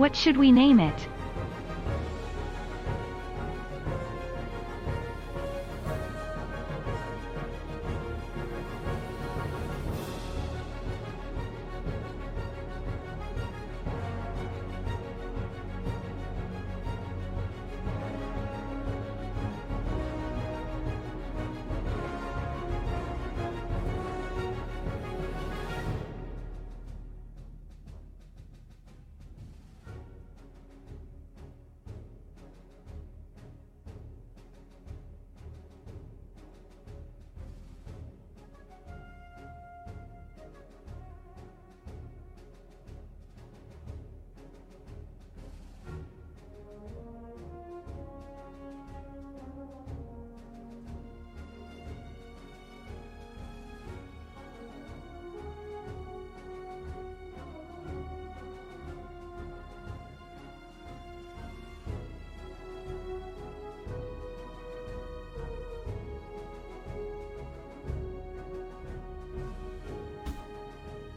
What should we name it?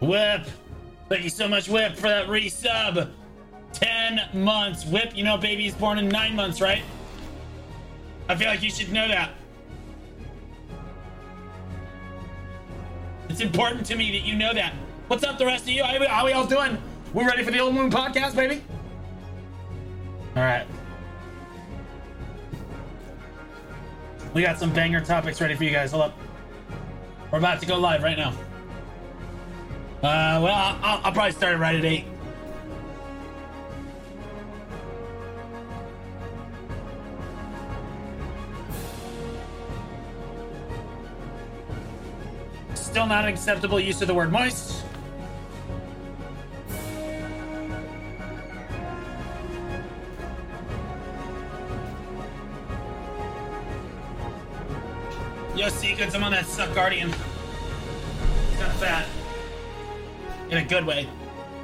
Whip! Thank you so much, Whip, for that resub. 10 months. Whip, you know baby's born in 9 months, right? I feel like you should know that. It's important to me that you know that. What's up, the rest of you? How, how we all doing? We're ready for the Old Moon podcast, baby? All right. We got some banger topics ready for you guys. Hold up. We're about to go live right now. Uh, well, I'll, I'll probably start it right at 8. Still not an acceptable use of the word moist. Yo, Secrets, I'm on that Succ Guardian. In a good way.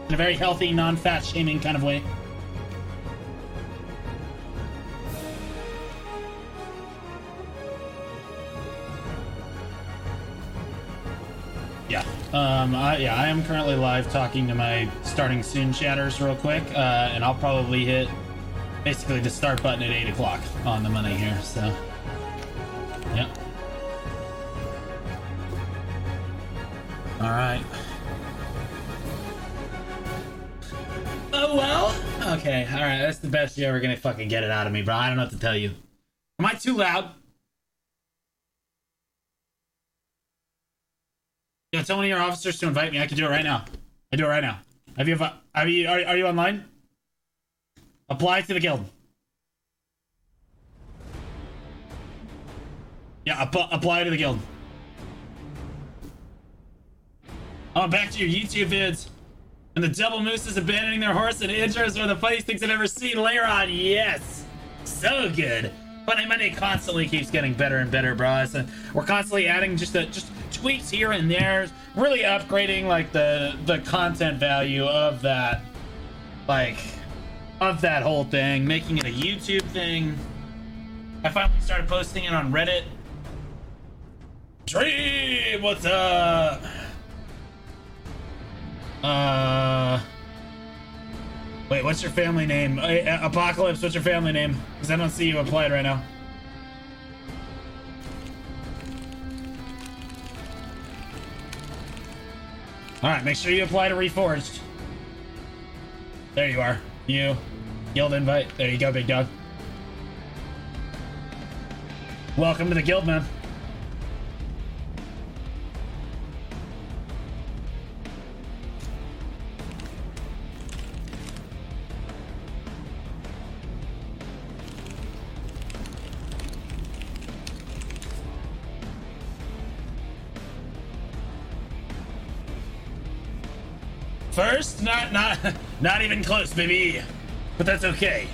In a very healthy, non fat shaming kind of way. Yeah. Um, I, yeah, I am currently live talking to my starting soon chatters real quick, uh, and I'll probably hit basically the start button at 8 o'clock on the money here, so. Okay. All right. That's the best you're ever gonna fucking get it out of me, bro. I don't know what to tell you. Am I too loud? Yeah, tell one of your officers to invite me. I can do it right now. I do it right now. Have you? Have you? Are, are you online? Apply to the guild. Yeah, app- apply to the guild. Oh, back to your YouTube vids. And the double is abandoning their horse and intros are the funniest things I've ever seen. Layer on, yes. So good. Funny Monday constantly keeps getting better and better, bro. So we're constantly adding just a, just tweaks here and there, really upgrading like the the content value of that, like of that whole thing, making it a YouTube thing. I finally started posting it on Reddit. Dream, what's up? Uh. Wait, what's your family name? Uh, Apocalypse, what's your family name? Because I don't see you applied right now. Alright, make sure you apply to Reforged. There you are. You. Guild invite. There you go, big dog. Welcome to the guild, man. First, not not not even close, baby. But that's okay.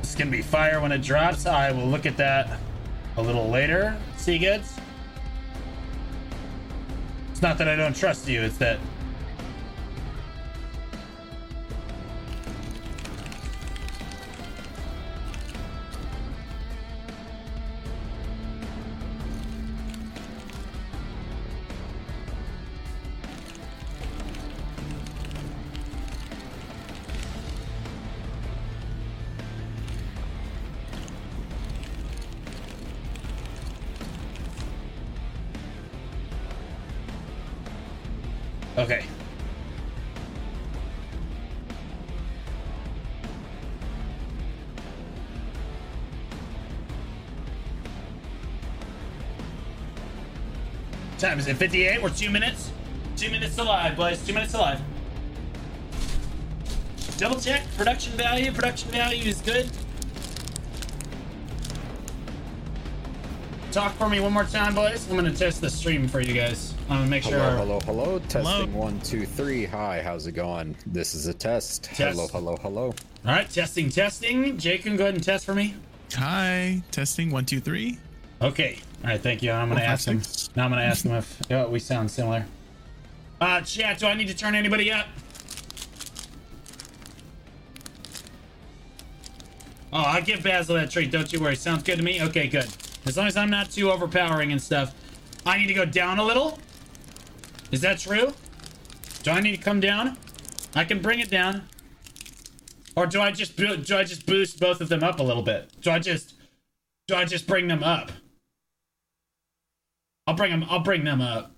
This can be fire when it drops. I will look at that a little later. See, goods. It's not that I don't trust you, it's that Time is it 58? We're two minutes. Two minutes alive, boys. Two minutes alive. Double check production value. Production value is good. Talk for me one more time, boys. I'm gonna test the stream for you guys. I'm gonna make sure. Hello, hello, hello. Testing one, two, three. Hi, how's it going? This is a test. Test. Hello, hello, hello. All right, testing, testing. Jake can go ahead and test for me. Hi, testing one two three. Okay. All right, thank you. I'm gonna ask him. Now I'm gonna ask him if oh, we sound similar. Uh, chat. Do I need to turn anybody up? Oh, I'll give Basil that treat. Don't you worry. Sounds good to me. Okay, good. As long as I'm not too overpowering and stuff. I need to go down a little. Is that true? Do I need to come down? I can bring it down. Or do I just do I just boost both of them up a little bit? Do I just do I just bring them up? I'll bring them. I'll bring them up.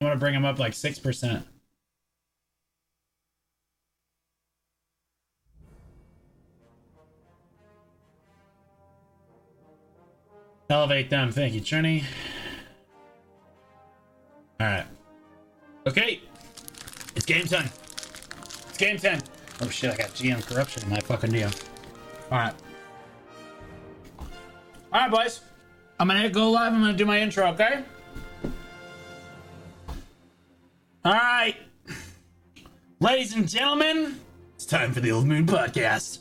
I want to bring them up like six percent. Elevate them. Thank you, Trini. All right. Okay. It's game time. It's game time. Oh shit! I got GM corruption in my fucking deal. All right. All right, boys. I'm gonna go live. I'm gonna do my intro. Okay. All right, ladies and gentlemen, it's time for the Old Moon Podcast.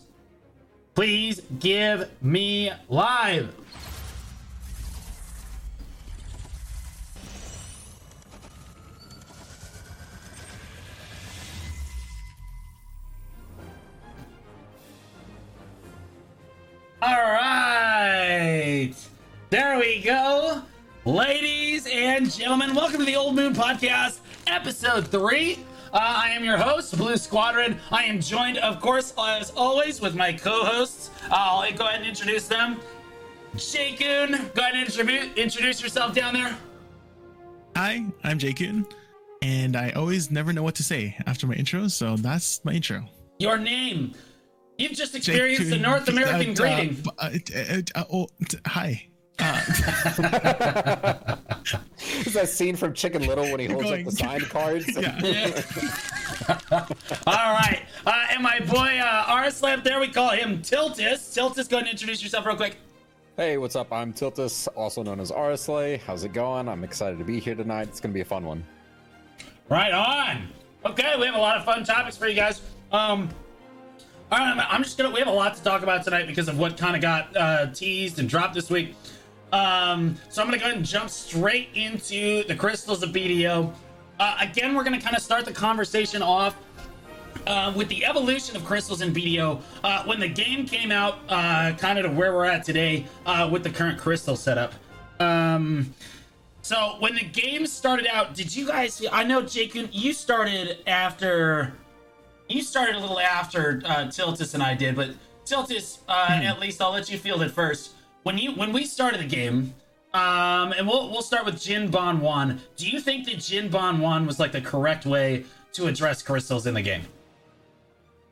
Please give me live. Welcome to the Old Moon Podcast, episode three. Uh, I am your host, Blue Squadron. I am joined, of course, as always, with my co hosts. I'll go ahead and introduce them. Jacoon, go ahead and introduce, introduce yourself down there. Hi, I'm Jacoon, and I always never know what to say after my intro, so that's my intro. Your name. You've just experienced the North American uh, greeting. Uh, uh, uh, uh, oh, hi. Uh, Is that scene from Chicken Little when he holds going. up the signed cards? yeah. All right. Uh, and my boy uh, Arslan, there we call him Tiltus. Tiltus, go ahead and introduce yourself real quick. Hey, what's up? I'm Tiltus, also known as Arsley. How's it going? I'm excited to be here tonight. It's gonna be a fun one. Right on. Okay, we have a lot of fun topics for you guys. Um, all right, I'm, I'm just gonna. We have a lot to talk about tonight because of what kind of got uh, teased and dropped this week. Um, so I'm gonna go ahead and jump straight into the crystals of BDO. Uh, again, we're gonna kind of start the conversation off uh, with the evolution of crystals in BDO. Uh, when the game came out, uh, kind of to where we're at today uh, with the current crystal setup. Um, so when the game started out, did you guys? I know, Jake, you started after. You started a little after uh, Tiltus and I did, but Tiltus, uh, at least I'll let you field it first. When you when we started the game, um, and we'll we'll start with Jin Bon Wan. Do you think that Jin Bon Wan was like the correct way to address crystals in the game?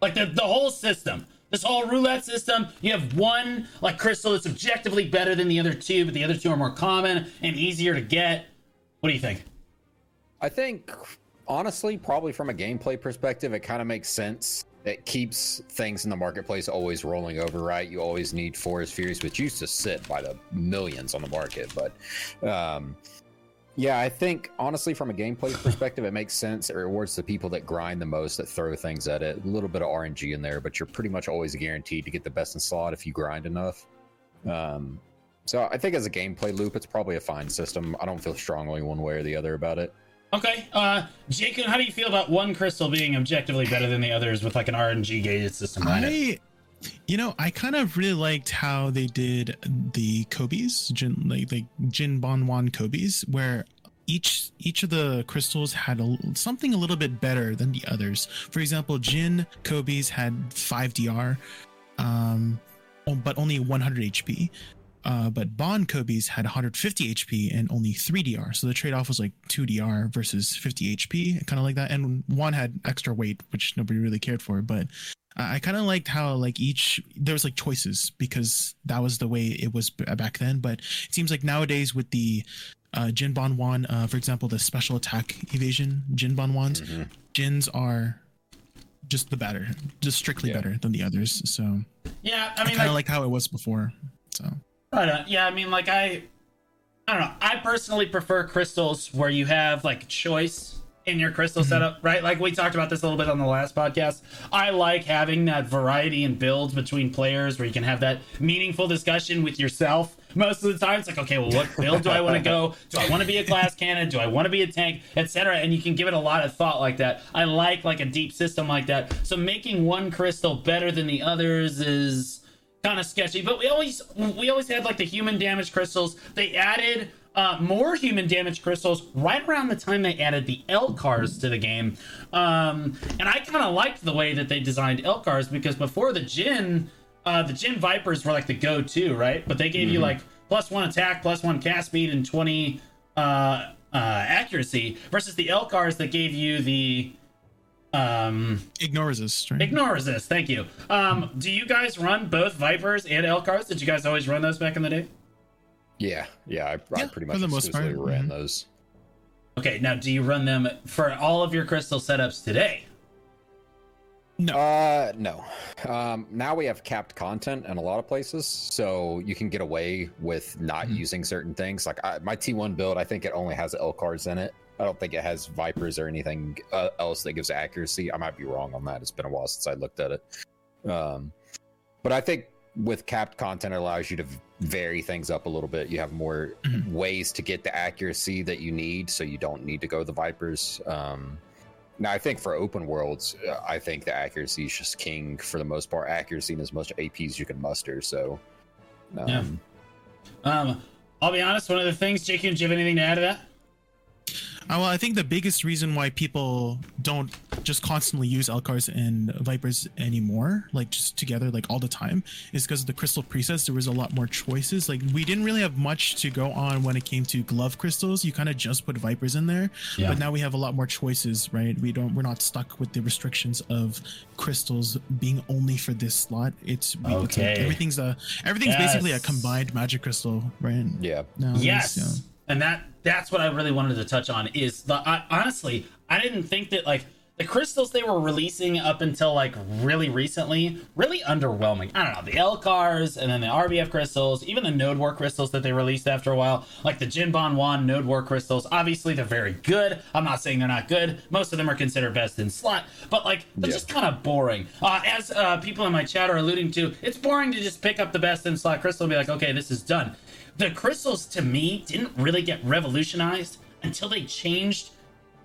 Like the the whole system, this whole roulette system. You have one like crystal that's objectively better than the other two, but the other two are more common and easier to get. What do you think? I think, honestly, probably from a gameplay perspective, it kind of makes sense. It keeps things in the marketplace always rolling over, right? You always need Forest Furies, which used to sit by the millions on the market. But um, yeah, I think, honestly, from a gameplay perspective, it makes sense. It rewards the people that grind the most, that throw things at it. A little bit of RNG in there, but you're pretty much always guaranteed to get the best in slot if you grind enough. Um, So I think as a gameplay loop, it's probably a fine system. I don't feel strongly one way or the other about it. Okay, uh, Jacob, how do you feel about one crystal being objectively better than the others with like an RNG gated system behind it? I, you know, I kind of really liked how they did the Kobe's, Jin, like like Jin Bon Wan Kobe's, where each each of the crystals had a, something a little bit better than the others. For example, Jin Kobe's had five DR, um, but only 100 HP. Uh, but Bond Kobe's had 150 HP and only 3 DR. So the trade off was like 2 DR versus 50 HP, kind of like that. And one had extra weight, which nobody really cared for. But I kind of liked how like each there was like choices because that was the way it was back then. But it seems like nowadays with the uh, Jin Bon Wan, uh, for example, the special attack evasion Jin Bon Wans, Mhm. Jins are just the better, just strictly Yeah. better than the others. So Yeah, I I, mean, kind of like, like how it was before. So Right on. Uh, yeah, I mean, like I, I don't know. I personally prefer crystals where you have like choice in your crystal mm-hmm. setup, right? Like we talked about this a little bit on the last podcast. I like having that variety in builds between players where you can have that meaningful discussion with yourself. Most of the time, it's like, okay, well, what build do I want to go? Do I want to be a glass cannon? Do I want to be a tank, etc. And you can give it a lot of thought like that. I like like a deep system like that. So making one crystal better than the others is kind of sketchy but we always we always had like the human damage crystals. They added uh, more human damage crystals right around the time they added the Elkarrs to the game. Um, and i kind of liked the way that they designed Elkarrs because before the Jin uh, the Jin Vipers were like the go-to right? But they gave you like plus one attack plus one cast speed and 20 uh, uh, accuracy versus the L cars that gave you the um ignore resist, right? Ignore resist. Thank you. Um, do you guys run both Vipers and Elkarrs? Did you guys always run those back in the day? Yeah, yeah, I, I Yeah, pretty for much the most part, exclusively ran mhm. those. Okay, now do you run them for all of your crystal setups today? No. Uh, no. Um, now we have capped content in a lot of places, so you can get away with not Mhm. using certain things. Like I, my T1 build, I think it only has Elkarrs in it. I don't think it has Vipers or anything uh, else that gives accuracy. I might be wrong on that. It's been a while since I looked at it. Um, but I think with capped content, it allows you to vary things up a little bit. You have more Mhm. ways to get the accuracy that you need, so you don't need to go the Vipers. Um, now, I think for open worlds, uh, I think the accuracy is just king for the most part. Accuracy and as much AP as you can muster. So, um, Yeah. Um, I'll be honest. One of the things, Jake, do you have anything to add to that? Uh, well, I think the biggest reason why people don't just constantly use Elkarrs and Vipers anymore, like just together, like all the time, is because of the crystal presets. There was a lot more choices. Like we didn't really have much to go on when it came to glove crystals. You kind of just put Vipers in there, Yeah. but now we have a lot more choices, right? We don't, we're not stuck with the restrictions of crystals being only for this slot. It's, we, it's like everything's a, everything's basically a combined magic crystal, right? yeah, Nowadays, yes yeah. and that that's what i really wanted to touch on is the I, honestly i didn't think that like the crystals they were releasing up until like really recently really underwhelming. I don't know the Elkarrs and then the rbf crystals even the node war crystals that they released after a while like the jin bon wan node war crystals obviously they're very good. I'm not saying they're not good. Most of them are considered best in slot but like they're Yeah. just kind of boring. Uh, as uh, people in my chat are alluding to it's boring to just pick up the best in slot crystal and be like okay this is done the crystals to me didn't really get revolutionized until they changed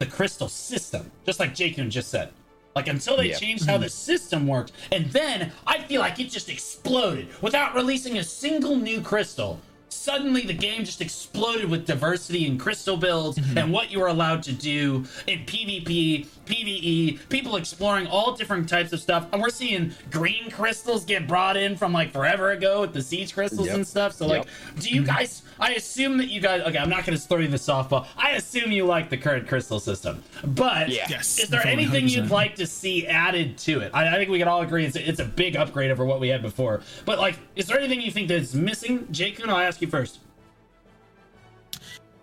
the crystal system, just like Jakun just said. Like until they Yeah. changed how hmm. the system worked, and then I feel like it just exploded without releasing a single new crystal. Suddenly, the game just exploded with diversity in crystal builds mm-hmm. and what you were allowed to do in PvP, PvE, people exploring all different types of stuff. And we're seeing green crystals get brought in from like forever ago with the siege crystals Yep. and stuff. So, like, do you mm-hmm. guys? I assume that you guys. Okay, I'm not going to throw you the softball. I assume you like the current crystal system, but Yeah. Yes, is there definitely, anything you'd like to see added to it? I, I think we can all agree it's a, it's a big upgrade over what we had before. But like, is there anything you think that's missing? Jakun, I'll ask you first.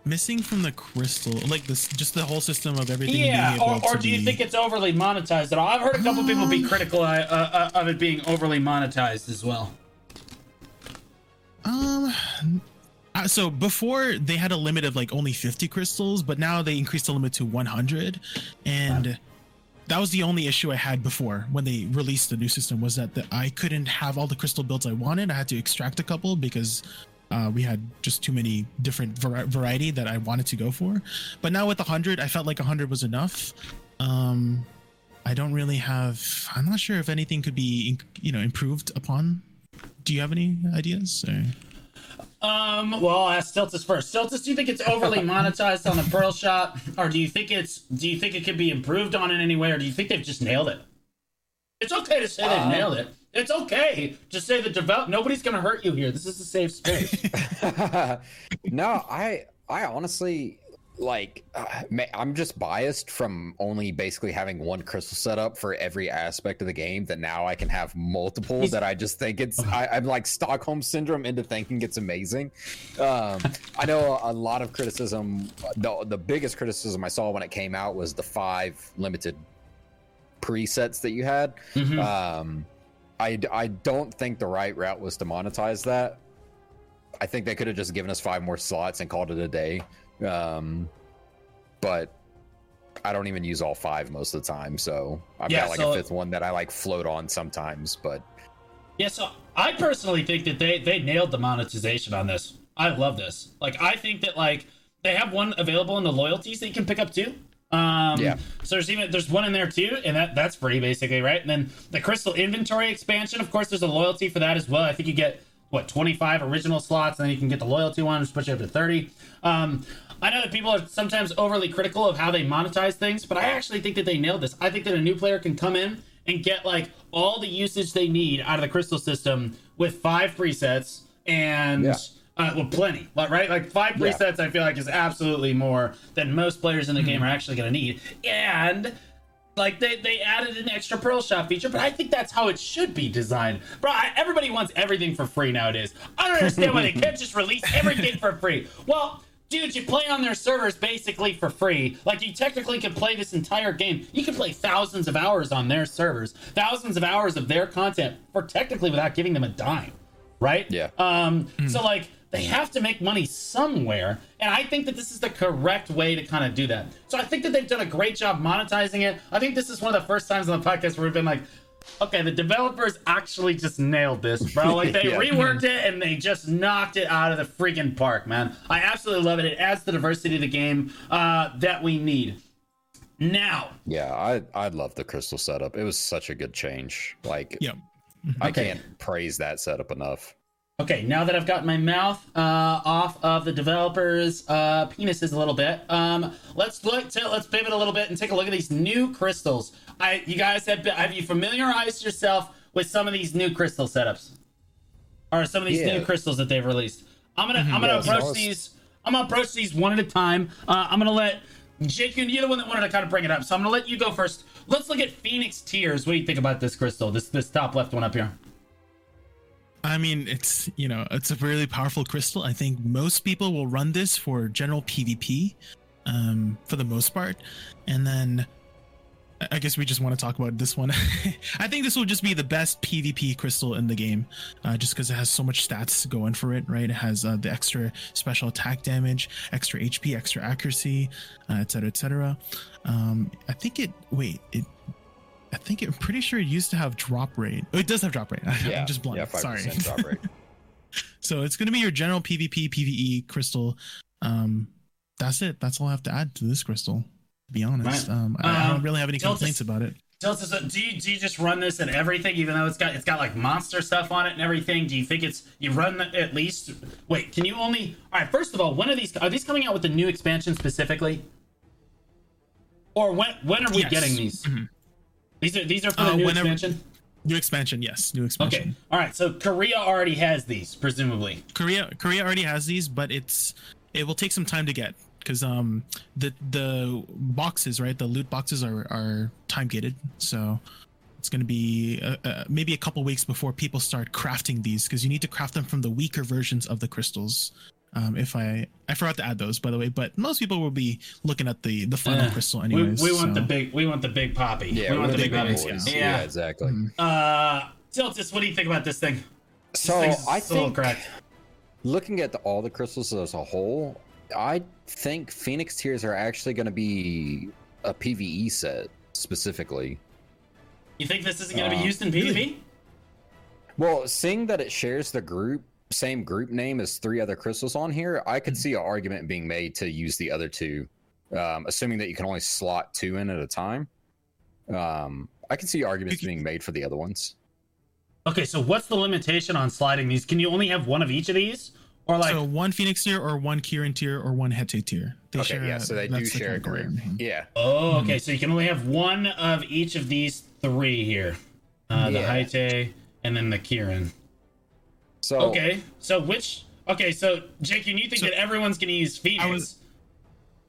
missing from the crystal like this just the whole system of everything Yeah, being or, or do you be- think it's overly monetized at all? I've heard a couple people be Um, critical uh, uh, of it being overly monetized as well. um uh, so before they had a limit of like only 50 crystals but now they increased the limit to 100 and that was the only issue i had before when they released the new system was that the, i couldn't have all the crystal builds i wanted i had to extract a couple because uh, we had just too many different vari- variety that I wanted to go for. But now with 100, I felt like 100 was enough. Um, I don't really have. I'm not sure if anything could be, you know, improved upon. Do you have any ideas? Or? Um, well, I'll ask Tiltus first. Tiltus, do you think it's overly monetized on the Pearl Shop, or do you think it's do you think it could be improved on in any way, or do you think they've just nailed it? It's okay to say they've Uh, nailed it. It's okay to say the develop. Nobody's gonna hurt you here. This is a safe space. no, I I honestly like uh, I'm just biased from only basically having one crystal setup for every aspect of the game that now I can have multiple He's- that I just think it's I, I'm like Stockholm syndrome into thinking it's amazing. Um, I know a lot of criticism. The the biggest criticism I saw when it came out was the five limited presets that you had. Mhm. Um, I, I don't think the right route was to monetize that. I think they could have just given us five more slots and called it a day. Um, but I don't even use all five most of the time, so I've Yeah, got like so- a fifth one that I like float on sometimes. But Yeah, so I personally think that they they nailed the monetization on this. I love this. Like I think that like they have one available in the loyalties that you can pick up too. Um, Yeah. So there's even there's one in there too, and that that's free basically, right? And then the crystal inventory expansion, of course, there's a loyalty for that as well. I think you get what 25 original slots, and then you can get the loyalty one, which puts you up to 30. Um, I know that people are sometimes overly critical of how they monetize things, but I actually think that they nailed this. I think that a new player can come in and get like all the usage they need out of the crystal system with five presets and Yeah. Uh, well, plenty, right? Like five Yeah. presets, I feel like is absolutely more than most players in the game are actually going to need. And like they, they added an extra pearl shop feature, but I think that's how it should be designed. Bro, I, everybody wants everything for free nowadays. I don't understand why they can't just release everything for free. Well, dude, you play on their servers basically for free. Like you technically could play this entire game. You could play thousands of hours on their servers, thousands of hours of their content for technically without giving them a dime, right? Yeah. Um. So like they have to make money somewhere, and I think that this is the correct way to kind of do that. So I think that they've done a great job monetizing it. I think this is one of the first times on the podcast where we've been like. Okay, the developers actually just nailed this, bro. Like they Yeah. reworked it and they just knocked it out of the freaking park, man. I absolutely love it. It adds the diversity to the game uh, that we need. Now, yeah, I I love the crystal setup. It was such a good change. Like Yeah. I Okay. can't praise that setup enough. Okay, now that I've got my mouth uh, off of the developers' uh, penises a little bit, um, let's look to let's pivot a little bit and take a look at these new crystals. I, you guys have have you familiarized yourself with some of these new crystal setups, or some of these Yeah. new crystals that they've released? I'm gonna I'm gonna Yeah, approach these. I'm gonna approach these one at a time. Uh, I'm gonna let Jake, you're the one that wanted to kind of bring it up, so I'm gonna let you go first. Let's look at Phoenix Tears. What do you think about this crystal? This this top left one up here. I mean, it's you know, it's a really powerful crystal. I think most people will run this for general PvP, um, for the most part, and then I- guess we just want to talk about this one. I think this will just be the best PvP crystal in the game, uh, just because it has so much stats going for it. Right, it has uh, the extra special attack damage, extra HP, extra accuracy, uh, etc. et. Um, I think it. Wait, it. I think it, I'm pretty sure it used to have drop rate. Oh, it does have drop rate. Yeah, I'm just blunt. Yeah, five Sorry. percent drop rate. So it's going to be your general PvP, PvE crystal. Um, that's it. That's all I have to add to this crystal. To be honest, Right. um, I, I Um, don't really have any Delta- complaints about it. Tell us, do you, do you just run this and everything, even though it's got it's got like monster stuff on it and everything? Do you think it's you run the, at least? Wait, can you only? All right, first of all, when are these? Are these coming out with the new expansion specifically? Or when when are we Yes. getting these? Mhm. These are these are for the Uh, new whenever- expansion. New expansion, yes, new expansion. Okay, all right. So Korea already has these, presumably. Korea, Korea already has these, but it's it will take some time to get because um the the boxes right the loot boxes are are time gated so it's going to be uh, uh, maybe a couple weeks before people start crafting these because you need to craft them from the weaker versions of the crystals um if i i forgot to add those by the way but most people will be looking at the the final Eh, crystal We, anyways we want so- the big we want the big poppy. Yeah, we we're the big big poppy. boys. Yeah. Yeah, exactly. Mhm. Uh, Tiltus, what do you think about this thing? This So thing's I think correct. looking at the, all the crystals as a whole, I think Phoenix Tears are actually going to be a PVE set specifically. You think this isn't going to be Uh, used in PvP? really? Well, seeing that it shares the group same group name as three other crystals on here, I could see an argument being made to use the other two, um, assuming that you can only slot two in at a time. Um, I can see arguments being made for the other ones. Okay, so what's the limitation on sliding these? Can you only have one of each of these, or like? so one Phoenix tear or one Kieran tear or one Hete tear. They okay, share yeah, a- so they do the share a category group. name. Yeah, oh, okay, so you can only have one of each of these three here. Uh, the Yeah. Haite and then the Kieran. So Okay, so which? Okay, so Jake, you think So- that everyone's gonna use Phoenix? was-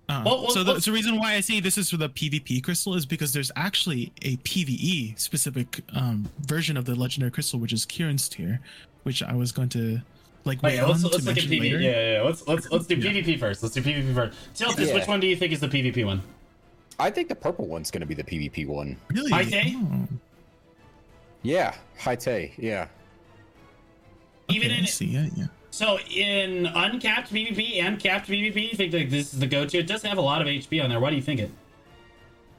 Uh, Well, well, so the, well- the reason why I say this is for the PvP crystal is because there's actually a PvE specific um, version of the legendary crystal, which is Kieran's tear, which I was going to like Wait, wait let's, let's to look at mention PvP. later. Yeah, yeah, yeah. Let's let's let's do Yeah. PvP first. Let's do PvP first. Tiltus, Yeah. which one do you think is the PvP one? I think the purple one's going to be the PvP one. Really? Haite? Oh, Yeah, Haite. Yeah, Even okay, I see. Yeah, yeah. so in uncapped PvP and capped PvP, you think like this is the go-to? It doesn't have a lot of HP on there. Why do you think it?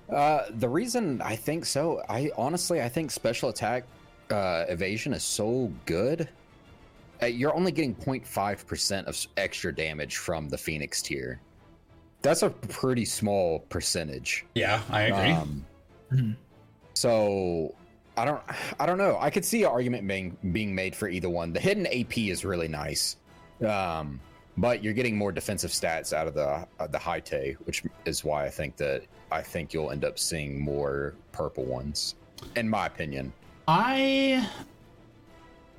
Uh, the reason I think so, I honestly I think special attack uh, evasion is so good. Uh, you're only getting 0.5 percent of extra damage from the Phoenix tear. That's a pretty small percentage. Yeah, I agree. Um, Mhm. so I don't I don't know. I could see an argument being being made for either one. The hidden AP is really nice. Um, but you're getting more defensive stats out of the uh, the high tay, which is why I think that I think you'll end up seeing more purple ones, in my opinion. I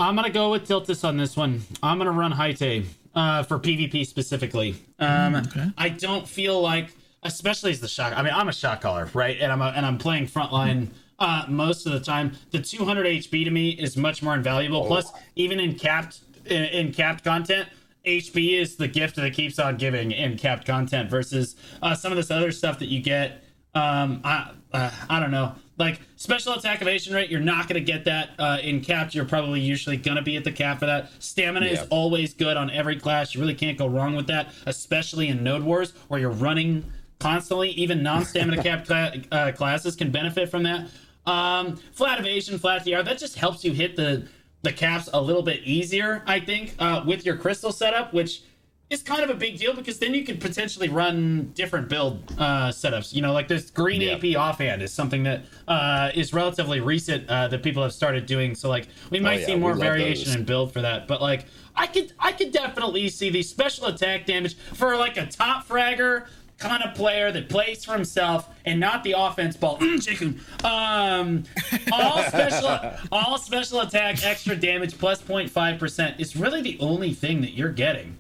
I'm gonna go with Tiltus on this one. I'm gonna run Haite uh, for PvP specifically. Um, okay. I don't feel like, especially as the shot. I mean, I'm a shot caller, right? And I'm a, and I'm playing frontline uh, most of the time. The 200 HP to me is much more invaluable. Plus, even in capped in, in capped content. HP is the gift that keeps on giving in capped content versus uh, some of this other stuff that you get. Um, I uh, I don't know, like special attack evasion rate. You're not going to get that uh, in capped. You're probably usually going to be at the cap for that. Stamina is always good on every class. You really can't go wrong with that, especially in Node Wars where you're running constantly. Even non-stamina capped cla- uh, classes can benefit from that. Um, flat evasion, flat DR. That just helps you hit the the caps a little bit easier, I think, uh, with your crystal setup, which is kind of a big deal because then you could potentially run different build uh, setups. You know, like this green Yeah. AP offhand is something that uh, is relatively recent uh, that people have started doing. So like we might yeah, see more variation those. in build for that. But like I could I could definitely see the special attack damage for like a top fragger kind of player that plays for himself and not the offense ball. Mm, chicken. Um, all special all special attack extra damage plus 0.5 percent is really the only thing that you're getting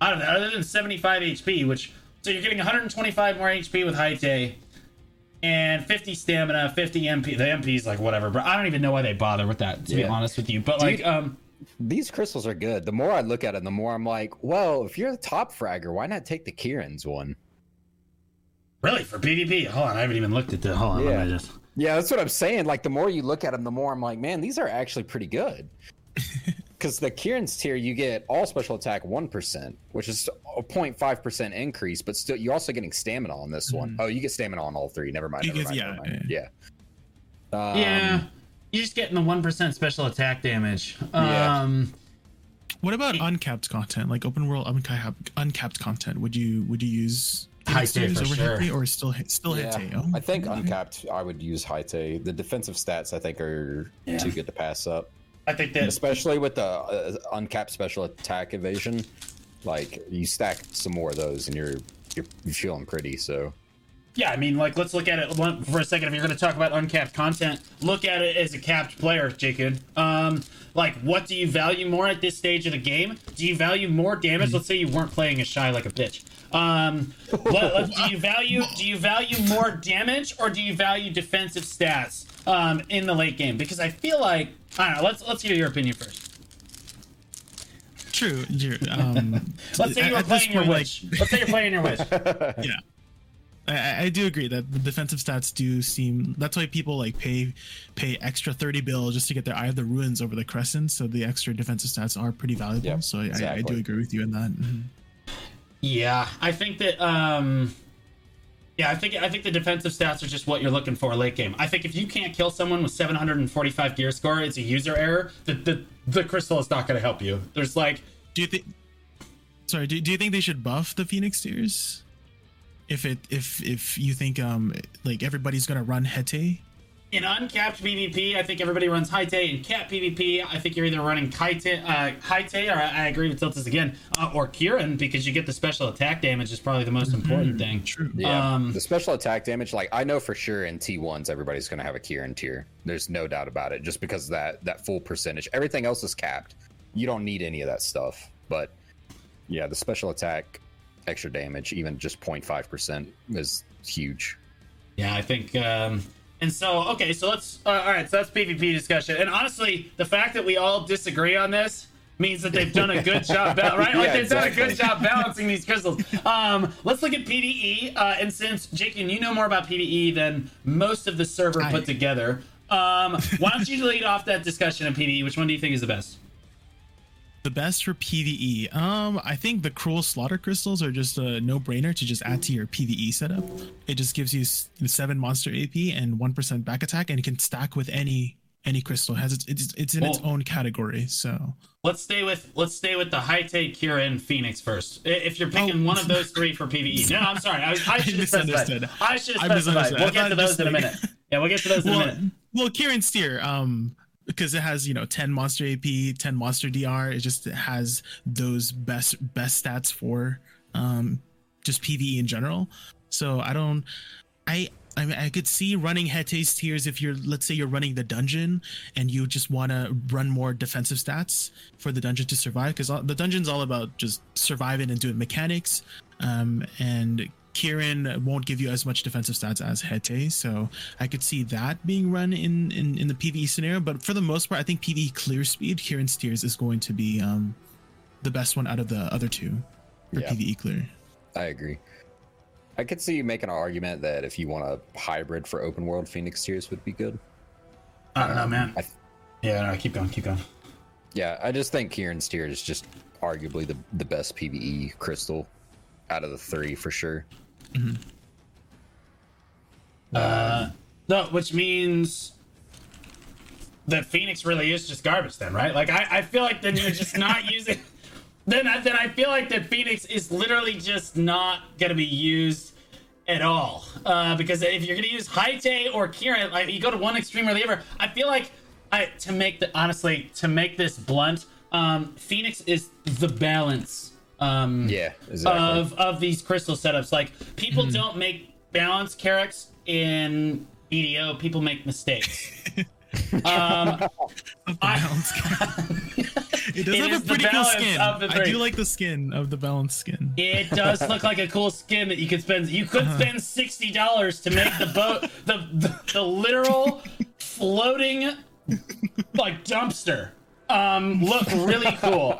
out of that, other than 75 HP, which so you're getting 125 more HP with Haite and 50 stamina, 50 MP. The MP is like whatever, but I don't even know why they bother with that. To be honest with you, but Dude. like um. These crystals are good. The more I look at them, the more I'm like, well, if you're the top fragger, why not take the Kieran's one? Really, for PvP? Hold on, I haven't even looked at the. Hold on, Yeah. let me just. Yeah, that's what I'm saying. Like the more you look at them, the more I'm like, man, these are actually pretty good. Because the Kieran's tear, you get all special attack one percent, which is a 0.5 percent increase, but still, you're also getting stamina on this one. Oh, you get stamina on all three. Never mind. Never get- mind, yeah, never mind. yeah. Um, yeah, you're just getting the one percent special attack damage. Yeah. Um, What about uncapped content, like open world uncapped, uncapped content? Would you would you use High Phoenix for over sure. Hete or still hit still hit Yeah, Teo? I think uncapped. I would use Haite. The defensive stats, I think, are Yeah. too good to pass up, I think that especially with the uh, uncapped special attack evasion. Like you stack some more of those, and you're you're, you're feeling pretty. So Yeah, I mean, like, let's look at it for a second. If you're going to talk about uncapped content, look at it as a capped player, Jacob. Um, like, what do you value more at this stage of the game? Do you value more damage? Let's say you weren't playing as shy like a bitch. Um, what, do you value? Do you value more damage or do you value defensive stats um, in the late game? Because I feel like I don't know. Let's let's hear your opinion first. True. you're- Um, Let's say you were at this playing your point, like, witch. Let's say you're playing your witch. yeah. I, I do agree that the defensive stats do seem. That's why people like pay pay extra thirty bill just to get their Eye of the Ruins over the Crescent. So the extra defensive stats are pretty valuable. Yep, so I, I, I do agree with you in that. Mhm. Yeah, I think that um Yeah, I think I think the defensive stats are just what you're looking for late game. I think if you can't kill someone with 745 gear score, it's a user error. The the, the crystal is not going to help you. There's like, Do you think? Sorry, do, do you think they should buff the Phoenix tears? If it if if you think um like everybody's gonna run Hete, in uncapped PvP, I think everybody runs Haite. In capped PvP, I think you're either running Kaite, uh, Haite, or I, I agree with Tiltus again, uh, or Kieran because you get the special attack damage is probably the most important thing. true. Yeah, Um, the special attack damage, like I know for sure in T1s, everybody's going to have a Kieran tear. There's no doubt about it, just because of that that full percentage. Everything else is capped. You don't need any of that stuff. But yeah, the special attack, extra damage, even just 0.5 percent is huge. Yeah, I think. Um, and so, okay, so let's. Uh, all right, so that's PvP discussion. And honestly, the fact that we all disagree on this means that they've done a good job, ba- right? Like Yeah, they've done a good job balancing these crystals. Um, let's look at PVE. Uh, and since Jakin, you know more about PVE than most of the server I- put together, um, why don't you lead off that discussion of PVE? Which one do you think is the best? The best for PVE. Um, I think the cruel slaughter crystals are just a no-brainer to just add to your PVE setup. It just gives you seven monster AP and one percent back attack, and it can stack with any any crystal. It has its it's, it's in its own category. So Let's stay with let's stay with the Haite, Kieran, Phoenix first. If you're picking Oh. one of those three for PVE, no, I'm sorry, I, I should have misunderstood. I should have I misunderstood. We'll get to those in a minute. Yeah, we'll get to those in a well, minute. well, Kieran's tear, um, because it has you know 10 monster AP, 10 monster DR. It just has those best best stats for um just PVE in general. So I don't, I. I mean, I could see running Hete's tears if you're, let's say, you're running the dungeon and you just want to run more defensive stats for the dungeon to survive, because the dungeon's all about just surviving and doing mechanics. Um, and Kieran won't give you as much defensive stats as Hete, so I could see that being run in, in in the PVE scenario. But for the most part, I think PVE clear speed, Kieran's tears is going to be um the best one out of the other two for Yeah. PVE clear. I agree. I could see you making an argument that if you want a hybrid for open world, Phoenix tears would be good. I don't know, man. I th- Yeah, no, keep going, keep going. Yeah, I just think Kieran's tear is just arguably the the best PVE crystal out of the three for sure. Uh, no, which means that Phoenix really is just garbage, then, right? Like, I, I feel like then you're just not using. Then, I, then I feel like that Phoenix is literally just not gonna be used at all. Uh, because if you're gonna use Haite or Kieran, like you go to one extreme or the other. I feel like I to make the honestly to make this blunt, um, Phoenix is the balance. Um, Yeah, exactly. of of these crystal setups. Like people don't make balance carrots in BDO. People make mistakes. um, I- Balance skin. it does It have a the pretty cool balance skin. of the I do like the skin of the balance skin. it does look like a cool skin that you could spend. You could spend sixty dollars to make the boat the, the the literal floating like dumpster um look really cool.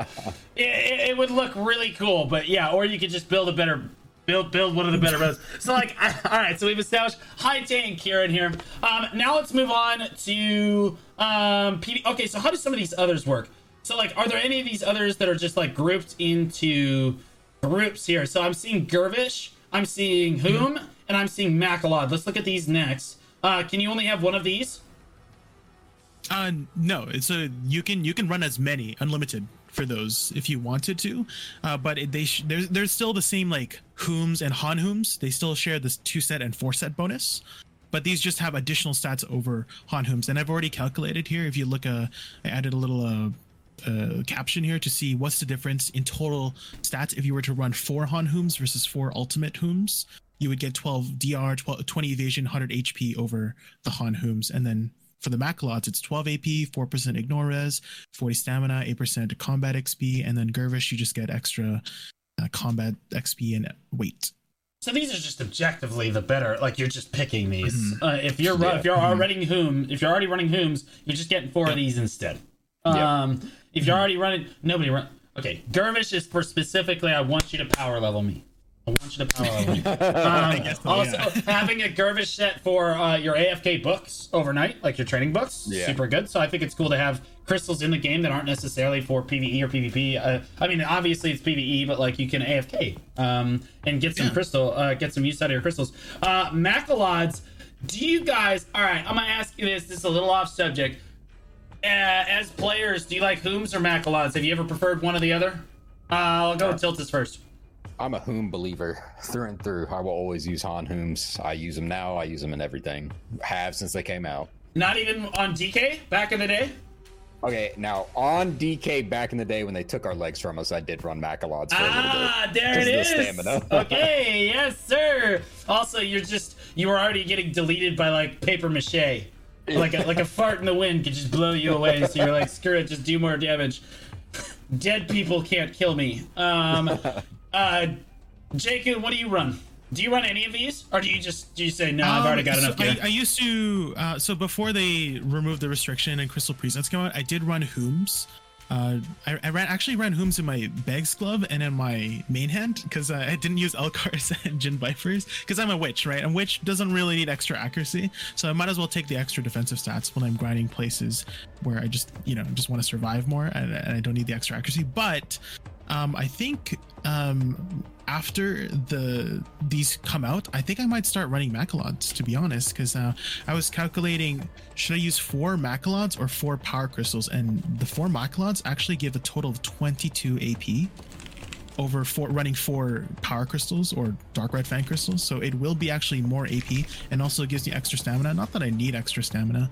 It, it, would look really cool, but yeah, or you could just build a better build build one of the better roads. So like, all right, so we've established Haite and Kieran here. Um, now let's move on to um PD. Okay, so how do some of these others work? So like, are there any of these others that are just like grouped into groups here? So I'm seeing Gervish, I'm seeing Whom, and I'm seeing Macalod. Let's look at these next. Uh, can you only have one of these? Uh, no, it's a you can you can run as many unlimited for those if you wanted to, uh, but it, they sh- there's there's still the same like Hooms and Han Hooms. They still share this two set and four set bonus, but these just have additional stats over Han Hooms. And I've already calculated here. If you look, uh, I added a little uh. Uh, caption here to see what's the difference in total stats if you were to run four Han Hooms versus four Ultimate Hooms. You would get 12 DR, 12, 20 evasion, 100 HP over the Han Hooms, and then for the Macalods, it's 12 AP, 4% ignore res, 40 stamina, 8% combat XP, and then Gervish, you just get extra uh, combat XP and weight. So these are just objectively the better. Like you're just picking these. Mm-hmm. Uh, if you're Yeah. if you're already whom if you're already running whoms, you're just getting four of these instead. Yeah. Um, if you're already running, nobody run. Okay, Gervish is for specifically. I want you to power level me. I want you to power level. Um, so, also, yeah. having a Gervish set for uh, your AFK books overnight, like your training books, Yeah. super good. So I think it's cool to have crystals in the game that aren't necessarily for PVE or PvP. Uh, I mean, obviously it's PVE, but like you can AFK um, and get some Yeah. crystal, uh, get some use out of your crystals. Uh, Macalods, do you guys? All right, I'm gonna ask you this. This is a little off subject. Uh, as players, do you like Hooms or Macalods? Have you ever preferred one or the other? Uh, I'll go with Tiltus first. I'm a Hoom believer through and through. I will always use Han Hooms. I use them now. I use them in everything. Have since they came out. Not even on DK back in the day. Okay, now on DK back in the day when they took our legs from us, I did run Macalods for a little bit. Ah, there it is. the stamina. okay, yes, sir. Also, you're just you were already getting deleted by like paper mache. Like a, like a fart in the wind could just blow you away. So you're like, screw it, just do more damage. Dead people can't kill me. Um, uh, Jacob, what do you run? Do you run any of these, or do you just do you say no? I've already got Um, enough so gear. I, I used to. Uh, so before they removed the restriction and Crystal Presets came out, I did run Hooms. Uh, I, I ran actually ran Hooms in my Bheg's glove and in my main hand because uh, I didn't use Elkarrs and Jin Vipers because I'm a witch, right? And witch doesn't really need extra accuracy, so I might as well take the extra defensive stats when I'm grinding places where I just you know just want to survive more and, and I don't need the extra accuracy. But um, I think um, after the these come out, I think I might start running Macalods to be honest, because uh, I was calculating should I use four Macalods or four Power Crystals, and the four Macalods actually give a total of 22 AP over four running four Power Crystals or Dark Red Fan Crystals, so it will be actually more AP, and also gives me extra stamina. Not that I need extra stamina.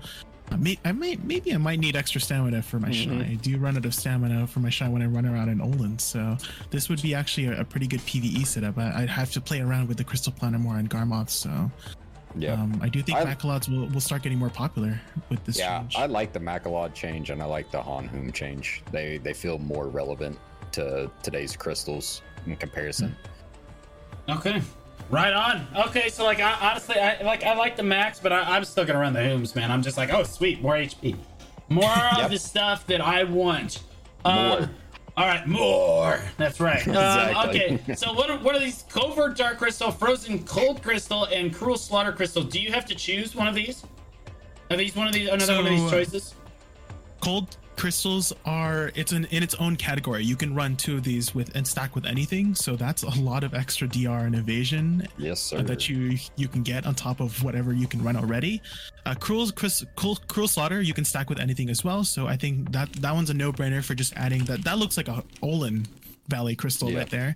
I may, I may, maybe I might need extra stamina for my Mhm. Shai. I do run out of stamina for my Shai when I run around in Olun, so this would be actually a, a pretty good PVE setup. I, I'd have to play around with the Crystal Planet more and Garmoth, so Yeah. um, I do think I- Macalods will, will start getting more popular with this yeah, change. I like the Macalod change and I like the Han Hoom change. They they feel more relevant to today's crystals in comparison. Okay. Right on. Okay, so like I, honestly, I like I like the max, but I, I'm still gonna run the Hooms, man. I'm just like, oh sweet, more HP, more of the stuff that I want. Um, More. all right, more. That's right. Um, Exactly. okay, so what are, what are these? Covert Dark Crystal, Frozen Cold Crystal, and Cruel Slaughter Crystal. Do you have to choose one of these? Are these one of these? Another one of these uh, choices? cold crystals are it's an in its own category you can run two of these with and stack with anything so that's a lot of extra dr and evasion Yes, sir. that you you can get on top of whatever you can run already uh cruel Chris, cruel, cruel slaughter you can stack with anything as well so i think that that one's a no-brainer for just adding that that looks like a Olun Valley crystal Yeah. right there.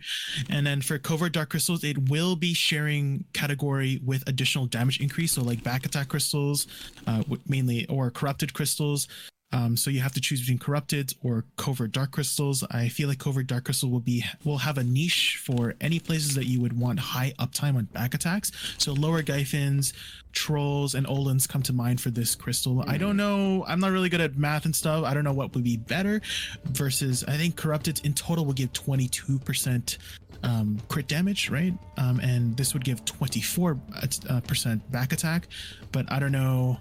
And then for covert dark crystals, it will be sharing category with additional damage increase. So like back attack crystals, uh, mainly or corrupted crystals. Um, so you have to choose between corrupted or covert dark crystals. I feel like covert dark crystal will be will have a niche for any places that you would want high uptime on back attacks. So lower Gyfins, trolls, and Oluns come to mind for this crystal. I don't know. I'm not really good at math and stuff. I don't know what would be better versus I think corrupted in total will give 22% um, crit damage, right? Um, and this would give 24% uh, back attack. But I don't know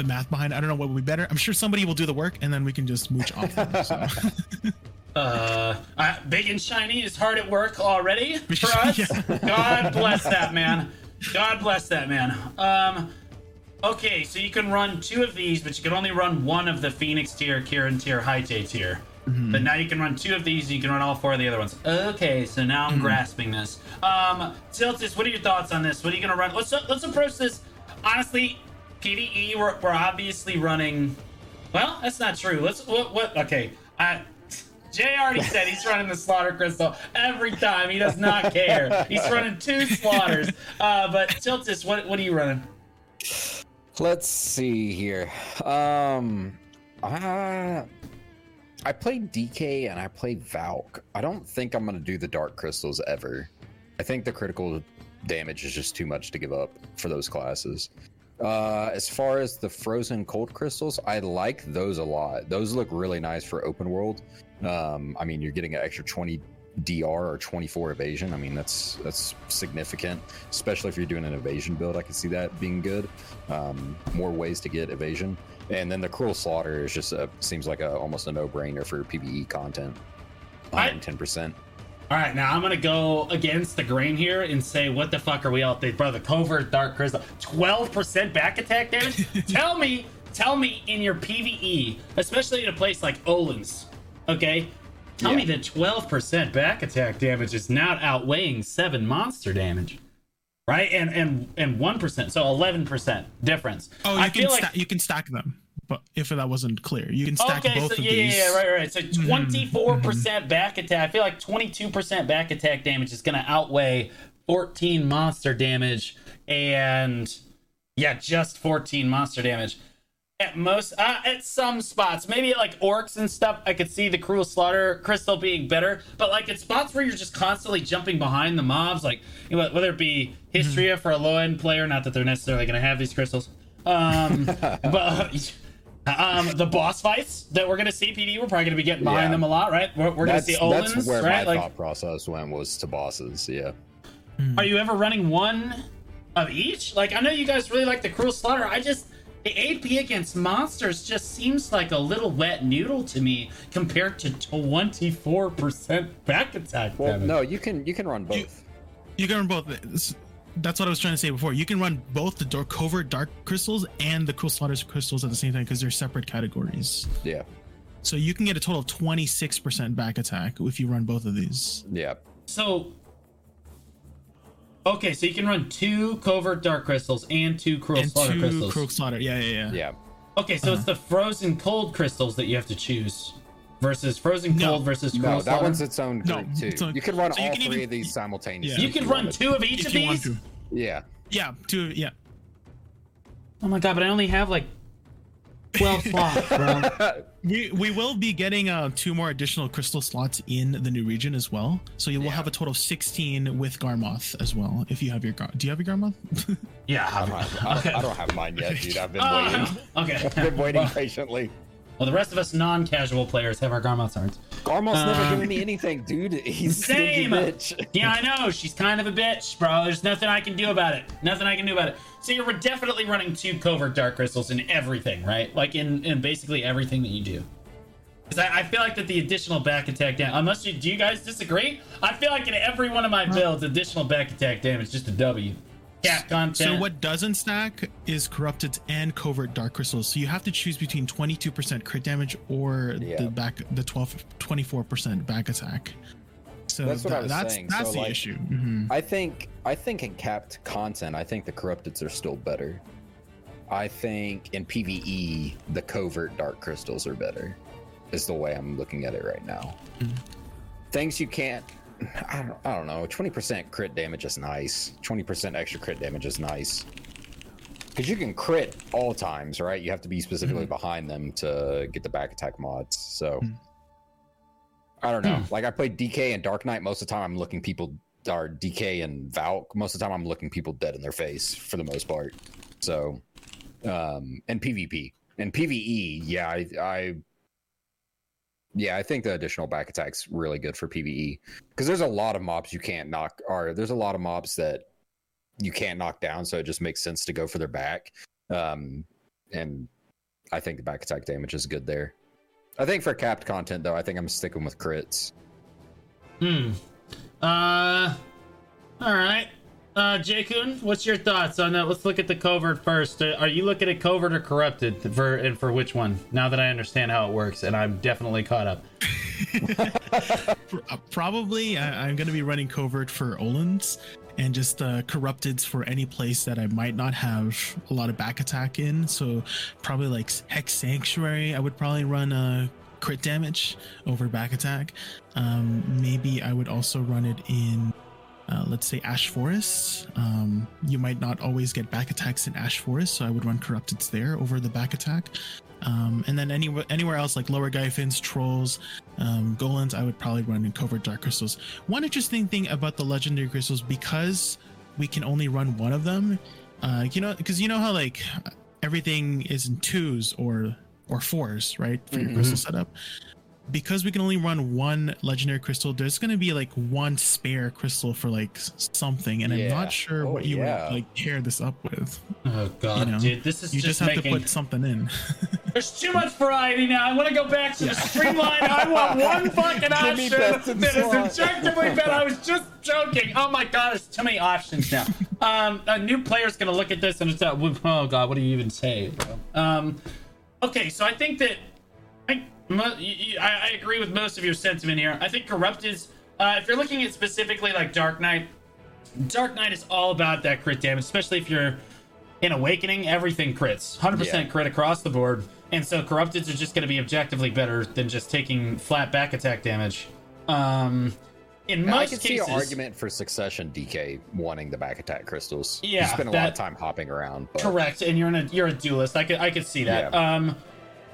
the math behind. I don't know what would be better. I'm sure somebody will do the work and then we can just mooch off them. So. Uh, uh, big and shiny is hard at work already for us. Yeah. God bless that man. God bless that man. Um, okay, so you can run two of these, but you can only run one of the Phoenix tear, Kieran tear, Hete tear. But now you can run two of these, and you can run all four of the other ones. Okay, so now I'm grasping this. Um, Tiltus, what are your thoughts on this? What are you gonna run? Let's let's approach this. Honestly, PVE, we're, we're obviously running. Well, that's not true. Let's what what? Okay, I. Jay already said he's running the slaughter crystal every time. He does not care. He's running two slaughters. Uh, but Tiltus, what what are you running? Let's see here. Um, I I played DK and I played Valk. I don't think I'm gonna do the Dark Crystals ever. I think the critical damage is just too much to give up for those classes. Uh, as far as the frozen cold crystals, I like those a lot. Those look really nice for open world. Um, I mean, you're getting an extra 20 DR or 24 evasion. I mean, that's that's significant, especially if you're doing an evasion build. I can see that being good. Um, more ways to get evasion, and then the cruel slaughter is just a, seems like a almost a no brainer for PVE content. I- 110 percent. All right, now I'm gonna go against the grain here and say, what the fuck are we out there, brother? Covert Dark Crystal, 12% back attack damage. tell me, tell me in your PVE, especially in a place like Olun's, okay? Tell me Yeah. that 12% back attack damage is not outweighing seven monster damage, right? And and and one percent, so 11% difference. Oh, you I can feel like you can stack them, but if that wasn't clear, you can stack okay, both so of yeah, these. yeah, yeah, right, right. So Mm-hmm. twenty-four percent back attack. I feel like twenty-two percent back attack damage is going to outweigh fourteen monster damage, and yeah, just fourteen monster damage. At most, uh, at some spots, maybe at like orcs and stuff, I could see the cruel slaughter crystal being better. But like at spots where you're just constantly jumping behind the mobs, like you know, whether it be Hystria for a low end player, not that they're necessarily going to have these crystals, um, but. Um, the boss fights that we're gonna see, PD, we're probably gonna be getting behind Yeah. them a lot, right? We're, we're gonna That's, see Oluns, that's where right? my Like, thought process went was to bosses. Yeah. are you ever running one of each? Like, I know you guys really like the Cruel Slaughter. I just the AP against monsters just seems like a little wet noodle to me compared to 24% back attack Well, damage. no, you can you can run both. You can run both. It's- That's what I was trying to say before. You can run both the dark, covert dark crystals and the cruel slaughters crystals at the same time because they're separate categories. Yeah. So you can get a total of 26% back attack if you run both of these. Yeah. So, okay, so you can run two covert dark crystals and two Cruel and Slaughter two crystals. cruel slaughter. Yeah, yeah, yeah. Yeah. Okay, so Uh-huh. it's the frozen cold crystals that you have to choose versus frozen No. cold versus cruel No, that one's its own No, group too. it's on- you can run so all can three even- of these simultaneously. Yeah. simultaneously. you if can run wanted. two of each If of you want these. To. Yeah. Yeah, two. Yeah. Oh my god, but I only have like twelve slots, bro. We we will be getting uh two more additional crystal slots in the new region as well. So you will Yeah. have a total of 16 with Garmoth as well. If you have your Gar, do you have your Garmoth? Yeah, I don't, have, I, don't, I don't have mine yet, dude. I've been Oh, waiting. okay. I've been waiting Well, patiently. Well, the rest of us non-casual players have our Garmoth swords. Garmoth's never Um, giving me anything, dude. He's a stingy Same. bitch. Yeah, I know. She's kind of a bitch, bro. There's nothing I can do about it. Nothing I can do about it. So you're definitely running two covert dark crystals in everything, right? Like in, in basically everything that you do. Because I, I feel like that the additional back attack damage, unless you do you guys disagree? I feel like in every one of my builds, additional back attack damage just a W. Cat content. So what doesn't stack is corrupted and covert dark crystals. So you have to choose between 22% crit damage or Yeah. the back the 12 24% back attack. So That's what I was that's saying. that's So, the like- issue. Mhm. I think I think in capped content, I think the corrupteds are still better. I think in PvE, the covert dark crystals are better. Is the way I'm looking at it right now. Mhm. Things you can't. I don't, I don't know. 20% crit damage is nice. 20% extra crit damage is nice. Because you can crit all times, right? You have to be specifically behind them to get the back attack mods. So Mhm. I don't know. Like I played DK and Dark Knight. Most of the time, I'm looking people or DK and Valk. Most of the time, I'm looking people dead in their face for the most part. So, um, and PvP and PVE, yeah, I, I, yeah, I think the additional back attack's really good for PVE because there's a lot of mobs you can't knock, or there's a lot of mobs that you can't knock down. So it just makes sense to go for their back. Um, and I think the back attack damage is good there. I think for capped content though, I think I'm sticking with crits. Hmm. Uh. All right. Uh, Jakun, what's your thoughts on that? Let's look at the covert first. Uh, Are you looking at covert or corrupted for and for which one? Now that I understand how it works, and I'm definitely caught up. Uh, Probably I, I'm going to be running covert for Oluns and just uh, corrupted for any place that I might not have a lot of back attack in. So probably like Hex Sanctuary, I would probably run a crit damage over back attack. Um, maybe I would also run it in. Uh, let's say Ash Forest. Um, you might not always get back attacks in Ash Forest, so I would run Corrupteds there over the back attack. Um, and then anywhere anywhere else like Lower Gyfins, Trolls, um, Golans, I would probably run in Covert Dark Crystals. One interesting thing about the Legendary Crystals, because we can only run one of them, uh, you know, because you know how like everything is in twos or or fours, right, for your Mhm. crystal setup. Because we can only run one legendary crystal, there's gonna be like one spare crystal for like something, and I'm not sure Oh, what you yeah. would like pair this up with. Oh god, You know, dude, this is You just, just, have making. to put something in. There's too much variety now. I want to go back to the streamline. I want one fucking Give me option best in that is slot. objectively better. I was just joking. Oh my god, there's too many options now. Um, a new player's gonna look at this and it's like, oh god, what do you even say, bro? Um, okay, so I think that I, mo- y- y- I, I agree with most of your sentiment here. I think Corrupted's, uh, if you're looking at specifically like Dark Knight, Dark Knight is all about that crit damage, especially if you're in Awakening, everything crits. 100% Yeah. crit across the board. And so Corrupteds are just going to be objectively better than just taking flat back attack damage. Um, in I most can see cases, an argument for Succession DK wanting the back attack crystals. Yeah, you spend a lot of time hopping around. But Correct, and you're in a you're a duelist. I could I could see that. Yeah. Um,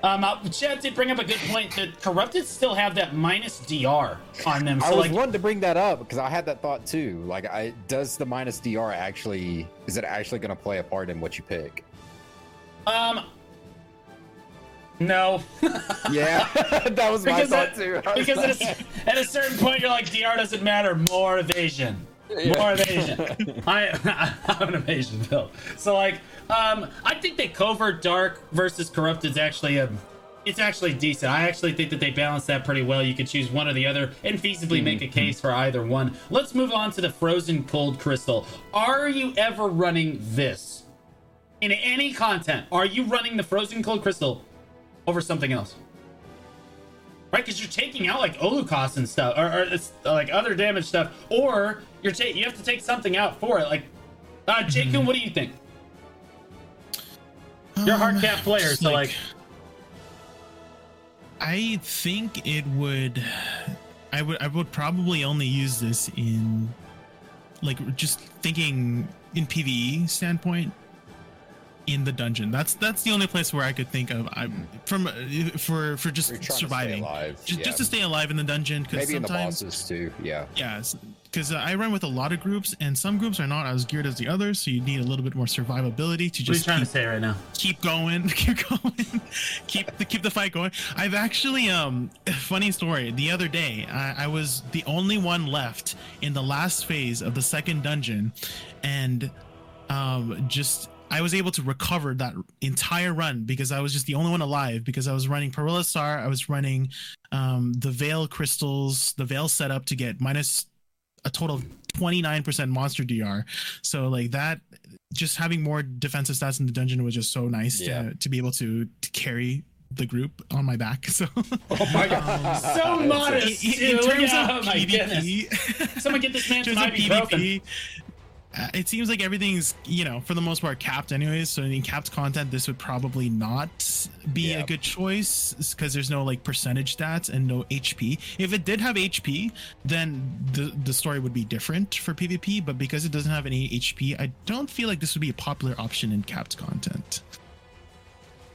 um, uh, Chad did bring up a good point that corrupted still have that minus dr on them. I was like, wanting to bring that up because I had that thought too. Like, I does the minus DR actually is it actually going to play a part in what you pick? um, no, Yeah, that was my because thought at, too. Because at a, at a certain point you're like dr doesn't matter. More evasion. More evasion. I I'm an evasion build. So like, um, I think that covert dark versus corrupted is actually a. It's actually decent. I actually think that they balance that pretty well. You could choose one or the other and feasibly make a case for either one. Let's move on to the frozen cold crystal. Are you ever running this in any content? Are you running the frozen cold crystal over something else? right? Because you're taking out like Olukas and stuff, or, or it's, like other damage stuff, or you're ta- you have to take something out for it. Like, uh, Jakun, what do you think? You're a hard Um, cap player, just so like, I think it would. I would. I would probably only use this in, like, just thinking in PVE standpoint. In the dungeon, that's that's the only place where I could think of. I'm from uh, for for just You're to surviving, alive, just, yeah. just to stay alive in the dungeon. Because maybe in the sometimes, bosses too. Yeah, yeah, because uh, I run with a lot of groups, and some groups are not as geared as the others, so you need a little bit more survivability to what are you just trying keep to say right now? keep going keep going keep the keep the fight going i've actually um funny story the other day I, I was the only one left in the last phase of the second dungeon and um just I was able to recover that entire run because I was just the only one alive because I was running Perilla Star, I was running um, the Veil crystals, the Veil setup to get minus a total of 29% monster DR. So like that just having more defensive stats in the dungeon was just so nice Yeah. to, to be able to, to carry the group on my back. So Oh my god, so modest. in, in dude. terms oh of my goodness. PvP, Someone get this man in some terms of ibuprofen. PvP, uh, it seems like everything's you know for the most part capped anyways. So in capped content, this would probably not be Yeah. a good choice because there's no like percentage stats and no HP. If it did have HP, then the the story would be different for PvP. But because it doesn't have any HP, I don't feel like this would be a popular option in capped content.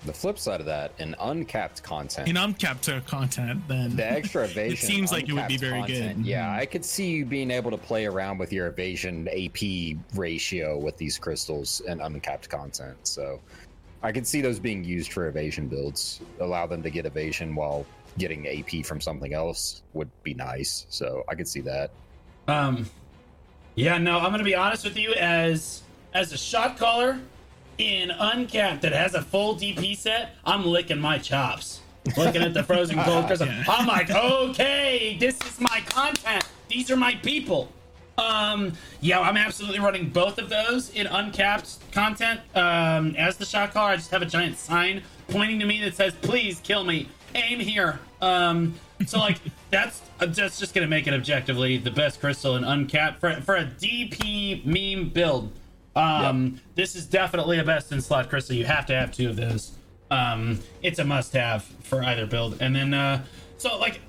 The flip side of that, in uncapped content, In uncapped uh, content, then the extra evasion. It seems like it would be uncapped very good. Yeah. I could see you being able to play around with your evasion AP ratio with these crystals and uncapped content. So I could see those being used for evasion builds. Allow them to get evasion while getting AP from something else would be nice. So I could see that. Um, yeah, no, I'm gonna be honest with you as as a shot caller in uncapped that has a full DP set. I'm licking my chops, looking at the frozen cold crystal. I'm like, okay, this is my content. These are my people. Um, yeah, I'm absolutely running both of those in uncapped content. Um, as the shot caller, I just have a giant sign pointing to me that says, "Please kill me. Aim here." Um, so like that's that's just gonna make it objectively the best crystal in uncapped for for a DP meme build. Um, this is definitely a best in slot crystal. You have to have two of those. Um, it's a must-have for either build. And then, uh, so like,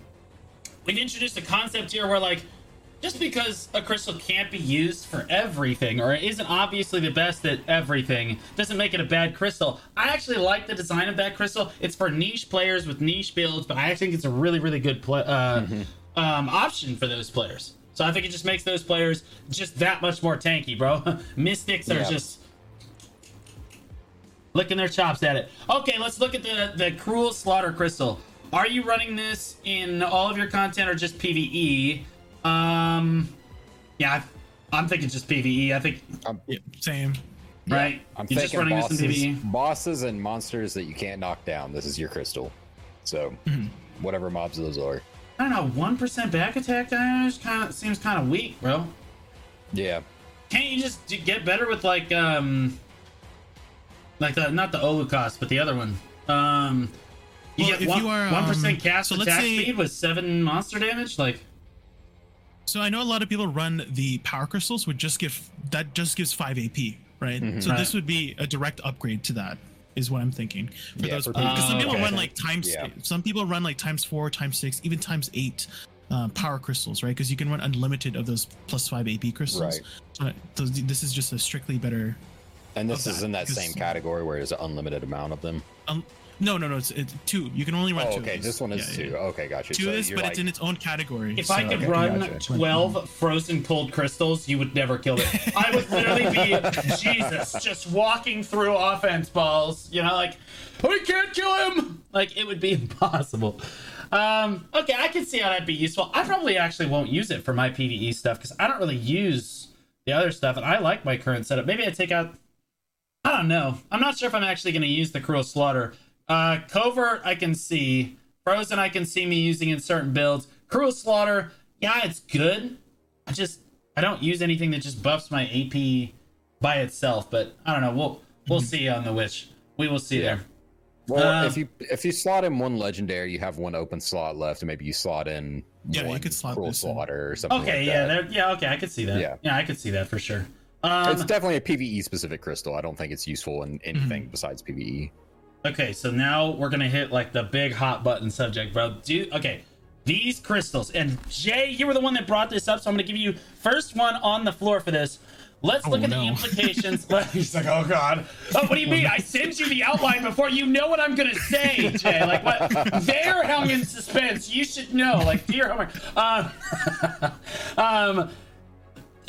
we've introduced a concept here where like, just because a crystal can't be used for everything or it isn't obviously the best at everything doesn't make it a bad crystal. I actually like the design of that crystal. It's for niche players with niche builds, but I think it's a really, really good uh, um, option for those players. So I think it just makes those players just that much more tanky, bro. Mystics are Yeah. just licking their chops at it. Okay, let's look at the the cruel slaughter crystal. are you running this in all of your content or just PVE? Um, yeah, I- I'm thinking just PVE. I think Yeah, same. right. I'm You're just thinking running this in bosses, PVE. bosses and monsters that you can't knock down. This is your crystal. So Mhm. whatever mobs those are. I don't know. One percent back attack damage kind of seems kind of weak, bro. Yeah. Can't you just get better with like um, like the not the Olucos, but the other one? Um, you Well, get if one you are, one percent um, cast so attack say- speed with seven monster damage. Like, So I know a lot of people run the power crystals, would just give that just gives five AP, right? Mhm. So Right. this would be a direct upgrade to that, is what I'm thinking. For Yeah, those because some people okay. run like times. Yeah. Some people run like times four, times six, even times eight. Uh, power crystals, right? Because you can run unlimited of those plus five AP crystals. Right. So those, this is just a strictly better. And this is that, in that same category where there's an unlimited amount of them. Um, no, no, no. It's, it's two. You can only run Oh, two. of okay. these. This one is Yeah, two. yeah. Okay, gotcha. Two so of this, but like, it's in its own category. if so- I could okay, run gotcha. twelve frozen cold crystals, you would never kill it. I would literally be Jesus, just walking through offense balls. You know, like we can't kill him. Like it would be impossible. Um, okay, I can see how that'd be useful. I probably actually won't use it for my PVE stuff because I don't really use the other stuff, and I like my current setup. Maybe I take out. I don't know. I'm not sure if I'm actually going to use the cruel slaughter. Uh, covert, I can see. Frozen, I can see me using in certain builds. Cruel slaughter, yeah, it's good. I just I don't use anything that just buffs my AP by itself. But I don't know. We'll we'll see on the witch. We will see Yeah. there. well, um, if you if you slot in one legendary, you have one open slot left, and maybe you slot in Yeah, you could slot cruel this in. slaughter or something. Okay, like yeah, that. there, yeah, okay, I could see that. Yeah. yeah, I could see that for sure. Um, it's definitely a PVE specific crystal. I don't think it's useful in anything besides E. PVE. Okay, so now we're gonna hit like the big hot button subject, bro. Do okay. These crystals and Jay, you were the one that brought this up, so I'm gonna give you first one on the floor for this. Let's look Oh, at the implications. He's like, oh god. Oh, what do you mean? I sent you the outline before you know what I'm gonna say, Jay. Like what? They're hung in suspense. You should know. Like, dear homework. Um, um,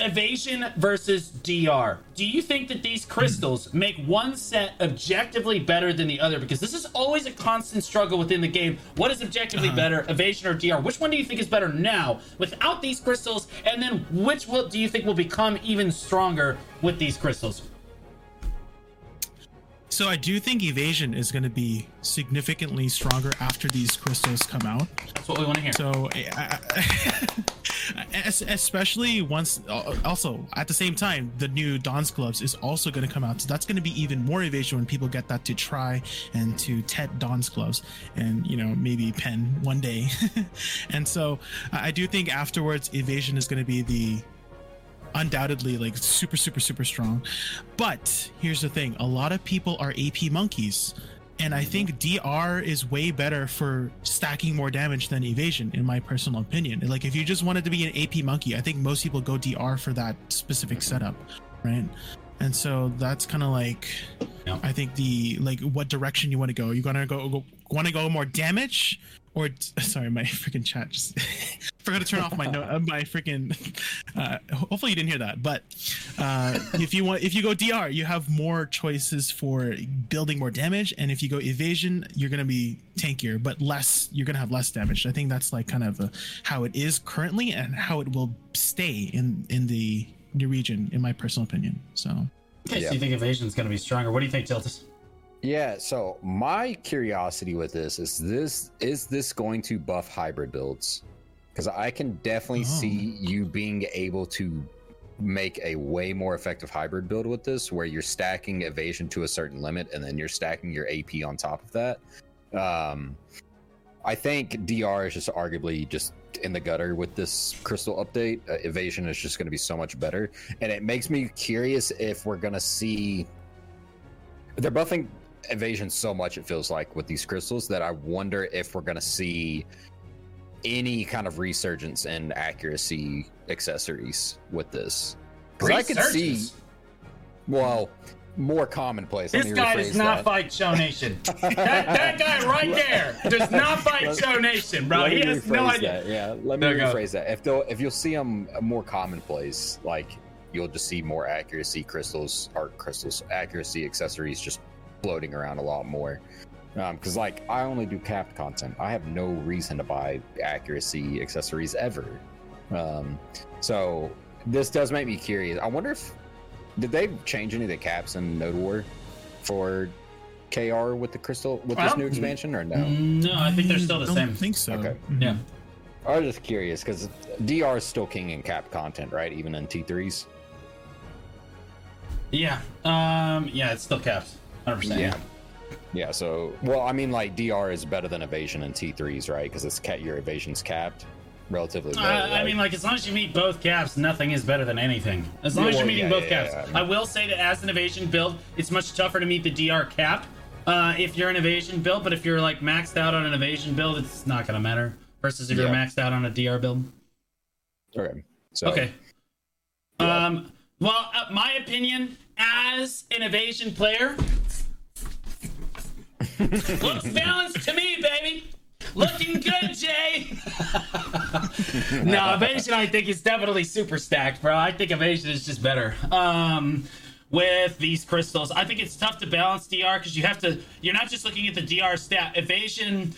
evasion versus DR. Do you think that these crystals make one set objectively better than the other? Because this is always a constant struggle within the game. What is objectively uh-huh. better, evasion or DR? Which one do you think is better now without these crystals? And then which will do you think will become even stronger with these crystals? So I do think evasion is going to be significantly stronger after these crystals come out. That's what we want to hear. So, I- I- especially once, uh, also at the same time, the new Dawn's gloves is also going to come out. So that's going to be even more evasion when people get that to try and to tet Dawn's gloves, and you know maybe pen one day. and so I I do think afterwards, evasion is going to be the undoubtedly like super super super strong. But here's the thing. A lot of people are ap monkeys. And i think dr is way better for stacking more damage than evasion in my personal opinion. Like if you just wanted to be an ap monkey i think most people go dr for that specific setup right? And so that's kind of like Yeah. i think the like what direction you want to go. You gonna go, go want to go more damage or sorry my freaking chat just forgot to turn off my note uh, my freaking uh hopefully you didn't hear that but uh if you want if you go dr you have more choices for building more damage and if you go evasion you're gonna be tankier but less you're gonna have less damage i think that's like kind of uh how it is currently and how it will stay in in the new region in my personal opinion so okay, yeah. so you think evasion is going to be stronger? What do you think, Tiltus? Yeah, so my curiosity with this is this is this going to buff hybrid builds? Because I can definitely Oh. see you being able to make a way more effective hybrid build with this, where you're stacking evasion to a certain limit and then you're stacking your AP on top of that. Um, I think DR is just arguably just in the gutter with this crystal update. Uh, evasion is just going to be so much better, and it makes me curious if we're going to see. They're buffing evasion so much it feels like with these crystals that I wonder if we're going to see any kind of resurgence in accuracy accessories with this. Because I can see, well, more commonplace. This guy does not that. fight Show Nation. that, that guy right there does not fight Show Nation, bro. He has no idea. that. Yeah, let me There rephrase that. If they'll, if you'll see them more commonplace, like you'll just see more accuracy crystals or crystals accuracy accessories just floating around a lot more. because like I only do capped content. I have no reason to buy accuracy accessories ever. Um, so this does make me curious. I wonder if did they change any of the caps in Node War for KR with the crystal with this new expansion or no? No, I think they're still the don't same. think so. Okay. Mhm. Yeah. I was just curious because DR is still king in cap content, right? Even in T3s. Yeah. Um. Yeah, it's still capped. 100%. Yeah. Yeah, so well, I mean, like DR is better than evasion in T3s, right? Because it's cat your evasion's capped, relatively. Low, Uh, I mean, like, as long as you meet both caps, nothing is better than anything. As long Yeah, as you're meeting yeah, both yeah, caps. I will say that as an evasion build, it's much tougher to meet the DR cap uh, if you're an evasion build, but if you're, like, maxed out on an evasion build, it's not going to matter. Versus if you're maxed out on a DR build. okay. So, Okay. Um. Well, uh, my opinion as an evasion player looks balanced to me, baby. Looking good, Jay. no, evasion I think is definitely super stacked, bro. I think evasion is just better. Um. With these crystals, I think it's tough to balance DR because you have to. You're not just looking at the DR stat. Evasion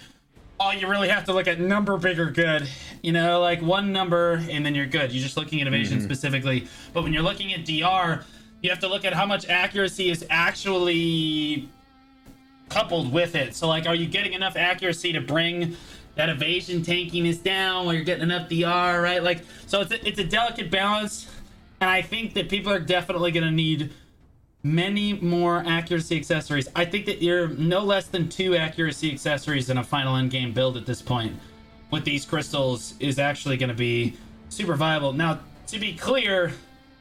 all you really have to look at number bigger good you know like one number and then you're good you're just looking at evasion specifically but when you're looking at dr you have to look at how much accuracy is actually coupled with it so like are you getting enough accuracy to bring that evasion tankiness down while you're getting enough dr right like so it's a, it's a delicate balance and i think that people are definitely going to need many more accuracy accessories. I think that you're no less than two accuracy accessories in a final end game build at this point with these crystals is actually going to be super viable. Now, to be clear,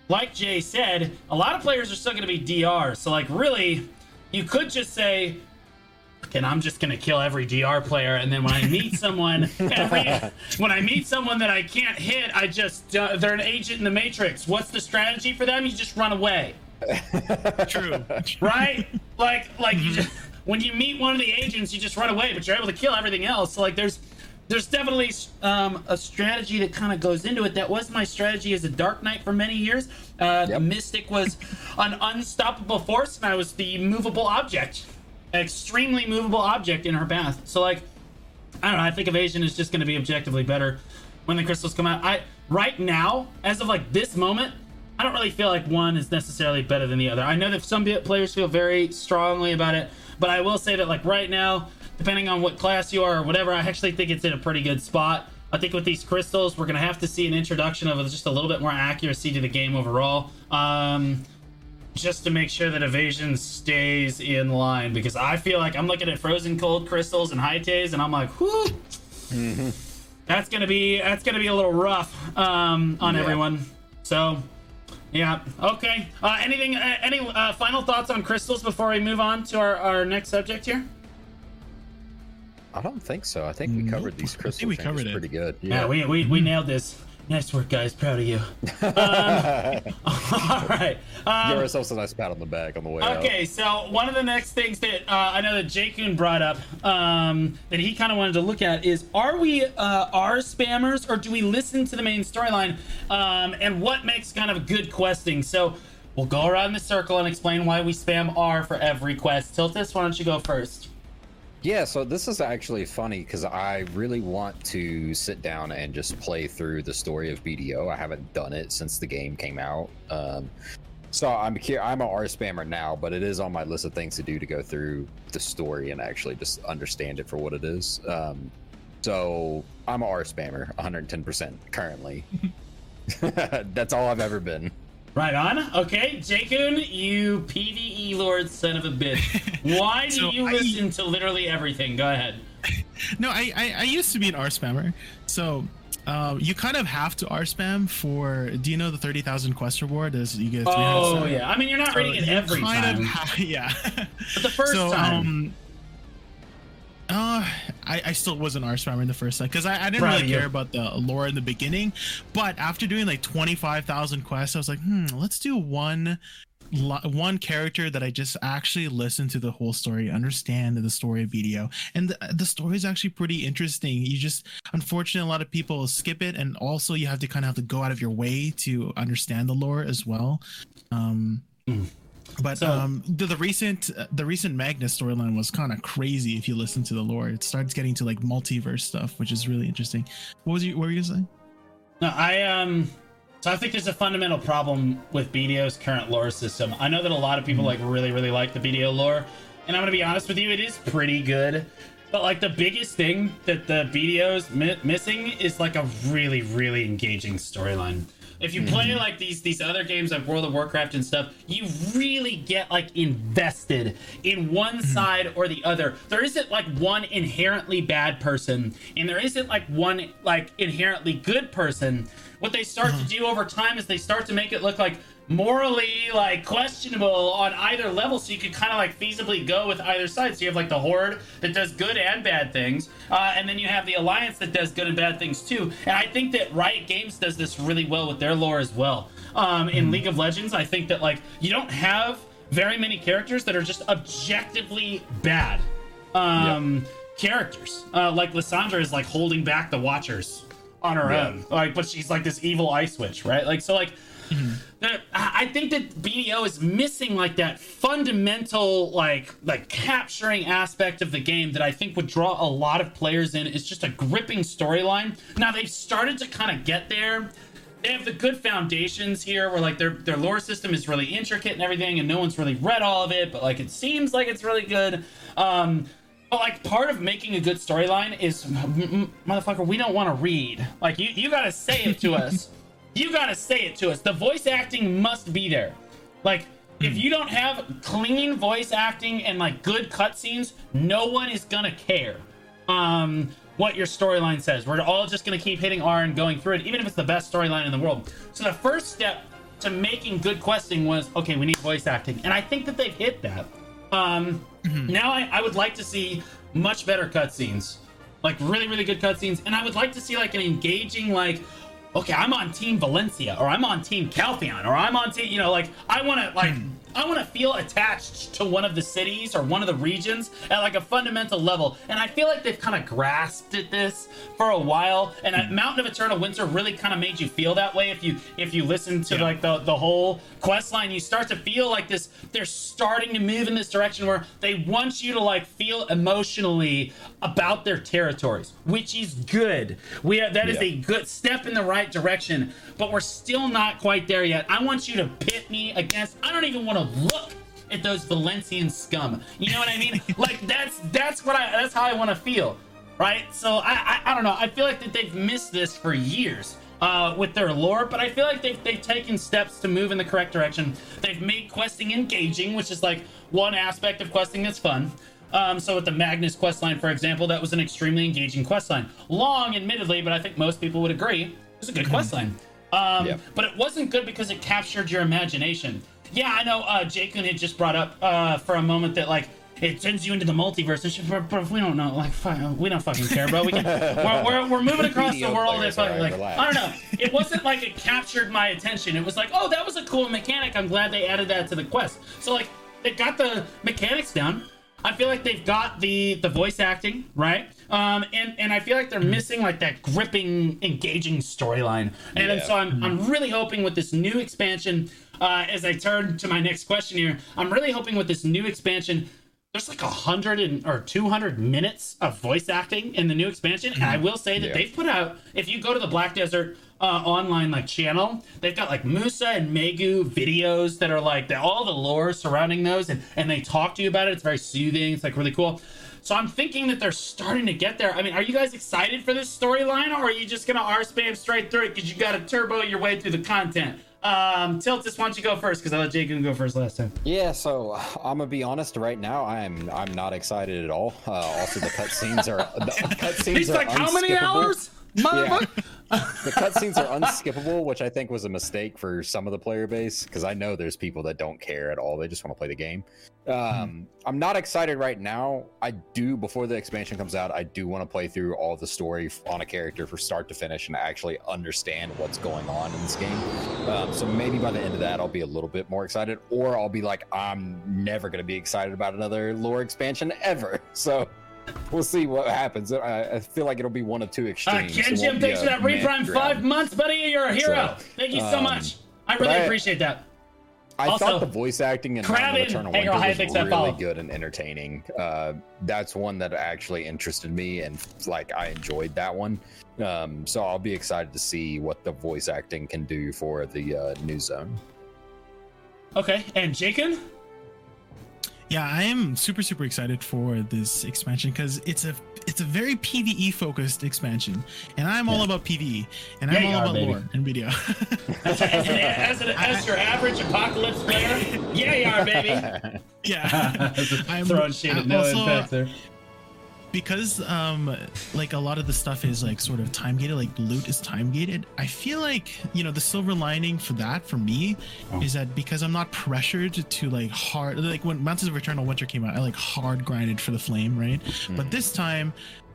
like Jay said, a lot of players are still going to be DR. So, like, really, you could just say, and I'm just gonna kill every DR player, and then when I meet someone, every, when I meet someone that I can't hit, I just uh, they're an agent in the Matrix. What's the strategy for them? You just run away True. right? like like you just when you meet one of the agents, you just run away, but you're able to kill everything else. So like there's there's definitely um, a strategy that kind of goes into it. That was my strategy as a Dark Knight for many years. Uh, The Mystic was an unstoppable force, and I was the movable object, extremely movable object in her path. So like, I don't know. I think evasion is just going to be objectively better when the crystals come out. I right now, as of like this moment, I don't really feel like one is necessarily better than the other. I know that some players feel very strongly about it, but I will say that like right now, depending on what class you are or whatever, I actually think it's in a pretty good spot. I think with these crystals, we're gonna have to see an introduction of just a little bit more accuracy to the game overall, um, just to make sure that evasion stays in line. Because I feel like I'm looking at frozen cold crystals and high tays, and I'm like, whoo, that's gonna be that's gonna be a little rough um, on Yeah. everyone. So yeah. Okay. Uh, anything? Uh, any uh, final thoughts on crystals before we move on to our, our next subject here? I don't think so. I think we covered Nope. these I think we covered it. pretty good. Yeah, we, we, we nailed this. Nice work, guys. Proud of you. Um, all right. Give Um, ourselves a nice pat on the back on the way out. okay, so one of the next things that uh, I know that Jakun brought up um, that he kind of wanted to look at is: Are we uh, R spammers or do we listen to the main storyline? Um, and what makes kind of good questing? So we'll go around the circle and explain why we spam R for every quest. Tiltus, why don't you go first? Yeah, so this is actually funny because I really want to sit down and just play through the story of BDO. I haven't done it since the game came out. Um, so I'm here. I'm a R spammer now, but it is on my list of things to do to go through the story and actually just understand it for what it is. Um, so I'm a R spammer, 110% currently. That's all I've ever been. Right on. Okay, Jakun, you PVE lord son of a bitch. Why do So you I- listen to literally everything? Go ahead. No, I, I I used to be an R spammer. So um, you kind of have to R spam for. Do you know the thirty thousand quest reward? Is you get. 300 Oh yeah. I mean, you're not So reading it every kind time, Of yeah. but the first so time. um. Uh, I, I still was an R in the first time because I, I didn't Proud really care about the lore in the beginning, but after doing like twenty five thousand quests, I was like, hmm, let's do one, one character that I just actually listen to the whole story, understand the story of BDO, and the, the story is actually pretty interesting. You just, unfortunately, a lot of people skip it, and also you have to kind of have to go out of your way to understand the lore as well. Um, But So- um, the, the recent uh, the recent Magnus storyline was kind of crazy. If you listen to the lore, it starts getting to like multiverse stuff, which is really interesting. What was you? What were you gonna say? No, I um. So I think there's a fundamental problem with BDO's current lore system. I know that a lot of people like really, really like the BDO lore, and I'm gonna be honest with you, it is pretty good. But like the biggest thing that the BDO's mi- missing is like a really, really engaging storyline. If you mm-hmm. play like these these other games like World of Warcraft and stuff, you really get like invested in one mm-hmm. side or the other. There isn't like one inherently bad person, and there isn't like one like inherently good person. What they start to mm-hmm. do over time is they start to make it look like morally like questionable on either level so you can kind of like feasibly go with either side. So you have like the horde that does good and bad things uh, and then you have the alliance that does good and bad things too. And i think that riot games does this really well with their lore as well. Um, in league of legends i think that like you don't have very many characters that are just objectively bad. Um, characters. Uh, like Lissandra is like holding back the watchers on her Yeah. own. Like but she's like this evil ice witch right? Like so like there- I I think that BDO is missing like that fundamental like like capturing aspect of the game that I think would draw a lot of players in. It's just a gripping storyline. Now they've started to kind of get there. They have the good foundations here, where like their their lore system is really intricate and everything, and no one's really read all of it, but like it seems like it's really good. Um, but like part of making a good storyline is, motherfucker, we don't want to read. Like you you gotta say it to us. You gotta say it to us. The voice acting must be there. Like, if you don't have clean voice acting and like good cutscenes, no one is gonna care. Um, what your storyline says. We're all just gonna keep hitting R and going through it, even if it's the best storyline in the world. So the first step to making good questing was okay, we need voice acting, and I think that they've hit that. Um, now I, I would like to see much better cutscenes, like really, really good cutscenes, and I would like to see like an engaging like. Okay, I'm on Team Valencia, or I'm on Team Calpheon, or I'm on Team, you know, like I want to like hmm. I want to feel attached to one of the cities or one of the regions at like a fundamental level. And I feel like they've kind of grasped at this for a while. And uh, Mountain of Eternal Winter really kind of made you feel that way. If you if you listen to like the the whole quest line, you start to feel like this. They're starting to move in this direction where they want you to like feel emotionally about their territories, which is good. We are, that is Yeah. a good step in the right direction, but we're still not quite there yet. I want you to pit me against. I don't even want to look at those Valencian scum. You know what I mean? like that's that's what I that's how I want to feel, right? So I, I I don't know. I feel like that they've missed this for years. Uh, with their lore, but I feel like they've, they've taken steps to move in the correct direction. They've made questing engaging, which is like one aspect of questing that's fun. Um, so with the Magnus questline, for example, that was an extremely engaging questline. Long, admittedly, but I think most people would agree it was a good questline. Um, Yeah. But it wasn't good because it captured your imagination. Yeah, I know. Uh, Jakun had just brought up uh, for a moment that like it sends you into the multiverse. And shit, but, but we don't know. Like, fuck, we don't fucking care, bro. We can, we're, we're, we're moving across the world. It's like, like. I don't know. It wasn't like it captured my attention. It was like, oh, that was a cool mechanic. I'm glad they added that to the quest. So like, they got the mechanics down. I feel like they've got the the voice acting right, um, and and I feel like they're missing like that gripping, engaging storyline. And, and Yeah. so I'm I'm really hoping with this new expansion. Uh, as I turn to my next question here, I'm really hoping with this new expansion. There's like a hundred and or two hundred minutes of voice acting in the new expansion, and I will say that Yeah. they've put out. If you go to the Black Desert uh, online like channel, they've got like Musa and Maegu videos that are like the, all the lore surrounding those, and and they talk to you about it. It's very soothing. It's like really cool. So I'm thinking that they're starting to get there. I mean, are you guys excited for this storyline, or are you just gonna R spam straight through it because you got to turbo your way through the content? Um, Tiltus, why don't you go first? Because I let Jacob go first last time. Yeah, so I'm gonna be honest. Right now, I'm I'm not excited at all. Uh, also, the cutscenes are the cutscenes He's are like, how many hours? Motherfucker. The cutscenes are unskippable, which I think was a mistake for some of the player base because I know there's people that don't care at all. They just want to play the game. Um, I'm not excited right now. I do before the expansion comes out. I do want to play through all the story on a character from start to finish and actually understand what's going on in this game. Um, so maybe by the end of that, I'll be a little bit more excited, or I'll be like, I'm never going to be excited about another lore expansion ever. So. We'll see what happens. I, I feel like it'll be one of two Uh, extremes. Ken It Jim, won't thanks for that reprime five months, buddy. You're a hero. So, Thank you so um, much. I really I- appreciate that. I Also, thought the voice acting in Crab Eternal Winter was thanks for that really follow. good and entertaining. Uh, that's one that actually interested me, and like I enjoyed that one. Um, so I'll be excited to see what the voice acting can do for the uh, new zone. Okay, and Jacob? Yeah, I am super super excited for this expansion because it's a it's a very PVE focused expansion, and I'm all about PVE, and Yeah, I'm all are, about baby. lore and video. As, an, as, an, as your average apocalypse player? Yeah, you are, baby. yeah, I'm Throwing shade at no also- impact there. Because um like a lot of the stuff is like sort of time gated like loot is time gated i feel like you know the silver lining for that for me Oh. is that because i'm not pressured to like hard like when mountains of eternal winter came out i like hard grinded for the flame right but this time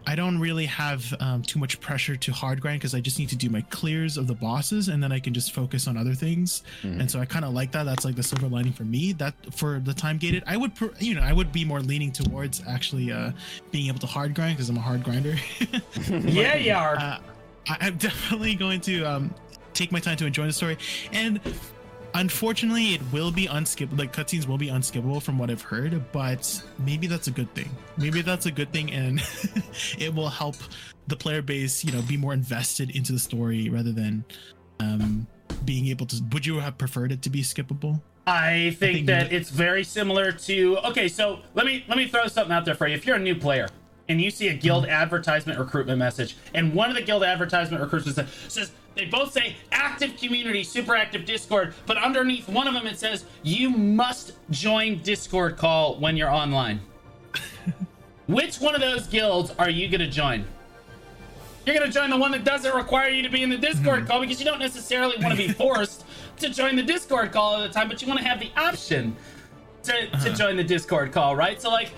I don't really have um, too much pressure to hard grind because I just need to do my clears of the bosses and then I can just focus on other things. And so I kind of like that. That's like the silver lining for me. That for the time gated, I would, pr- you know, I would be more leaning towards actually uh, being able to hard grind because I'm a hard grinder. Yeah, you are. uh, I, I'm definitely going to um, take my time to enjoy the story. And unfortunately, it will be unskippable. Like cutscenes will be unskippable from what I've heard, but maybe that's a good thing. Maybe that's a good thing, and it will help the player base, you know, be more invested into the story rather than um, being able to. Would you have preferred it to be skippable? I think think that that- it's very similar to okay, so let me let me throw something out there for you. If you're a new player and you see a guild advertisement recruitment message, and one of the guild advertisement recruiters says, they both say active community, super active Discord, but underneath one of them it says you must join Discord call when you're online. Which one of those guilds are you gonna join? You're gonna join the one that doesn't require you to be in the Discord hmm. call because you don't necessarily want to be forced to join the Discord call all the time, but you want to have the option to, to uh-huh. join the Discord call, right? So like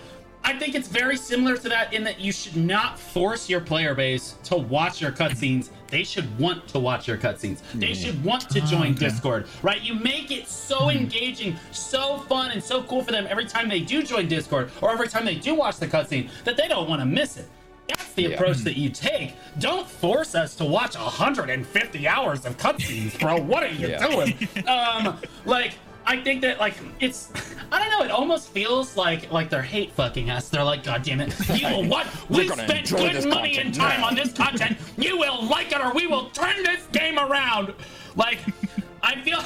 I think it's very similar to that in that you should not force your player base to watch your cutscenes. They should want to watch your cutscenes. They should want to join okay. Discord, right? You make it so engaging, so fun, and so cool for them every time they do join Discord or every time they do watch the cutscene that they don't want to miss it. That's the Yeah. approach that you take. Don't force us to watch 150 hours of cutscenes, bro. What are you Yeah. doing? Um, like I think that like it's I don't know. It almost feels like like they're hate fucking us. They're like, God damn it, you will what? We spent good money and time now." on this content. You will like it, or we will turn this game around. Like I feel.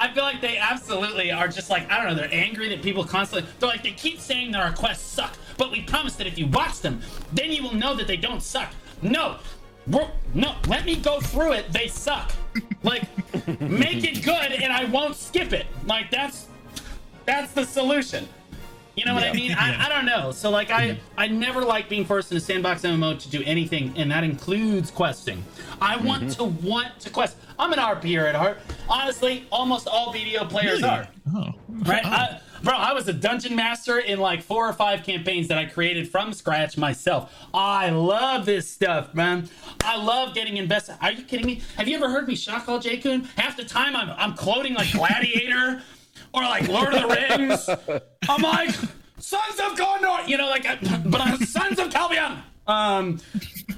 I feel like they absolutely are just like, I don't know, they're angry that people constantly, they're like, they keep saying that our quests suck, but we promise that if you watch them, then you will know that they don't suck. No, no, let me go through it. They suck. Like, make it good and I won't skip it. Like, that's, that's the solution. You know what I mean? I, I don't know. So like I I never like being forced in a sandbox MMO to do anything, and that includes questing. I want mm-hmm. to want to quest. I'm an RPer at heart. Honestly, almost all BDO players Really? are. Oh, Right? Oh. I, bro, I was a dungeon master in like four or five campaigns that I created from scratch myself. I love this stuff, man. I love getting invested. Are you kidding me? Have you ever heard me shock all J Kun? Half the time I'm I'm quoting like Gladiator or like Lord of the Rings. I'm like Sons of Gondor, you know, like, I, but I'm Sons of Calpheon. Um,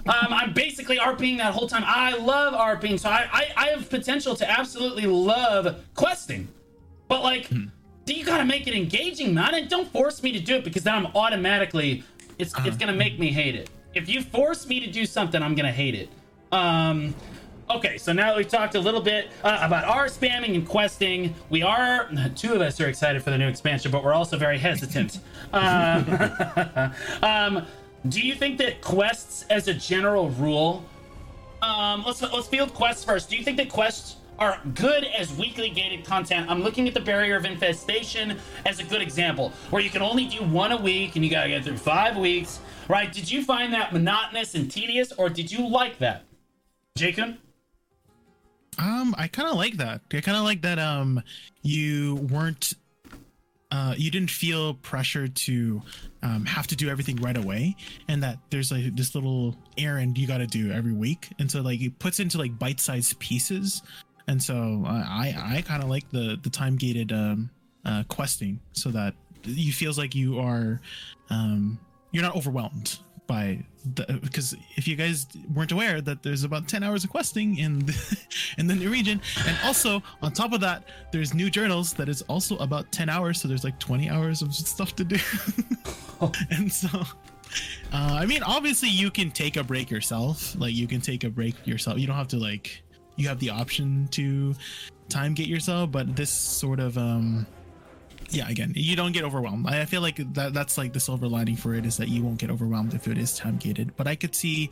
um, I'm basically RPing that whole time. I love RPing, so I, I, I have potential to absolutely love questing. But like, do you gotta make it engaging, man? And don't force me to do it because then I'm automatically it's it's gonna make me hate it. If you force me to do something, I'm gonna hate it. Um, okay, so now that we've talked a little bit uh, about our spamming and questing, we are two of us are excited for the new expansion, but we're also very hesitant. um, um, do you think that quests, as a general rule, um, let's let's field quests first. Do you think that quests are good as weekly gated content? I'm looking at the barrier of infestation as a good example, where you can only do one a week and you gotta get through five weeks, right? Did you find that monotonous and tedious, or did you like that, Jacob? Um, I kind of like that. I kind of like that. Um, you weren't, uh, you didn't feel pressure to, um, have to do everything right away, and that there's like this little errand you got to do every week, and so like it puts into like bite-sized pieces, and so uh, I I kind of like the the time gated um uh questing so that you feels like you are um you're not overwhelmed by the because if you guys weren't aware that there's about 10 hours of questing in the, in the new region. And also on top of that there's new journals that is also about 10 hours so there's like 20 hours of stuff to do. And so uh, i mean obviously you can take a break yourself. Like you can take a break yourself. You don't have to like you have the option to time gate yourself but this sort of um yeah again you don't get overwhelmed. I feel like that that's like the silver lining for it is that you won't get overwhelmed if it is time gated. But i could see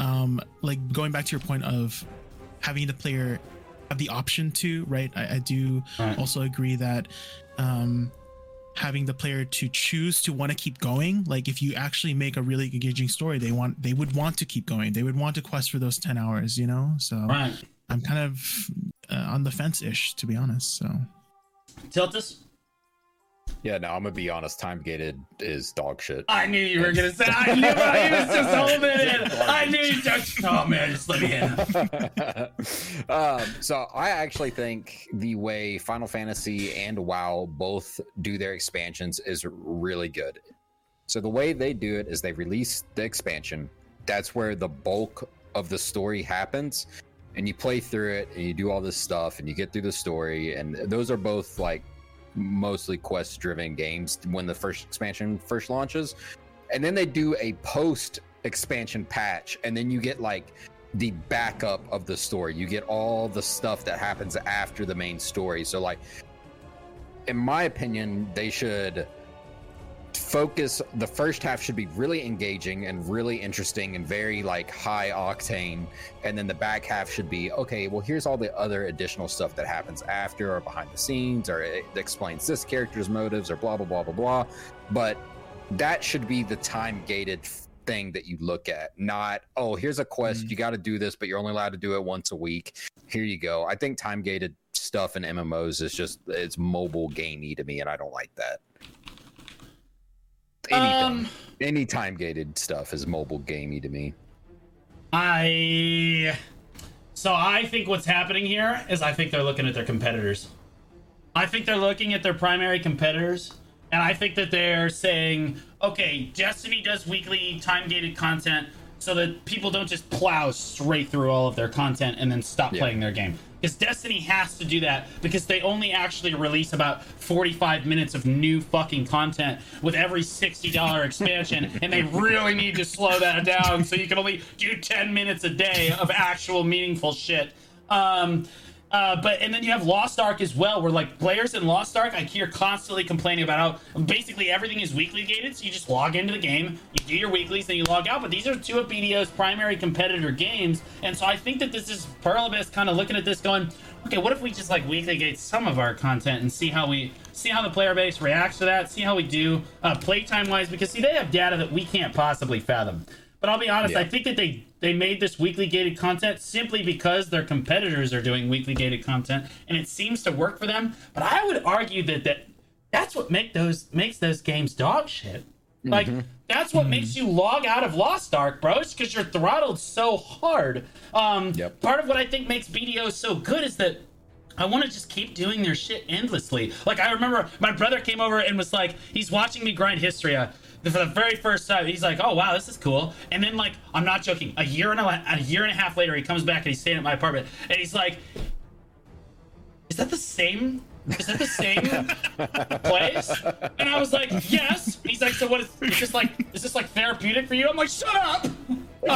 um like going back to your point of having the player have the option to right? I, I do Right. also agree that um having the player to choose to want to keep going like if you actually make a really engaging story they want they would want to keep going. They would want to quest for those 10 hours you know? So Right. I'm kind of uh, on the fence ish to be honest so Tiltus? Yeah, no, I'm gonna be honest. Time gated is dog shit. I knew you were gonna say. I knew it. He was just holding it. I knew you just. Oh man, just let me in. um, so I actually think the way Final Fantasy and WoW both do their expansions is really good. So the way they do it is they release the expansion. That's where the bulk of the story happens, and you play through it and you do all this stuff and you get through the story. And those are both like mostly quest driven games when the first expansion first launches. And then they do a post expansion patch, and then you get like the backup of the story. You get all the stuff that happens after the main story. So, like, in my opinion, they should focus. The first half should be really engaging and really interesting and very like high octane, and then the back half should be okay. Well, here's all the other additional stuff that happens after or behind the scenes, or it explains this character's motives, or blah blah blah blah blah. But that should be the time gated thing that you look at, not oh, here's a quest, Mm. you got to do this, but you're only allowed to do it once a week. Here you go. I think time gated stuff in MMOs is just it's mobile gamey to me, and I don't like that. Anything, Um, any time gated stuff is mobile gamey to me. I. So I think what's happening here is I think they're looking at their competitors. I think they're looking at their primary competitors, and I think that they're saying, okay, Destiny does weekly time gated content so that people don't just plow straight through all of their content and then stop Yeah. playing their game. Because Destiny has to do that because they only actually release about 45 minutes of new fucking content with every $60 expansion, and they really need to slow that down so you can only do 10 minutes a day of actual meaningful shit. Um, uh, but and then you have Lost Ark as well, where like players in Lost Ark, I hear constantly complaining about how basically everything is weekly gated. So you just log into the game, you do your weeklies, then you log out. But these are two of BDO's primary competitor games, and so I think that this is Pearl Abyss kind of looking at this, going, okay, what if we just like weekly gate some of our content and see how we see how the player base reacts to that, see how we do uh, playtime wise, because see they have data that we can't possibly fathom. But I'll be honest, Yeah. I think that they they made this weekly gated content simply because their competitors are doing weekly gated content, and it seems to work for them. But I would argue that that that's what make those makes those games dog shit. Like that's what makes you log out of Lost Ark, bro. It's because you're throttled so hard. Um, Yep. Part of what I think makes BDO so good is that I want to just keep doing their shit endlessly. Like I remember my brother came over and was like, he's watching me grind Hystria for the very first time. He's like, "Oh wow, this is cool." And then like, I'm not joking. A year and a, a year and a half later, he comes back and he's staying at my apartment, and he's like, "Is that the same?" Is that the same place? And I was like, yes. And he's like, so what is, is this like? Is this like therapeutic for you? I'm like, shut up.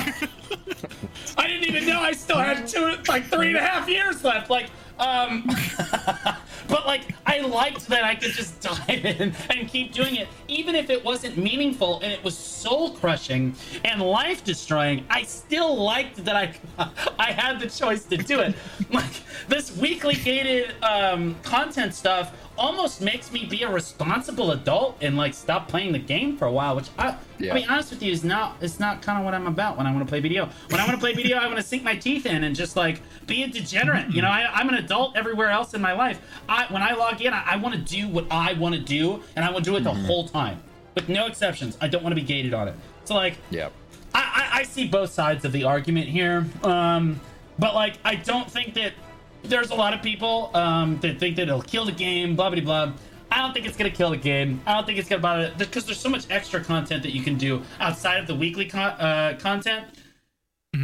I didn't even know I still had two, like three and a half years left. Like, um, but like, I liked that I could just dive in and keep doing it, even if it wasn't meaningful and it was soul crushing and life destroying. I still liked that I, I had the choice to do it. Like this weekly gated um, content stuff almost makes me be a responsible adult and like stop playing the game for a while, which I, Yeah. I mean, honest with you, is not it's not kind of what I'm about when I want to play video. When I want to play video, I want to sink my teeth in and just like be a degenerate. You know, I, I'm an adult everywhere else in my life. I when I log in, I, I want to do what I want to do, and I want to do it the whole time, with no exceptions. I don't want to be gated on it. So like, yeah, I, I, I see both sides of the argument here. Um, but like, I don't think that there's a lot of people um, that think that it'll kill the game, blah blah blah. I, don't think it's gonna kill the game. I don't think it's gonna bother it because there's so much extra content that you can do outside of the weekly con- uh, content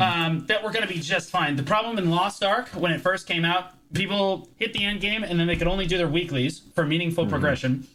um, that we're gonna be just fine. The problem in Lost Ark when it first came out, people hit the end game and then they could only do their weeklies for meaningful progression.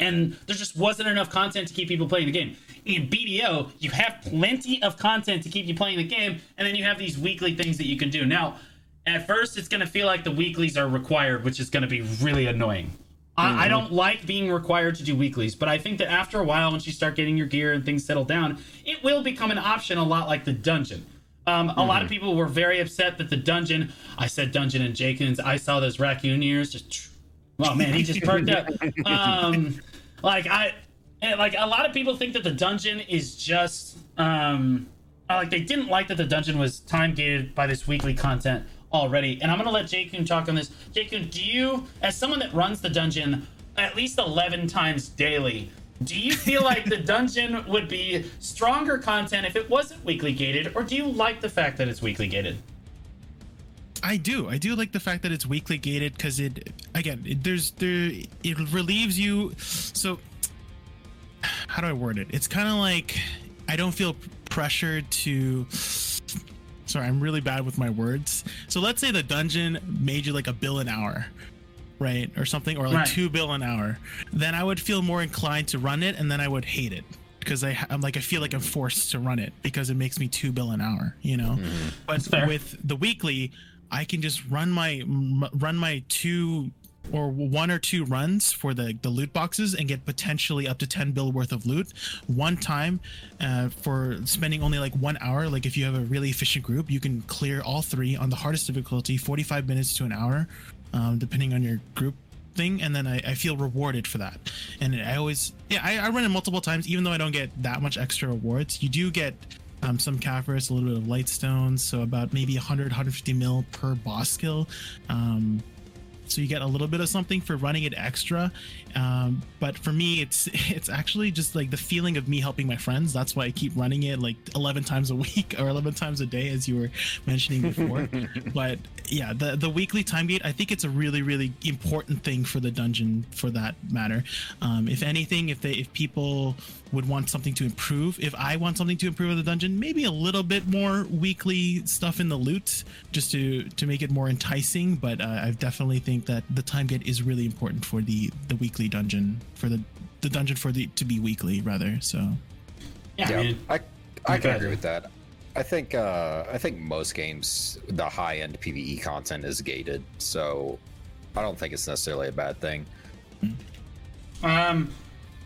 And there just wasn't enough content to keep people playing the game. In BDO, you have plenty of content to keep you playing the game, and then you have these weekly things that you can do. Now, at first, it's going to feel like the weeklies are required, which is going to be really annoying. I, I don't like being required to do weeklies, but I think that after a while, once you start getting your gear and things settle down, it will become an option a lot like the dungeon. Um, a lot of people were very upset that the dungeon, I said dungeon and Jakins, I saw those raccoon ears just, oh man, he just perked up. Um, like I, like a lot of people think that the dungeon is just, um, like they didn't like that the dungeon was time gated by this weekly content already. And I'm gonna let Jakun talk on this. Jakun, do you, as someone that runs the dungeon at least 11 times daily, do you feel like the dungeon would be stronger content if it wasn't weekly gated, or do you like the fact that it's weekly gated? I do. I do like the fact that it's weekly gated because it again it, there's there it relieves you. So how do I word it? It's kind of like I don't feel pressured to. Sorry, I'm really bad with my words. So let's say the dungeon made you like a bill an hour, right, or something, or like Right. two bill an hour. Then I would feel more inclined to run it, and then I would hate it because I I'm like I feel like I'm forced to run it because it makes me two bill an hour, you know. Mm-hmm. But with the weekly, I can just run my m- run my two or one or two runs for the the loot boxes and get potentially up to 10 bill worth of loot. One time uh, for spending only like one hour like if you have a really efficient group you can clear all three on the hardest difficulty 45 minutes to an hour um, depending on your group thing and then I, I feel rewarded for that. And i always yeah I, I run it multiple times even though i don't get that much extra rewards. You do get um, some Caphras, a little bit of light stones, so about maybe 100, 150 mil per boss skill. Um, so you get a little bit of something for running it extra. Um, but for me, it's it's actually just like the feeling of me helping my friends. That's why I keep running it like 11 times a week or 11 times a day, as you were mentioning before. but yeah, the the weekly time gate, I think it's a really really important thing for the dungeon for that matter. Um, if anything, if they if people would want something to improve, if I want something to improve in the dungeon, maybe a little bit more weekly stuff in the loot just to to make it more enticing. But uh, I definitely think that the time gate is really important for the the weekly dungeon for the the dungeon for the to be weekly rather. So Yeah, Yeah, I mean, I, I can agree with that. I think uh, I think most games the high end PVE content is gated, so I don't think it's necessarily a bad thing. Um,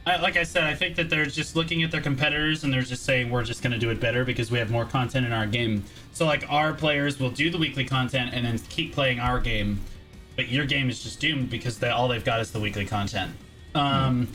I, like I said, I think that they're just looking at their competitors and they're just saying we're just going to do it better because we have more content in our game. So like our players will do the weekly content and then keep playing our game, but your game is just doomed because they, all they've got is the weekly content. Um,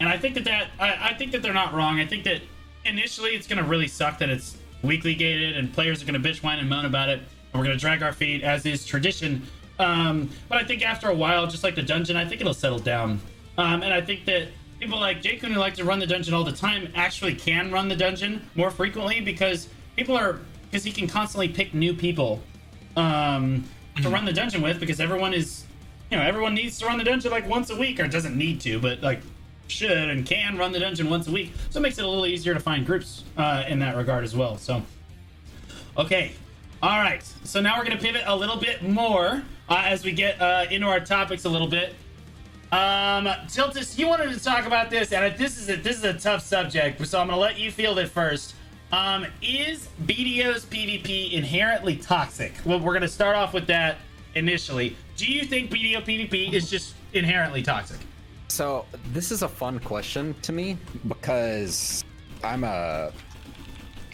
and I think that that I, I think that they're not wrong. I think that initially it's going to really suck that it's weekly gated and players are going to bitch, whine, and moan about it, and we're going to drag our feet as is tradition. Um, but I think after a while, just like the dungeon, I think it'll settle down. Um, and I think that people like Jake who like to run the dungeon all the time actually can run the dungeon more frequently because people are because he can constantly pick new people um, to run the dungeon with because everyone is you know everyone needs to run the dungeon like once a week or doesn't need to but like should and can run the dungeon once a week. So it makes it a little easier to find groups uh, in that regard as well so. Okay all right so now we're gonna pivot a little bit more uh, as we get uh, into our topics a little bit. Um, Tiltus, you wanted to talk about this, and this is a this is a tough subject, so I'm gonna let you field it first. Um, is BDO's PvP inherently toxic? Well, we're gonna start off with that initially. Do you think BDO PvP is just inherently toxic? So this is a fun question to me because I'm a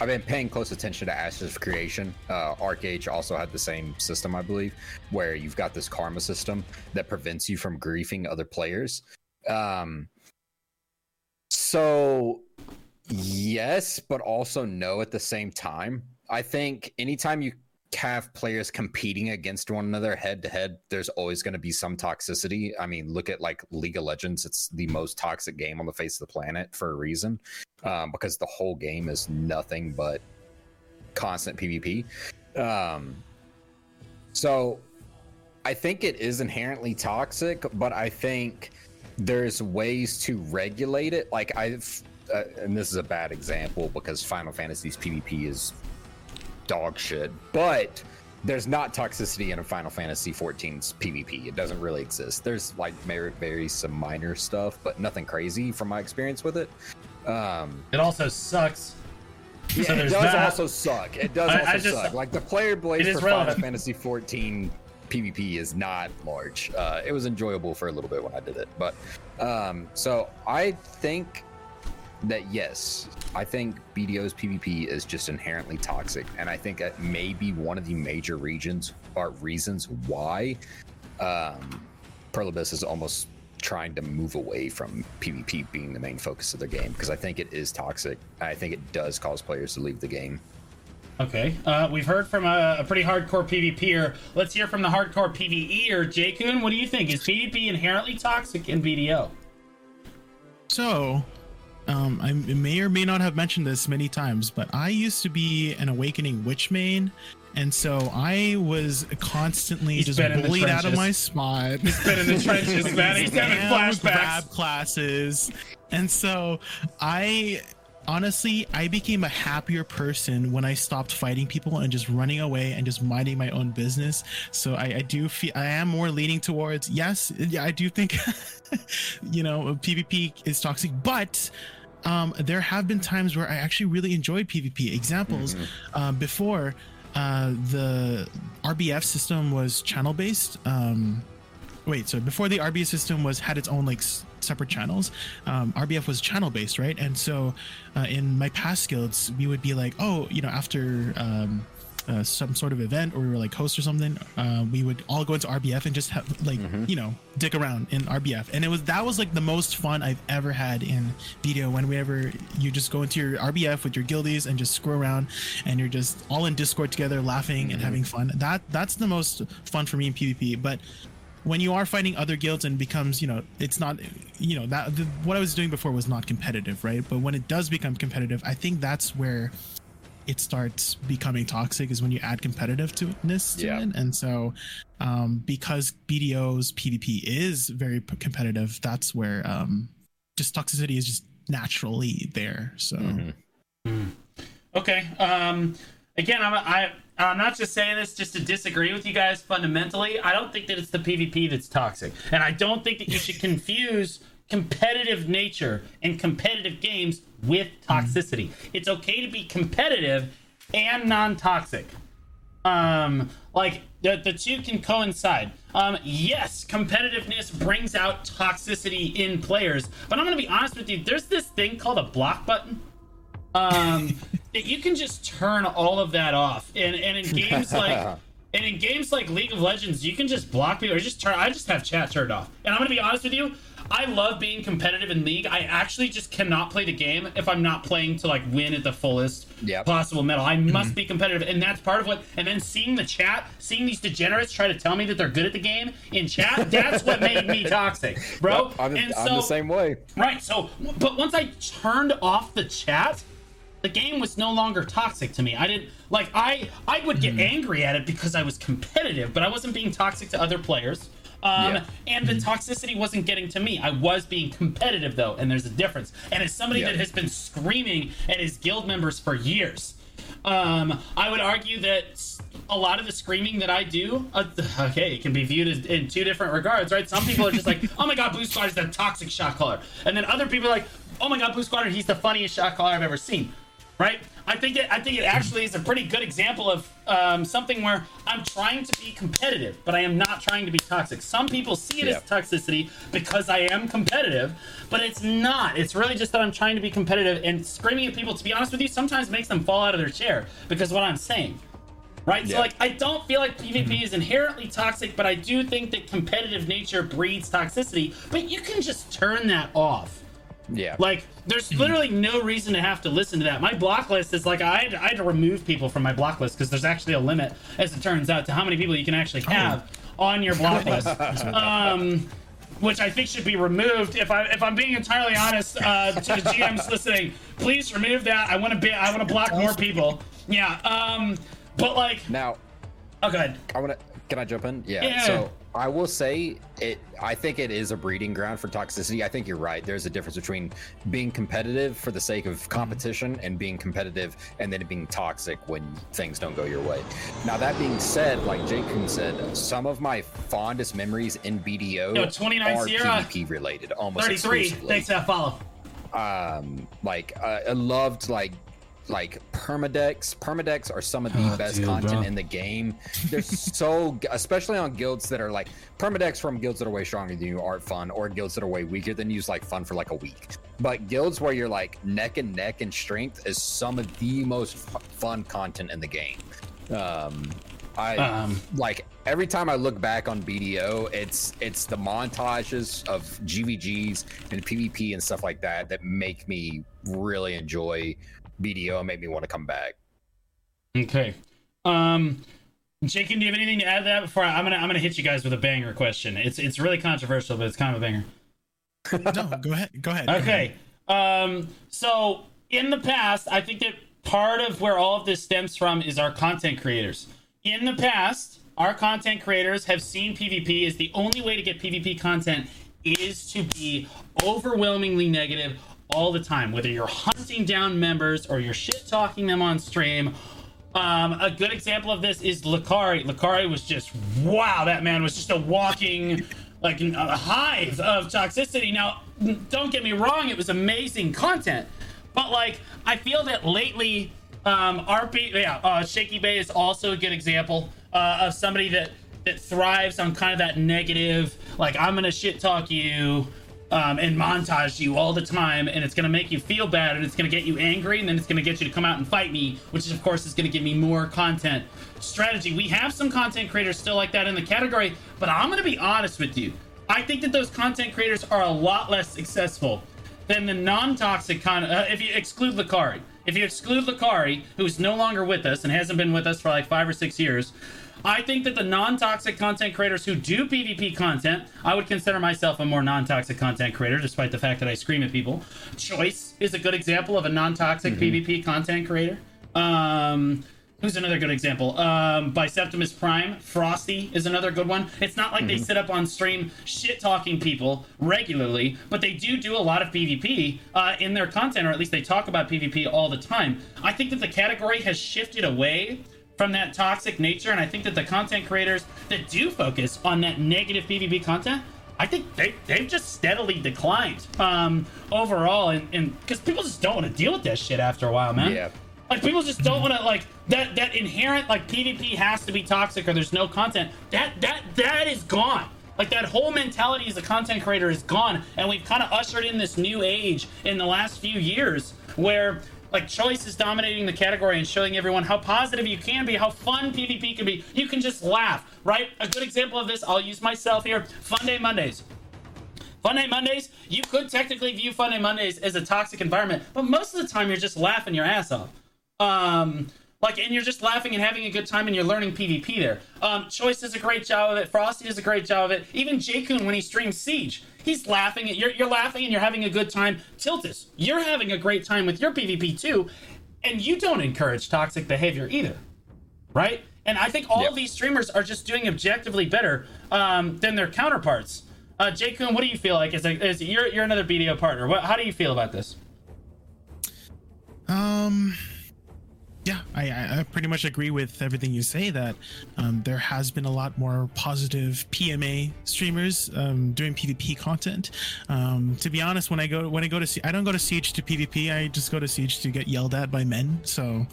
I've been paying close attention to Ashes of Creation. Uh, ArcH also had the same system, I believe, where you've got this karma system that prevents you from griefing other players. Um, so yes, but also no at the same time. I think anytime you have players competing against one another head to head, there's always going to be some toxicity. I mean, look at like League of Legends; it's the most toxic game on the face of the planet for a reason, um, because the whole game is nothing but constant PvP. Um, so, I think it is inherently toxic, but I think there's ways to regulate it. Like I've, uh, and this is a bad example because Final Fantasy's PvP is dog shit, but there's not toxicity in a Final Fantasy 14's PvP. It doesn't really exist. There's like very, very some minor stuff, but nothing crazy from my experience with it. Um, It also sucks. yeah, So it does that. also suck. It does I- also I just- suck. Like the player base for Final. Fantasy 14 PvP is not large. Uh, it was enjoyable for a little bit when I did it, but um, so I think that yes, I think BDO's PvP is just inherently toxic, and I think that may be one of the major regions or reasons why um, Pearl Abyss is almost trying to move away from PvP being the main focus of their game because I think it is toxic. I think it does cause players to leave the game. Okay. Uh, we've heard from a, a pretty hardcore PvPer. Let's hear from the hardcore PvEer. Jakun. what do you think? Is PvP inherently toxic in BDO? So, um, I may or may not have mentioned this many times, but I used to be an awakening witch main, and so I was constantly He's just been in the bullied out of my spot. Been in the trenches, man. He's having flashbacks. grab classes, and so I honestly I became a happier person when I stopped fighting people and just running away and just minding my own business. So I, I do feel I am more leaning towards yes, I do think you know PvP is toxic, but um, there have been times where I actually really enjoyed PvP. Examples um, before uh, the RBF system was channel based. Um, wait, so before the RBF system was had its own like s- separate channels, um, RBF was channel based, right? And so uh, in my past guilds, we would be like, oh, you know, after um, uh, some sort of event or we were like host or something, uh, we would all go into RBF and just have like you know dick around in RBF, and it was that was like the most fun I've ever had in video. Whenever you just go into your RBF with your guildies and just screw around, and you're just all in Discord together, laughing and having fun. That that's the most fun for me in PvP. But when you are fighting other guilds and becomes you know it's not you know that the, what i was doing before was not competitive right but when it does become competitive i think that's where it starts becoming toxic is when you add competitiveness to Yeah. it and so um because bdo's pvp is very p- competitive that's where um just toxicity is just naturally there so Mhm. Okay. Um, again, I'm, I, I'm not just saying this just to disagree with you guys fundamentally. I don't think that it's the PvP that's toxic. And I don't think that you should confuse competitive nature and competitive games with toxicity. It's okay to be competitive and non toxic. Um, like the, the two can coincide. Um, yes, competitiveness brings out toxicity in players, but I'm gonna be honest with you. There's this thing called a block button um that you can just turn all of that off and and in games like and in games like league of legends you can just block people or just turn i just have chat turned off and i'm gonna be honest with you i love being competitive in league i actually just cannot play the game if i'm not playing to like win at the fullest Yep. possible medal i mm-hmm. must be competitive and that's part of what and then seeing the chat seeing these degenerates try to tell me that they're good at the game in chat that's what made me toxic bro I'm, and I'm so the same way. Right. So, but once I turned off the chat, the game was no longer toxic to me. I didn't like I I would get mm-hmm. angry at it because I was competitive, but I wasn't being toxic to other players. Um, Yeah. and the toxicity wasn't getting to me. I was being competitive though, and there's a difference. And as somebody Yeah. that has been screaming at his guild members for years, um, I would argue that a lot of the screaming that I do, uh, okay, it can be viewed as, in two different regards, right? Some people are just like, oh my god, Blue Squad is the toxic shot caller. And then other people are like, oh my god, Blue Squad, he's the funniest shot caller I've ever seen. Right? I think it, I think it actually is a pretty good example of um, something where I'm trying to be competitive, but I am not trying to be toxic. Some people see it Yeah. as toxicity because I am competitive, but it's not. It's really just that I'm trying to be competitive and screaming at people. To be honest with you, sometimes makes them fall out of their chair because of what I'm saying. Right? yeah. So like I don't feel like PvP is inherently toxic, but I do think that competitive nature breeds toxicity, but you can just turn that off. Yeah. Like, there's literally no reason to have to listen to that. My block list is like I had, I had to remove people from my block list because there's actually a limit, as it turns out, to how many people you can actually have on your block list. Um, which I think should be removed. If I if I'm being entirely honest, uh, to the GMs listening, please remove that. I want to be I want to block more people. Yeah. Um, but like, now, oh, good. I want to Can I jump in? Yeah. Yeah. So I will say it. I think it is a breeding ground for toxicity. I think you're right. There's a difference between being competitive for the sake of competition and being competitive and then being toxic when things don't go your way. Now that being said, like Jake Kun said, some of my fondest memories in BDO Yo, 29 are Sierra. PvP related, almost 33. exclusively Thanks for that follow. um like uh, I loved like like permadex. Permadex are some of the Oh, best dude, content bro. in the game. They're so especially on guilds that are like permadex from guilds that are way stronger than you aren't fun or guilds that are way weaker than you is like fun for like a week. But guilds where you're like neck and neck in strength is some of the most f- fun content in the game. Um i Um, like every time I look back on BDO, it's it's the montages of GVGs and PvP and stuff like that that make me really enjoy BDO made me want to come back. Okay. Um, Jacob, do you have anything to add to that before I, I'm gonna I'm gonna hit you guys with a banger question? It's it's really controversial, but it's kind of a banger. No, go ahead. Go ahead. go ahead. Okay. Um, so in the past, I think that part of where all of this stems from is our content creators. In the past, our content creators have seen PvP as the only way to get PvP content is to be overwhelmingly negative all the time, whether you're hunting down members or you're shit talking them on stream. Um, a good example of this is Lakari. Lakari was just wow. That man was just a walking like a hive of toxicity. Now, don't get me wrong; it was amazing content, but like I feel that lately, um, RP, yeah, uh, Shaky Bay is also a good example uh, of somebody that that thrives on kind of that negative, like I'm gonna shit talk you um, and montage you all the time, and it's gonna make you feel bad, and it's gonna get you angry, and then it's gonna get you to come out and fight me, which is, of course is gonna give me more content strategy. We have some content creators still like that in the category, but I'm gonna be honest with you. I think that those content creators are a lot less successful than the non-toxic con. Uh, if you exclude Lakari, if you exclude Lakari, who's no longer with us and hasn't been with us for like five or six years, I think that the non-toxic content creators who do PvP content, I would consider myself a more non-toxic content creator, despite the fact that I scream at people. Choice is a good example of a non-toxic PvP content creator. Um, Who's another good example? Um, Biceptimus Prime, Frosty is another good one. It's not like they sit up on stream shit talking people regularly, but they do do a lot of PvP uh, in their content, or at least they talk about PvP all the time. I think that the category has shifted away from that toxic nature, and I think that the content creators that do focus on that negative PvP content, I think they, they've just steadily declined um, overall, and because people just don't want to deal with that shit after a while, man. Yeah. Like people just don't want to like that that inherent like PvP has to be toxic or there's no content. That that that is gone. Like that whole mentality as a content creator is gone, and we've kind of ushered in this new age in the last few years where like choice is dominating the category and showing everyone how positive you can be, how fun PvP can be. You can just laugh, right? A good example of this, I'll use myself here. Fun Day Mondays. Fun Day Mondays, you could technically view Fun Day Mondays as a toxic environment, but most of the time you're just laughing your ass off. Um, like, and you're just laughing and having a good time, and you're learning PvP there. Um, Choice does a great job of it. Frosty does a great job of it. Even Jakun when he streams Siege, he's laughing. You're you're laughing and you're having a good time. Tiltus, you're having a great time with your PvP too, and you don't encourage toxic behavior either, right? And I think all Yep. of these streamers are just doing objectively better um, than their counterparts. Uh, Jakun, what do you feel like? Is, a, as you're you're another BDO partner. What, how do you feel about this? Um, yeah, I, I pretty much agree with everything you say. That um, there has been a lot more positive PMA streamers um, doing PvP content. Um, to be honest, when I go when I go to I don't go to Siege to PvP. I just go to Siege to get yelled at by men. So.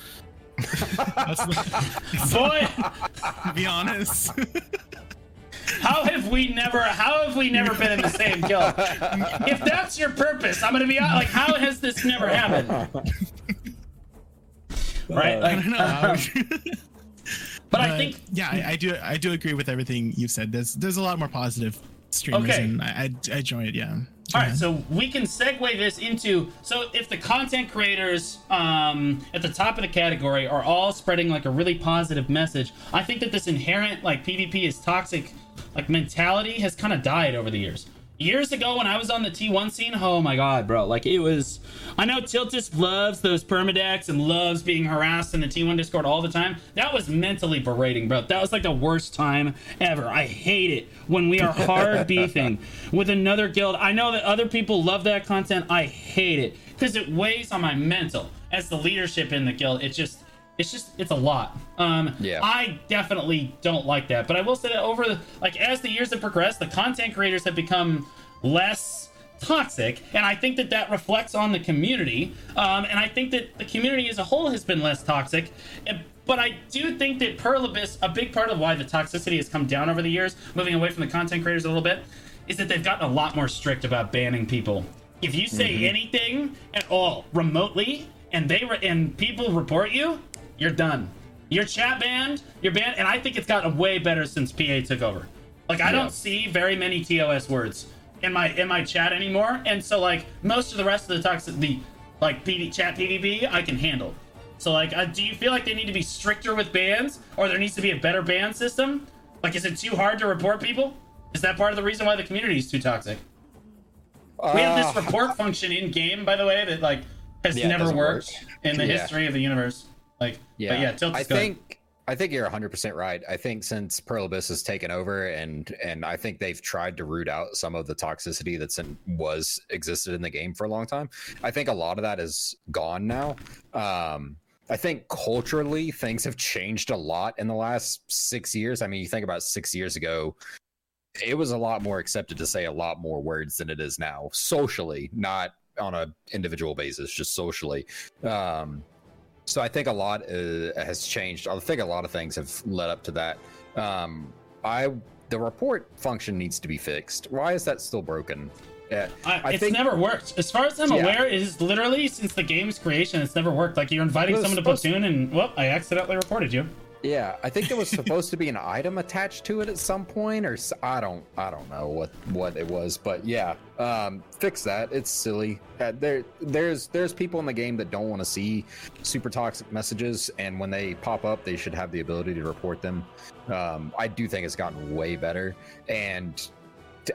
That's Boy, to be honest. how have we never? How have we never been in the same guild? If that's your purpose, I'm gonna be like, how has this never happened? Right? I Like, don't know. but I think yeah, I, I do. I do agree with everything you said. There's there's a lot more positive streamers, Okay. and I, I, I enjoy it. Yeah. All right, so we can segue this into so if the content creators um, at the top of the category are all spreading like a really positive message, I think that this inherent like PvP is toxic like mentality has kind of died over the years. Years ago when I was on the T1 scene, oh my god, bro. Like it was I know Tiltus loves those permadecks and loves being harassed in the T1 Discord all the time. That was mentally berating, bro. That was like the worst time ever. I hate it when we are hard beefing with another guild. I know that other people love that content. I hate it because it weighs on my mental as the leadership in the guild. It just it's just it's a lot. Um Yeah. i definitely don't like that but i will say that over the like as the years have progressed the content creators have become less toxic and i think that that reflects on the community. Um and i think that the community as a whole has been less toxic but i do think that pearl abyss a big part of why the toxicity has come down over the years moving away from the content creators a little bit is that they've gotten a lot more strict about banning people. If you say anything at all remotely and they re- and people report you you're done. You're chat banned. You're banned, and I think it's gotten way better since PA took over. Like I Yeah. don't see very many TOS words in my in my chat anymore, and so like most of the rest of the toxic the like PD chat PvP I can handle. So like, uh, do you feel like they need to be stricter with bans, or there needs to be a better ban system? Like, is it too hard to report people? Is that part of the reason why the community is too toxic? We have this Uh, report function in game, by the way, that like has Yeah, never worked work. in the Yeah. history of the universe. Like, yeah, but yeah, tilt I is think I think you're 100 percent right. I think since Pearl Abyss has taken over, and and I think they've tried to root out some of the toxicity that's in, was existed in the game for a long time. I think a lot of that is gone now. Um, I think culturally things have changed a lot in the last six years. I mean, you think about six years ago, it was a lot more accepted to say a lot more words than it is now, socially, not on a individual basis, just socially. Um, so I think a lot uh, has changed. I think a lot of things have led up to that. Um, I the report function needs to be fixed. Why is that still broken? Yeah, it's think- never worked. As far as I'm Yeah. aware, it is literally since the game's creation, it's never worked. Like you're inviting someone to platoon, and well, I accidentally reported you. Yeah. I think there was supposed to be an item attached to it at some point, or I don't, I don't know what what it was, but yeah, um, fix that. It's silly. Uh, there, there's there's people in the game that don't want to see super toxic messages, and when they pop up, they should have the ability to report them. Um, I do think it's gotten way better, and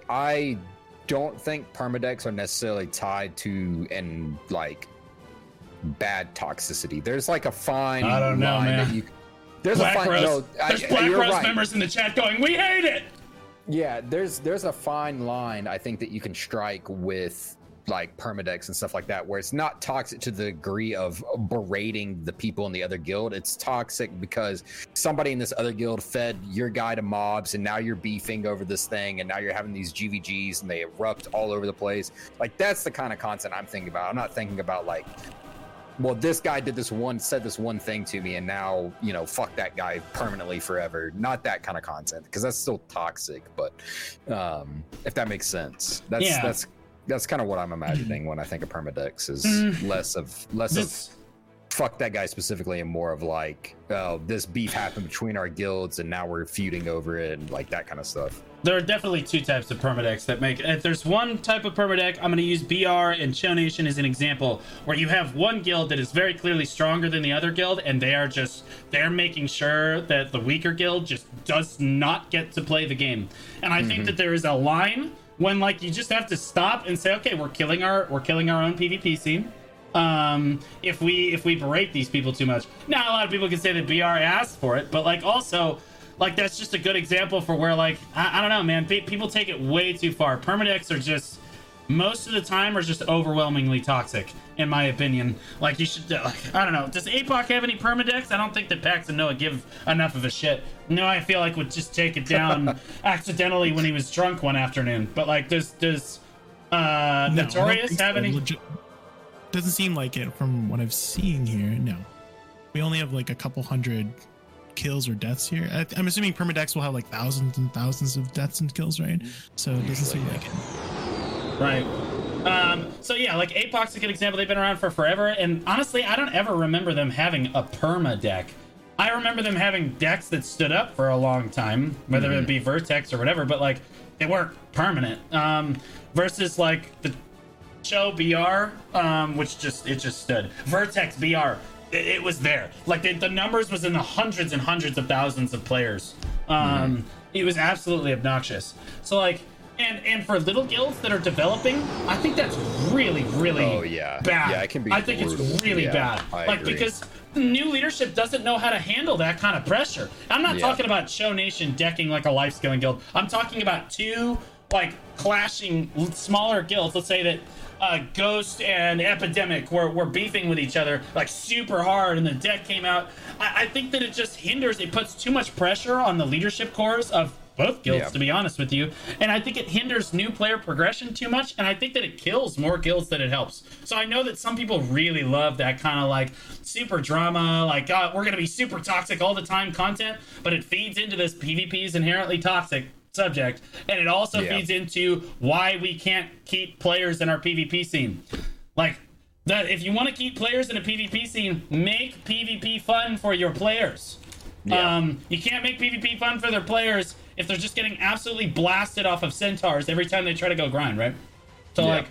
I don't think permadex are necessarily tied to and like bad toxicity. There's like a fine I don't know, line man. that you. There's Black a fine. Rose. No, I- Black Rose right. members in the chat going, "We hate it." Yeah, there's there's a fine line I think that you can strike with like permadex and stuff like that, where it's not toxic to the degree of berating the people in the other guild. It's toxic because somebody in this other guild fed your guy to mobs, and now you're beefing over this thing, and now you're having these GVGs, and they erupt all over the place. Like that's the kind of content I'm thinking about. I'm not thinking about like well, this guy did this one, said this one thing to me, and now you know, fuck that guy permanently forever. Not that kind of content because that's still toxic. But um, if that makes sense, that's Yeah. that's that's kind of what I'm imagining when I think of permadex is Mm. less of less This, of fuck that guy specifically, and more of like, oh, this beef happened between our guilds, and now we're feuding over it, and like that kind of stuff. there are definitely two types of permadex that make. If there's one type of permadeck, I'm going to use BR and Cho Nation as an example, where you have one guild that is very clearly stronger than the other guild, and they are just they're making sure that the weaker guild just does not get to play the game. And I think mm-hmm. that there is a line when like you just have to stop and say, okay, we're killing our we're killing our own PvP scene. Um, if we if we berate these people too much, now a lot of people can say that BR asked for it, but like also like that's just a good example for where like I, I don't know man. Pe- people take it way too far. Permadex are just most of the time are just overwhelmingly toxic in my opinion. Like you should uh, i don't know. Does apoc have any permadex? I don't think that pax and noah give enough of a shit. No i feel like would just take it down accidentally when he was drunk one afternoon. But like does does uh No, notorious have any Legit- Doesn't seem like it from what I've seen here. No, we only have like a couple hundred kills or deaths here. I, I'm assuming permadex will have like thousands and thousands of deaths and kills, right? So it doesn't seem like it. Right. Um, so yeah, like Apox is a good example. They've been around for forever, and honestly, I don't ever remember them having a perma deck. I remember them having decks that stood up for a long time, whether it be Vertex or whatever, but like they weren't permanent. Um, versus like the show BR, um, which just it just stood. Vertex BR, it, it was there. Like the, the numbers was in the hundreds and hundreds of thousands of players. Um, It was absolutely obnoxious. So like And and for little guilds that are developing, I think that's really really Oh, yeah. bad. Yeah, it can be I think brutal. it's really Yeah, bad. I like agree. because new leadership doesn't know how to handle that kind of pressure. I'm not Yeah. talking about Show Nation decking like a life scaling guild. I'm talking about two like clashing smaller guilds. Let's say that uh, Ghost and Epidemic were, were beefing with each other like super hard, and the deck came out. I, I think that it just hinders. It puts too much pressure on the leadership cores of both guilds, Yeah. to be honest with you. And I think it hinders new player progression too much, and I think that it kills more guilds than it helps. So I know that some people really love that kind of like super drama, like uh, we're gonna be super toxic all the time content, but it feeds into this PvP is inherently toxic subject, and it also Yeah. feeds into why we can't keep players in our PvP scene. Like that, if you want to keep players in a PvP scene, make PvP fun for your players. Yeah. Um, you can't make PvP fun for their players if they're just getting absolutely blasted off of centaurs every time they try to go grind, right? So Yeah. like,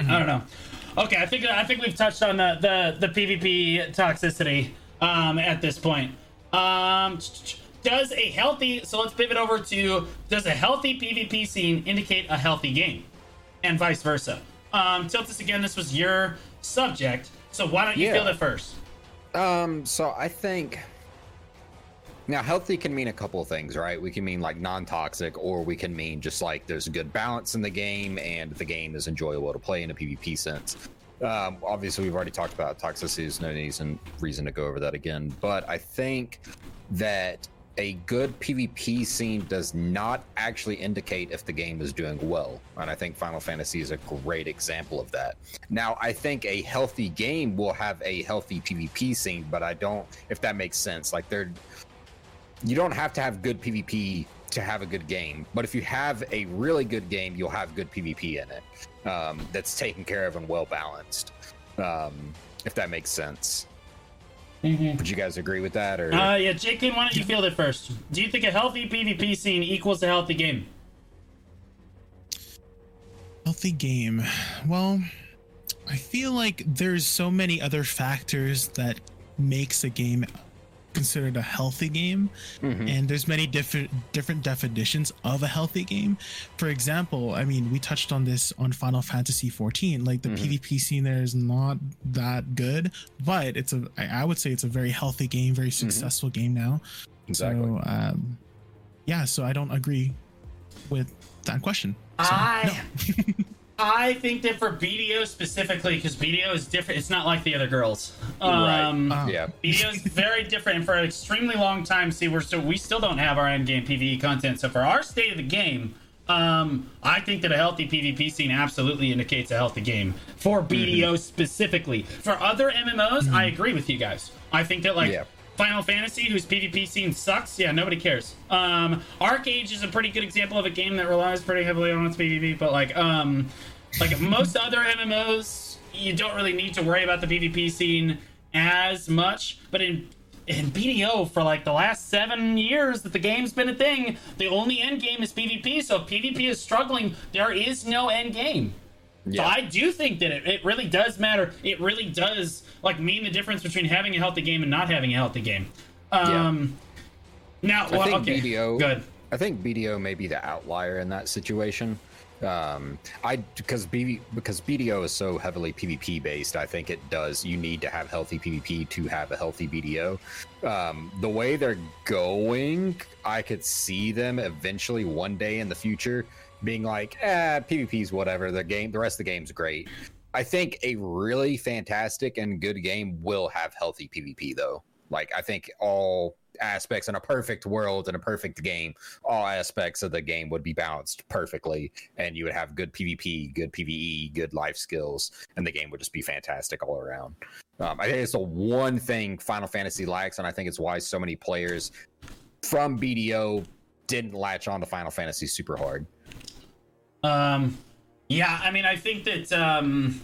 I don't know. Okay, I think I think we've touched on the the, the PvP toxicity um, at this point. Um, does a healthy so let's pivot over to does a healthy PvP scene indicate a healthy game, and vice versa? Um, Tiltus, again, this was your subject, so why don't you Yeah. field it first? Um, so I think now healthy can mean a couple of things, right? We can mean like non-toxic, or we can mean just like there's a good balance in the game and the game is enjoyable to play in a PvP sense. Um, obviously, we've already talked about toxicity. There's no reason reason to go over that again. But I think that a good PvP scene does not actually indicate if the game is doing well. And I think Final Fantasy is a great example of that. Now, I think a healthy game will have a healthy PvP scene, but I don't, if that makes sense. Like, they're, you don't have to have good PvP to have a good game, but if you have a really good game, you'll have good PvP in it um, that's taken care of and well balanced. Um, if that makes sense. Would you guys agree with that? Or Uh, yeah, Jake, why don't you field it first? Do you think a healthy PvP scene equals a healthy game? Healthy game. Well, I feel like there's so many other factors that makes a game considered a healthy game mm-hmm. and there's many different different definitions of a healthy game. For example i mean we touched on this on final fantasy 14 like the mm-hmm. pvp scene there is not that good but it's a i would say it's a very healthy game very mm-hmm. successful game now. Exactly. so um yeah so i don't agree with that question. So, I I think that for BDO specifically, because BDO is different. It's not like the other girls. Um, Uh, yeah. BDO is very different, and for an extremely long time, see, we're still we still don't have our end game PVE content. So for our state of the game, um, I think that a healthy PvP scene absolutely indicates a healthy game for BDO specifically. For other MMOs, I agree with you guys. I think that like Yeah. Final Fantasy, whose PvP scene sucks, yeah, nobody cares. Um, ArcheAge is a pretty good example of a game that relies pretty heavily on its PvP, but like, um, like most other MMOs, you don't really need to worry about the PvP scene as much. But in in BDO, for like the last seven years that the game's been a thing, the only end game is PvP. So if PvP is struggling, there is no end game. So I do think that it, it really does matter. It really does like mean the difference between having a healthy game and not having a healthy game. Um, Now, well, I think okay, BDO. good. I think BDO may be the outlier in that situation. Um, I because B because BDO is so heavily PvP based. I think it does. You need to have healthy PvP to have a healthy BDO. Um, the way they're going, I could see them eventually one day in the future being like, "eh, PvP's whatever. The game, the rest of the game's great." I think a really fantastic and good game will have healthy PvP though. Like I think all aspects in a perfect world in a perfect game, all aspects of the game would be balanced perfectly, and you would have good PvP, good PvE, good life skills, and the game would just be fantastic all around. Um, I think it's the one thing Final Fantasy lacks, and I think it's why so many players from BDO didn't latch on to Final Fantasy super hard. Um, yeah, I mean, I think that, um,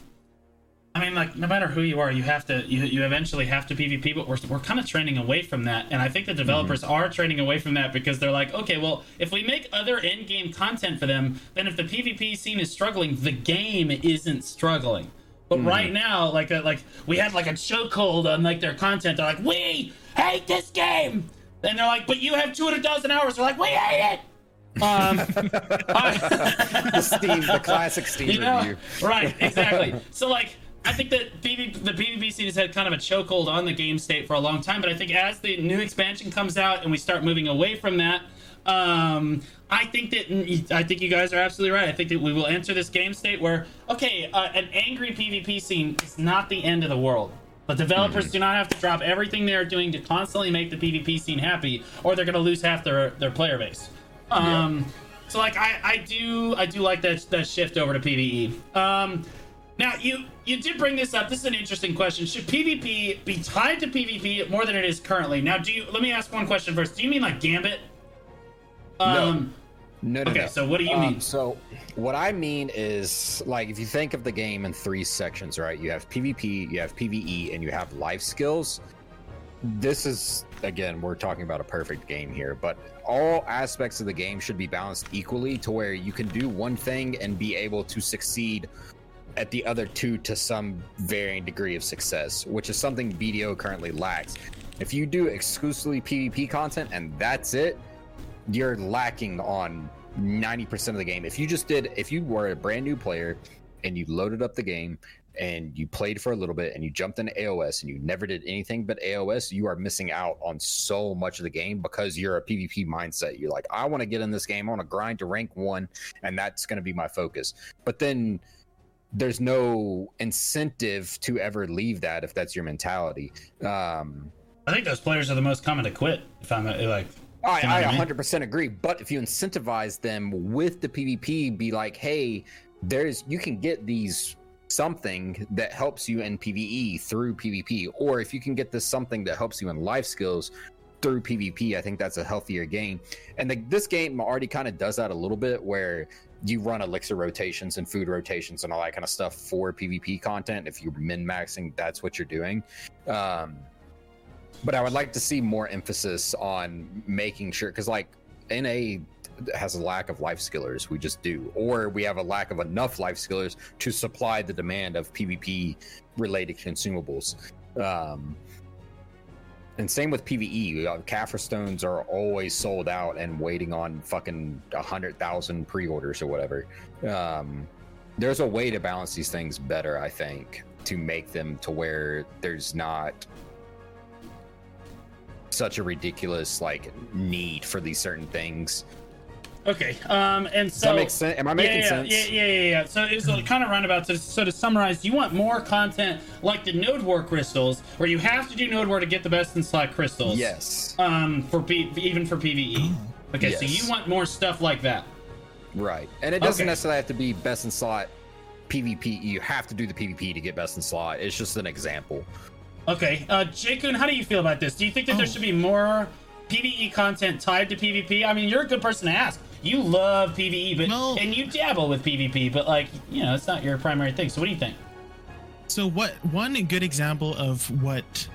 I mean, like, no matter who you are, you have to, you, you eventually have to PvP, but we're, we're kind of trending away from that. And I think the developers are trending away from that because they're like, okay, well, if we make other end game content for them, then if the PvP scene is struggling, the game isn't struggling. But right now, like, a, like we had like a chokehold on like their content. They're like, we hate this game, and they're like, but you have two hundred thousand hours. They're like, we hate it. Um, the Steam, the classic Steam you know, review. right? Exactly. so like. I think that PvP, the PvP scene has had kind of a chokehold on the game state for a long time, but I think as the new expansion comes out and we start moving away from that, um, I think that I think you guys are absolutely right. I think that we will enter this game state where okay, uh, an angry PvP scene is not the end of the world. But developers Mm-hmm. do not have to drop everything they're doing to constantly make the PvP scene happy, or they're going to lose half their their player base. Um, So like I, I do I do like that that shift over to PVE. Um, now you you did bring this up. This is an interesting question. Should PvP be tied to PvP more than it is currently? Now, do you? Let me ask one question first. Do you mean like Gambit? Um, No, no, Okay, no. so what do you Um, mean? So, what I mean is, like, if you think of the game in three sections, right? You have PvP, you have PvE, and you have life skills. This is, again, we're talking about a perfect game here, but all aspects of the game should be balanced equally to where you can do one thing and be able to succeed at the other two to some varying degree of success, which is something BDO currently lacks. If you do exclusively PvP content and that's it, you're lacking on 90% of the game. If you just did, if you were a brand new player and you loaded up the game and you played for a little bit and you jumped into AOS and you never did anything but AOS, you are missing out on so much of the game because you're a PvP mindset. You're like, I want to get in this game, I want to grind to rank one, and that's going to be my focus. But then there's no incentive to ever leave that if that's your mentality. Um, I think those players are the most common to quit. If I'm like, I, I what I mean? 100% agree. But if you incentivize them with the PvP, be like, hey, there's you can get these something that helps you in PvE through PvP, or if you can get this something that helps you in life skills through PvP, I think that's a healthier game. And the, this game already kind of does that a little bit, where you run elixir rotations and food rotations and all that kind of stuff for PvP content. If you're min maxing, that's what you're doing. Um, but I would like to see more emphasis on making sure because like NA has a lack of life skillers, we just do, or we have a lack of enough life skillers to supply the demand of PvP related consumables. Um, and same with PVE. Uh, Caphras stones are always sold out and waiting on fucking a hundred thousand pre-orders or whatever. Um, there's a way to balance these things better, I think, to make them to where there's not such a ridiculous like need for these certain things. Okay, um, and Does so that make sense? Am I making yeah, yeah, sense? Yeah, yeah, yeah, yeah. So it was a kind of roundabout. So, so to summarize, you want more content like the Node War crystals, where you have to do Node War to get the best in slot crystals. Yes. Um, for P- even for PVE. Okay, yes. so you want more stuff like that. Right. And it doesn't Okay. necessarily have to be best in slot PvP. You have to do the PvP to get best in slot. It's just an example. Okay, uh, Jakun, how do you feel about this? Do you think that there Oh. should be more PVE content tied to PvP? I mean, you're a good person to ask. You love PVE, but Well- and you dabble with PvP, but like, you know, it's not your primary thing. So what do you think? So what one good example of what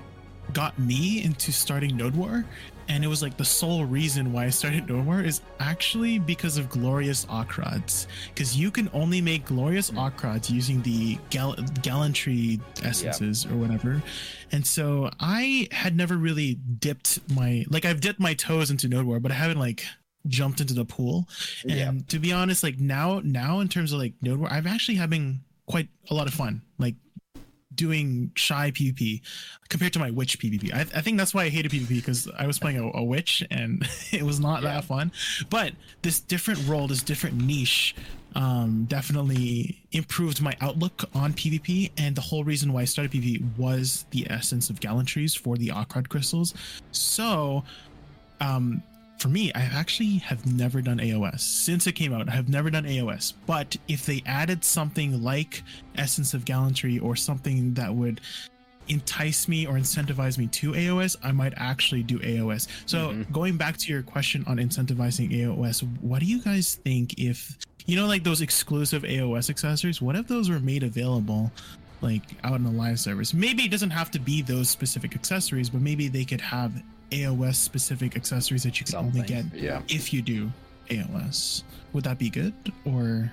got me into starting Node War, and it was like the sole reason why I started Node War is actually because of glorious Okrods. Because you can only make glorious hmm. Okrods using the gal- gallantry essences or whatever. And so I had never really dipped my like I've dipped my toes into Node War, but I haven't like jumped into the pool. And Yeah. to be honest, like now now in terms of like Node War, I'm actually having quite a lot of fun. Like doing Shai PvP compared to my witch PvP. I, I think that's why I hated PvP because I was playing a, a witch and it was not Yeah. that fun. But this different role, this different niche, um, definitely improved my outlook on PvP. And the whole reason why I started PvP was the essence of gallantries for the Okrod crystals. So, um, for me, I actually have never done AOS since it came out. I have never done AOS. But if they added something like Essence of Gallantry or something that would entice me or incentivize me to AOS, I might actually do AOS. So Mhm. going back to your question on incentivizing AOS, what do you guys think if you know like those exclusive AOS accessories? What if those were made available? Like out in the live service. Maybe it doesn't have to be those specific accessories, but maybe they could have AOS specific accessories that you can Something. only get Yeah. if you do AOS. Would that be good? Or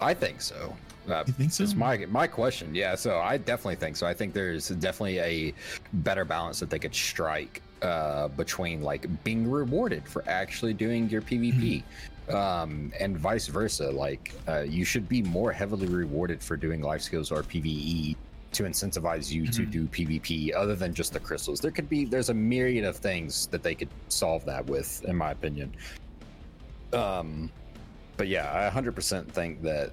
I think so. Uh, you think so? It's my my question. Yeah, so I definitely think so. I think there's definitely a better balance that they could strike uh, between like being rewarded for actually doing your PvP um, and vice versa. Like uh, you should be more heavily rewarded for doing life skills or PVE to incentivize you to Mhm. do PvP, other than just the crystals. There could be there's a myriad of things that they could solve that with, in my opinion. Um, but yeah, I 100% think that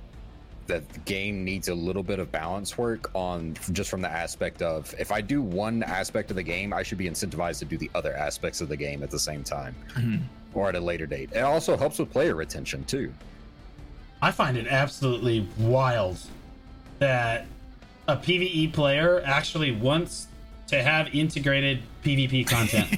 that the game needs a little bit of balance work on just from the aspect of if I do one aspect of the game, I should be incentivized to do the other aspects of the game at the same time Mhm. or at a later date. It also helps with player retention too. I find it absolutely wild that a PvE player actually wants to have integrated PvP content.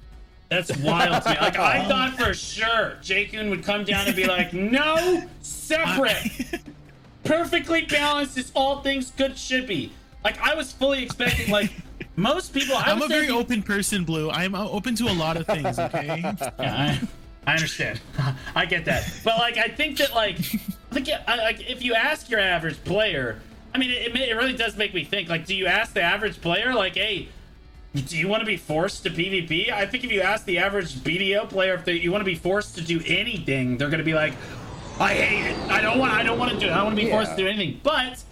That's wild to me. Like I thought for sure Jakun would come down and be like, "No, separate, perfectly balanced is all things good should be." Like I was fully expecting like most people. I I'm a very open person, Blue. I'm uh, open to a lot of things. Okay. Yeah, I, I understand. I get that. But like, I think that like, I, like if you ask your average player, I mean, it, it really does make me think. Like, do you ask the average player, like, hey, do you want to be forced to PvP? I think if you ask the average BDO player if they, you want to be forced to do anything, they're gonna be like, I hate it. I don't want. I don't want to do it. I don't want to be forced to do anything. But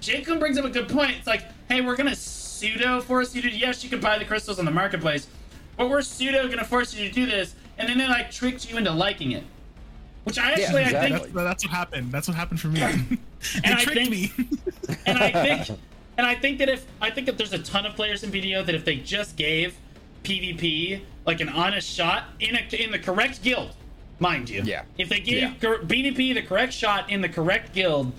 Jacob brings up a good point. It's like, hey, we're gonna pseudo force you to. Yes, you can buy the crystals on the marketplace, but we're pseudo gonna force you to do this, and then they like tricked you into liking it. Which I actually, I exactly. think, That's, that's what happened. That's what happened for me. And they I think- me. and I think, and I think that if I think that there's a ton of players in BDO that if they just gave PvP like an honest shot in a in the correct guild, mind you, Yeah. if they gave Yeah. cor- BDP the correct shot in the correct guild,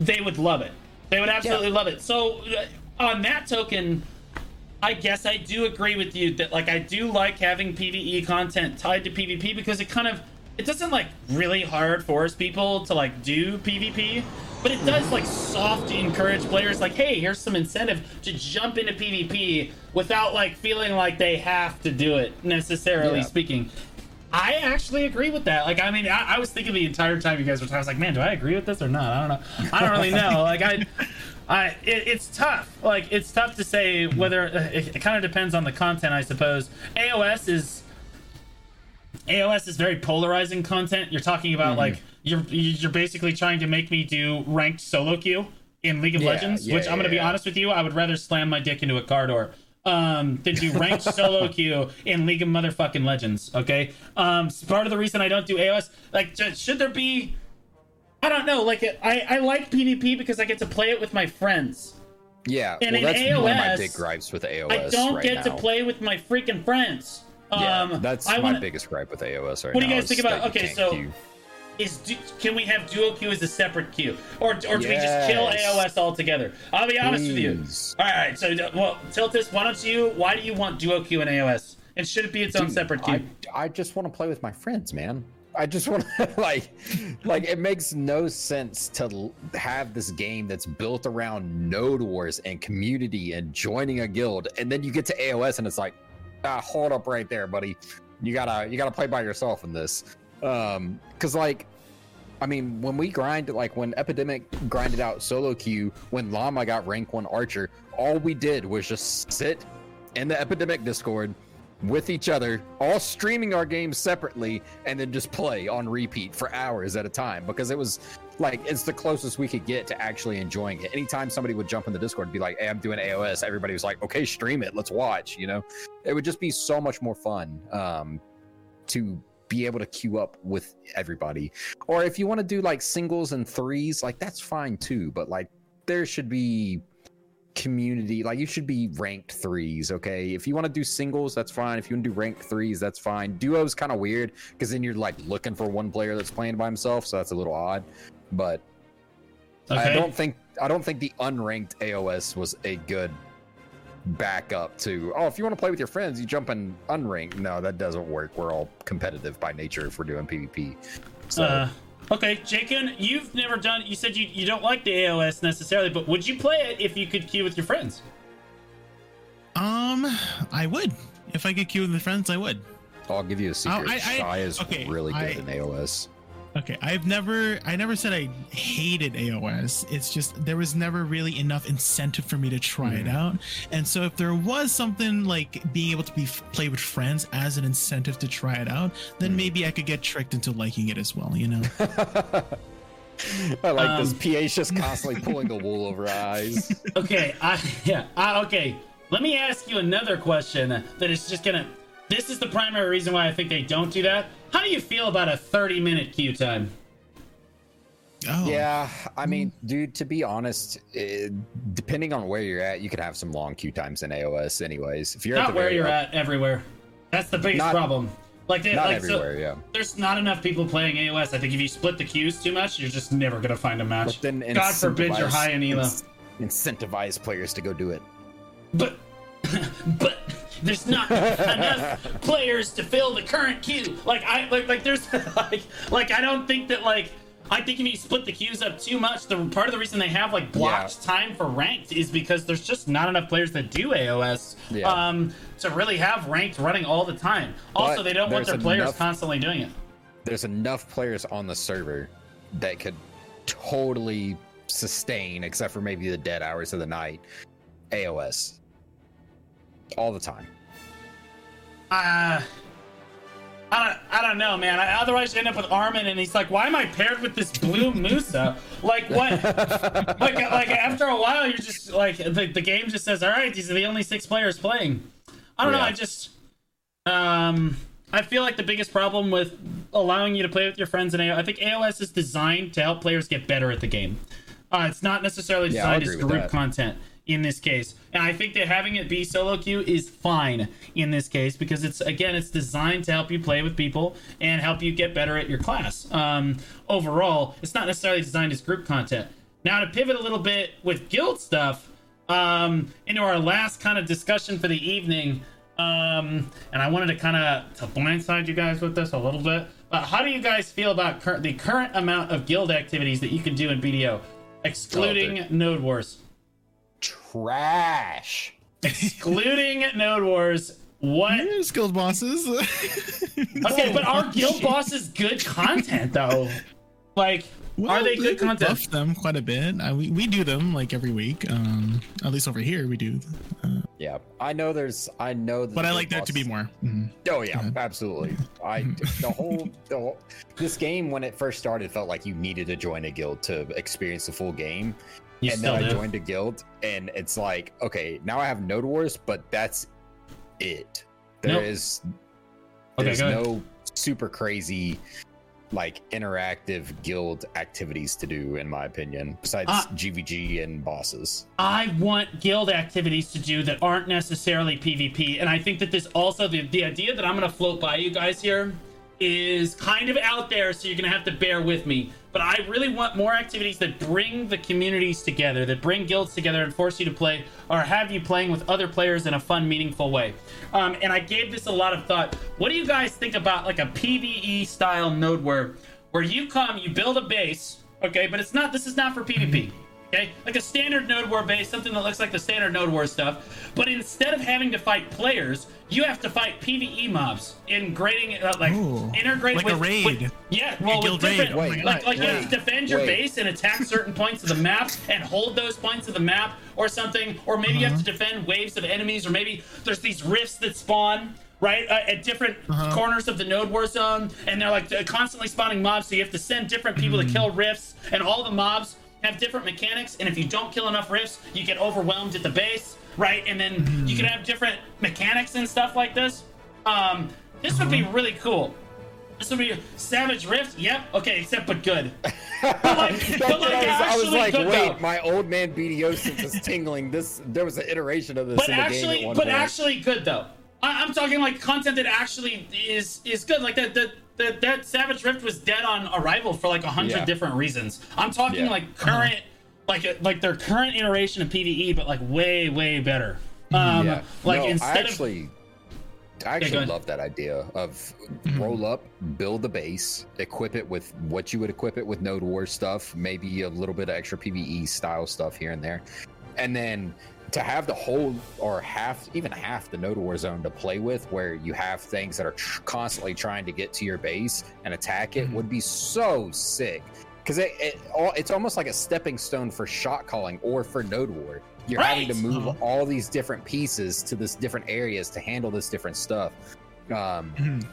they would love it. They would absolutely Yeah. love it. So uh, on that token, I guess I do agree with you that like I do like having PvE content tied to PvP because it kind of it doesn't like really hard force people to like do PvP, but it does like soft encourage players like, hey, here's some incentive to jump into PvP without like feeling like they have to do it necessarily Yeah. speaking. I actually agree with that. Like, I mean, I, I was thinking the entire time you guys were talking, I was like, man, do I agree with this or not? I don't know. I don't really know. Like, I, I, it, it's tough. Like, it's tough to say whether uh, it, it kind of depends on the content, I suppose. AOS is, AOS is very polarizing content. You're talking about Mm-hmm. like you're you're basically trying to make me do ranked solo queue in League of Yeah, Legends, yeah, which I'm gonna be honest with you, I would rather slam my dick into a car door um than do ranked solo queue in League of Motherfucking Legends. Okay, um, part of the reason I don't do AOS. Like, should there be? I don't know. Like, I I like PvP because I get to play it with my friends. Yeah, And well, in that's one of my big gripes with AOS. I don't right get now. to play with my freaking friends. Yeah, um, that's I my wanna- biggest gripe with AOS right What do you guys think about- okay, so- queue. is can we have duo queue as a separate queue, or or do we just kill AOS altogether? I'll be honest with you. All right, so well, Tiltus, why don't you? Why do you want duo queue and AOS? And should it be its own separate queue? I, I just want to play with my friends, man. I just want to like, like it makes no sense to have this game that's built around node wars and community and joining a guild, and then you get to AOS and it's like, ah, hold up right there, buddy. You gotta you gotta play by yourself in this, um, because like. I mean, when we grind, like when Epidemic grinded out solo queue, when Llama got rank one archer, all we did was just sit in the Epidemic Discord with each other, all streaming our games separately, and then just play on repeat for hours at a time because it was like it's the closest we could get to actually enjoying it. Anytime somebody would jump in the Discord and be like, Hey, I'm doing AOS, everybody was like, Okay, stream it, let's watch, you know? It would just be so much more fun um to be able to queue up with everybody. Or if you want to do like singles and threes, like that's fine too, but like there should be community like you should be ranked threes okay? If you want to do singles that's fine. If you want to do ranked threes that's fine. Duos kind of weird because then you're like looking for one player that's playing by himself so that's a little odd but i don't think i don't think the unranked aos was a good backup to oh if you want to play with your friends you jump in unranked. No that doesn't work. We're all competitive by nature if we're doing pvp so Uh, okay, Jakun, you've never done. You said you, you don't like the AOS necessarily, but would you play it if you could queue with your friends? Um, I would. If I could queue with my friends, I would. i'll give you a secret I- I- Shai is okay, really good I- in aos Okay, I've never I never said I hated AOS. It's just there was never really enough incentive for me to try it out. And so if there was something like being able to be play with friends as an incentive to try it out, then Mm. maybe I could get tricked into liking it as well, you know. I like this. Um, PA's just constantly pulling the wool over our eyes. Okay, I yeah. I, okay, let me ask you another question that is just gonna. This is the primary reason why I think they don't do that. How do you feel about a 30 minute queue time? Oh. Yeah, I mean, dude, to be honest, eh, depending on where you're at, you could have some long queue times in AOS, anyways. If you're at Not the where you're up- at everywhere. That's the biggest Not- problem. Like, they, not like so- everywhere, yeah. there's not enough people playing AOS. I think if you split the queues too much, you're just never gonna find a match. But then God forbid you're high in Elo. inc- Incentivize players to go do it. But but there's not enough players to fill the current queue. Like I like like there's like like I don't think that like I think if you split the queues up too much, the part of the reason they have like blocked time for ranked is because there's just not enough players that do AOS Yeah. um to really have ranked running all the time. Also, But they don't want their players enough- constantly doing it. There's enough players on the server that could totally sustain, except for maybe the dead hours of the night, AOS all the time. Uh, I don't, I don't know, man. I, otherwise, you end up with Armin, and he's like, "Why am I paired with this blue Musa? Like what? like, like after a while, you're just like the, the game just says, "All right, these are the only six players playing." I don't know. I just, um, I feel like the biggest problem with allowing you to play with your friends in AOS, I think AOS is designed to help players get better at the game. Uh, it's not necessarily Yeah, designed as group content in this case. And I think that having it be solo queue is fine in this case because it's again it's designed to help you play with people and help you get better at your class. Um, overall, it's not necessarily designed as group content. Now to pivot a little bit with guild stuff um, into our last kind of discussion for the evening. Um, and I wanted to kind of to blindside you guys with this a little bit. But how do you guys feel about cur- the current amount of guild activities that you can do in BDO, excluding Oh, Node Wars? Trash. excluding Node Wars. What? There's guild bosses. Okay, but are guild bosses good content though? Like, are they good content? Buff them quite a bit. Uh, we, we do them like every week. Um, at least over here we do. Uh, Yeah, I know there's. I know. That but I the like there to be bosses- more. Mhm. Oh yeah, absolutely. I the whole the whole, this game when it first started felt like you needed to join a guild to experience the full game. You and still then I do. joined a guild, and it's like, okay, now I have Node Wars, but that's it. There Nope. is there's ahead. no super crazy like interactive guild activities to do in my opinion besides Ah. GVG and bosses. I want guild activities to do that aren't necessarily PvP, and I think that this also the the idea that I'm gonna float by you guys here is kind of out there, so you're gonna have to bear with me. But I really want more activities that bring the communities together, that bring guilds together and force you to play or have you playing with other players in a fun, meaningful way. Um, and I gave this a lot of thought. What do you guys think about like a PVE style node where where you come, you build a base, okay, but it's not this is not for PvP. Okay, like a standard Node War base, something that looks like the standard Node War stuff. But instead of having to fight players, you have to fight PVE mobs, integrating uh, like Ooh, integrate like with, a raid. with- yeah, a well, with guild raid. different, Wait, like, like you have to defend your wait. base and attack certain points of the map and hold those points of the map or something, or maybe you have to Uh-huh. defend waves of enemies, or maybe there's these rifts that spawn. Right uh, at different Uh-huh. corners of the node war zone, and they're like uh, constantly spawning mobs. So you have to send different people Mm-hmm. to kill rifts, and all the mobs have different mechanics. And if you don't kill enough rifts, you get overwhelmed at the base, right? And then you can have different mechanics and stuff like this. Um, this would be really cool. This would be Savage Rift. Yep. Okay, except but good. But like, but like I, was, I was like, good wait, though. my old man BDO is tingling. This there was an iteration of this But in the game actually, but point. actually good though. I, I'm talking like content that actually is is good. Like that that that, that Savage Rift was dead on arrival for like a hundred Yeah. different reasons. I'm talking Yeah. like current, like a, like their current iteration of PVE, but like way way better. Um, yeah, like no, instead I of actually, I actually ahead. love that idea of Mm-hmm. roll up, build the base, equip it with what you would equip it with Node War stuff, maybe a little bit of extra PVE style stuff here and there, and then to have the whole or half, even half the Node War zone to play with, where you have things that are tr- constantly trying to get to your base and attack it, Mhm. would be so sick. Because it, it all, it's almost like a stepping stone for shot calling or for Node War. You're having to move Uh-huh. all these different pieces to this different areas to handle this different stuff. Um, Mhm.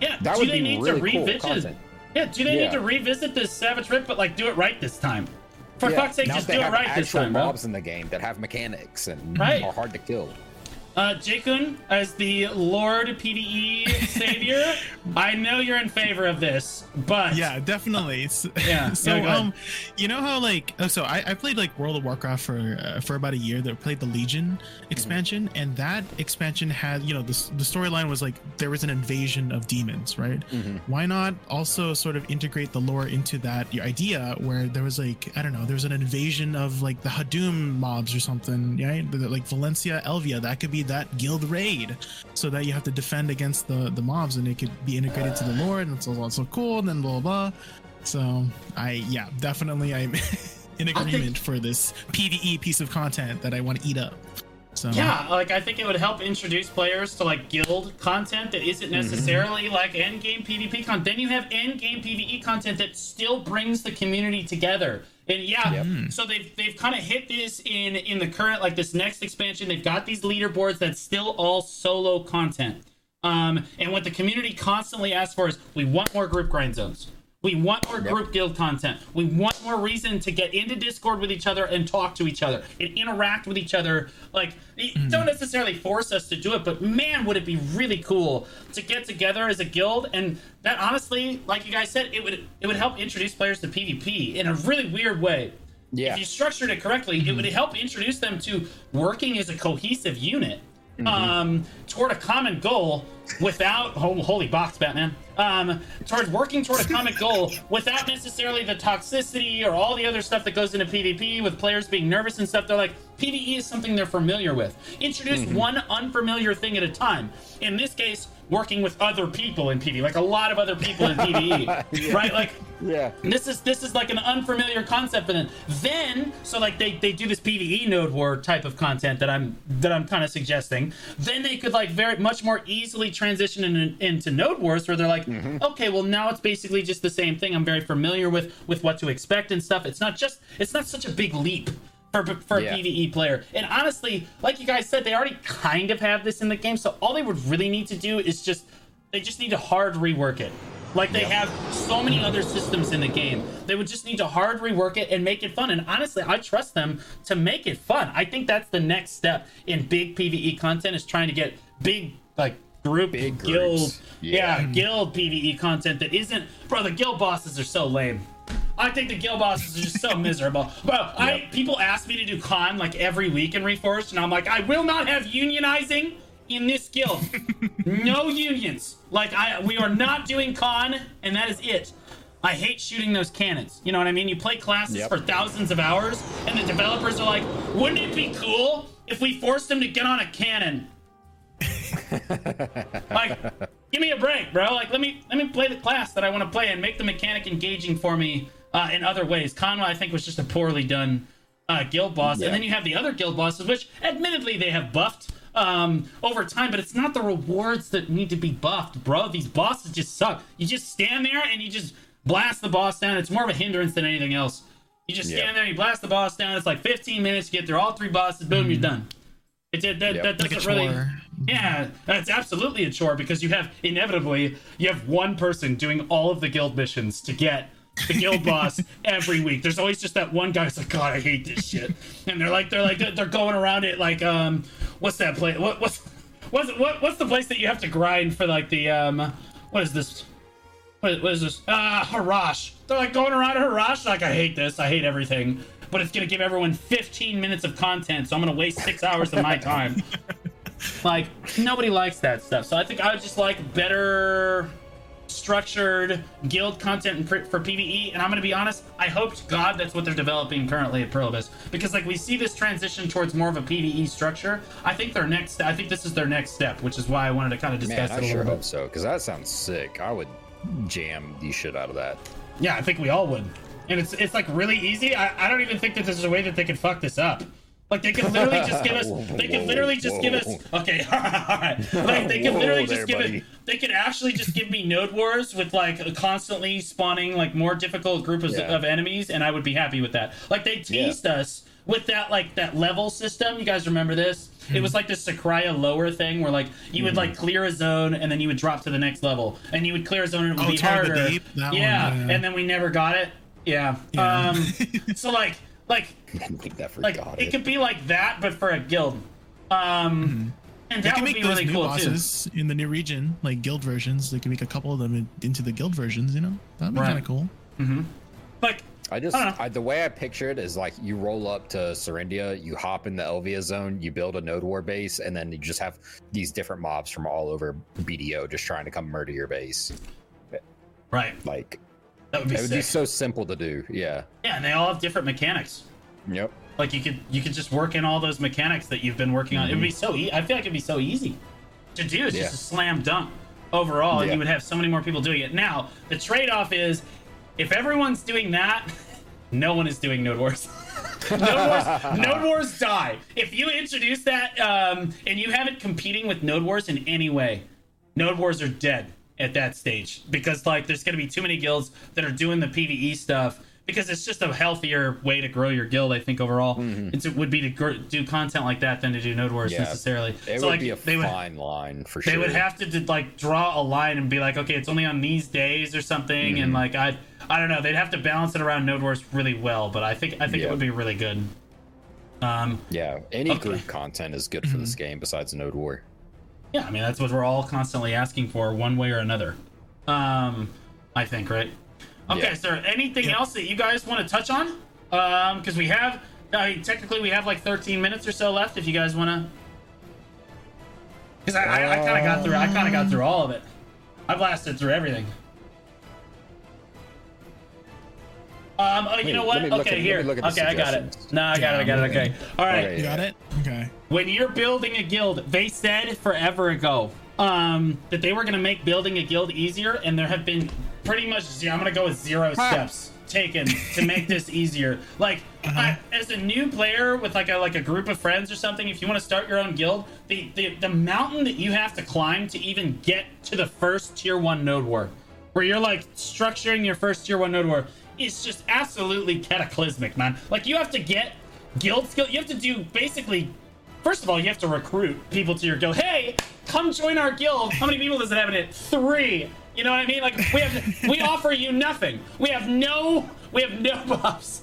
Yeah, that do would they be need really to cool content. Yeah, do they Yeah. need to revisit this Savage Rift, but like do it right this time? For Yeah, fuck's sake, now just do it right this actual time, bro. mobs in the game that have mechanics and Right. are hard to kill. Uh, Jakun, as the Lord PVE savior, I know you're in favor of this, but Yeah, definitely. S- Yeah, so yeah, um, you know how like oh, so I, I played like World of Warcraft for uh, for about a year. That played the Legion expansion, and that expansion had you know the the storyline was like there was an invasion of demons, right? Mhm. Why not also sort of integrate the lore into that idea where there was like I don't know, there was an invasion of like the Hadum mobs or something, right? Like Valencia, Elvia, that could be that guild raid, so that you have to defend against the the mobs, and it could be integrated to the lore, and it's also cool, and then blah blah. blah. So I yeah, definitely I'm in I think- agreement for this PVE piece of content that I want to eat up. So yeah, like I think it would help introduce players to like guild content that isn't mm-hmm. necessarily like end game PvP content. Then you have end game PvE content that still brings the community together. And yeah, Yep. so they've they've kind of hit this in in the current like this next expansion. They've got these leaderboards that's still all solo content. Um, and what the community constantly asks for is we want more group grind zones. We want more Yep. group guild content. We want more reason to get into Discord with each other and talk to each other and interact with each other. Like, y- mm-hmm. don't necessarily force us to do it, but man, would it be really cool to get together as a guild? And that honestly, like you guys said, it would it would help introduce players to PvP in a really weird way. Yeah. If you structured it correctly, it mm-hmm. would help introduce them to working as a cohesive unit um, toward a common goal without oh, holy box Batman um, towards working toward a common goal without necessarily the toxicity or all the other stuff that goes into PvP with players being nervous and stuff. They're like PvE is something they're familiar with. Introduce one unfamiliar thing at a time. In this case, working with other people in PvE, like a lot of other people in PvE, right? Like Yeah. this is this is like an unfamiliar concept for them. Then, so like they, they do this PVE node war type of content that I'm that I'm kind of suggesting. Then they could like very much more easily transition in, into node wars where they're like, mm-hmm. okay, well now it's basically just the same thing. I'm very familiar with with what to expect and stuff. It's not just it's not such a big leap. For, for a Yeah. PvE player. And honestly, like you guys said, they already kind of have this in the game. So all they would really need to do is just they just need to hard rework it. Like they have so many other systems in the game. They would just need to hard rework it and make it fun. And honestly, I trust them to make it fun. I think that's the next step in big PvE content is trying to get big like group Big guild yeah. Yeah. guild PvE content that isn't bro, the guild bosses are so lame. I think the guild bosses are just so miserable. Bro, I people ask me to do con like every week in Reforged, and I'm like, I will not have unionizing in this guild. no unions. Like I we are not doing con, and that is it. I hate shooting those cannons. You know what I mean? You play classes Yep. for thousands of hours, and the developers are like, wouldn't it be cool if we forced them to get on a cannon? like, give me a break, bro. Like, let me let me play the class that I want to play and make the mechanic engaging for me uh, in other ways. Conwa, I think, was just a poorly done uh, guild boss, Yeah. and then you have the other guild bosses, which admittedly they have buffed um, over time, but it's not the rewards that need to be buffed, bro. These bosses just suck. You just stand there and you just blast the boss down. It's more of a hindrance than anything else. You just Yeah. stand there, you blast the boss down. It's like 15 minutes. You get through all three bosses. Boom, you're done. It, it that, Yep. that Like a doesn't really. Yeah, that's absolutely a chore because you have inevitably you have one person doing all of the guild missions to get the guild boss every week. There's always just that one guy who's like, God, I hate this shit, and they're like, they're like, they're going around it like, um, what's that place? What what's what's what, what's the place that you have to grind for like the um, what is this? What, what is this? Ah, Harash. They're like going around Harash like, I hate this. I hate everything. But it's gonna give everyone 15 minutes of content, so I'm gonna waste six hours of my time. like nobody likes that stuff. So I think I would just like better structured guild content for PvE. And I'm gonna be honest, I hoped God that's what they're developing currently at Probus because like we see this transition towards more of a PvE structure. I think their next, I think this is their next step, which is why I wanted to kind of discuss Man, it I sure hope so because that sounds sick. I would jam the shit out of that. Yeah, I think we all would. And it's it's like really easy. I, I don't even think that there's a way that they could fuck this up. Like they could literally just give us. They could literally just give us. Okay, all right. Like they could Whoa literally there, just give buddy. it. They could actually just give me node wars with like constantly spawning like more difficult group of, Yeah. of enemies, and I would be happy with that. Like they teased us with that like that level system. You guys remember this? It was like this Sycraia lower thing where like you would like clear a zone and then you would drop to the next level, and you would clear a zone and it would Oh, be Tower of the harder. Deep? That one, yeah, yeah. and then we never got it. Yeah. Yeah. Um. so like like I think that like forgot it could be like that, but for a guild. Um, and They that can would make be those really new cool bosses in the new region, like guild versions. They can make a couple of them in, into the guild versions. You know, that'd be Right. kind of cool. Mm-hmm. Like I just I. I, the way I picture it is like you roll up to Serendia, you hop in the Elvia zone, you build a node war base, and then you just have these different mobs from all over BDO just trying to come murder your base. right, Like that would be it would be so simple to do. Yeah. yeah, and they all have different mechanics. Yep. Like you could you could just work in all those mechanics that you've been working on. It would be so e- I feel like it'd be so easy to do. It's Yeah. just a slam dunk overall, and Yeah. you would have so many more people doing it. Now the trade off is if everyone's doing that, no one is doing Node Wars. Node Wars, Node Wars die. If you introduce that um, and you have it competing with Node Wars in any way, Node Wars are dead at that stage because like there's going to be too many guilds that are doing the PVE stuff because it's just a healthier way to grow your guild. I think overall, It's, it would be to gr- do content like that than to do Node Wars Mm-hmm. Yeah. necessarily. It so would like be a they would fine line for sure. they would have to did, like draw a line and be like, okay, it's only on these days or something, Mm-hmm. and like I, I don't know, they'd have to balance it around Node Wars really well, but I think I think it would be really good. Um, Yeah. Any Okay. group content is good for this game besides Node War. Yeah, I mean that's what we're all constantly asking for, one way or another. Um, I think, right? Okay, Yeah. is there anything Yeah. else that you guys want to touch on? Um, because we have, I mean, technically we have like 13 minutes or so left. If you guys want to, because I, I, I kind of got through, I kind of got through all of it. I blasted through everything. Um, oh, you Wait, know what? okay, at- here. look at the okay, I got it. No, I got it. I got it. Okay. All right. Okay. You got it? Okay. When you're building a guild, they said forever ago um, that they were going to make building a guild easier, and there have been pretty much. ze- I'm going to go with zero steps taken to make this easier. Like, I, as a new player with like a like a group of friends or something, if you want to start your own guild, the, the the mountain that you have to climb to even get to the first tier one node war, where you're like structuring your first tier one node war, is just absolutely cataclysmic, man. Like, you have to get guild skill. You have to do basically First of all, you have to recruit people to your guild. Hey, come join our guild. How many people does it have in it? Three. You know what I mean? Like we have, we offer you nothing. We have no, we have no buffs.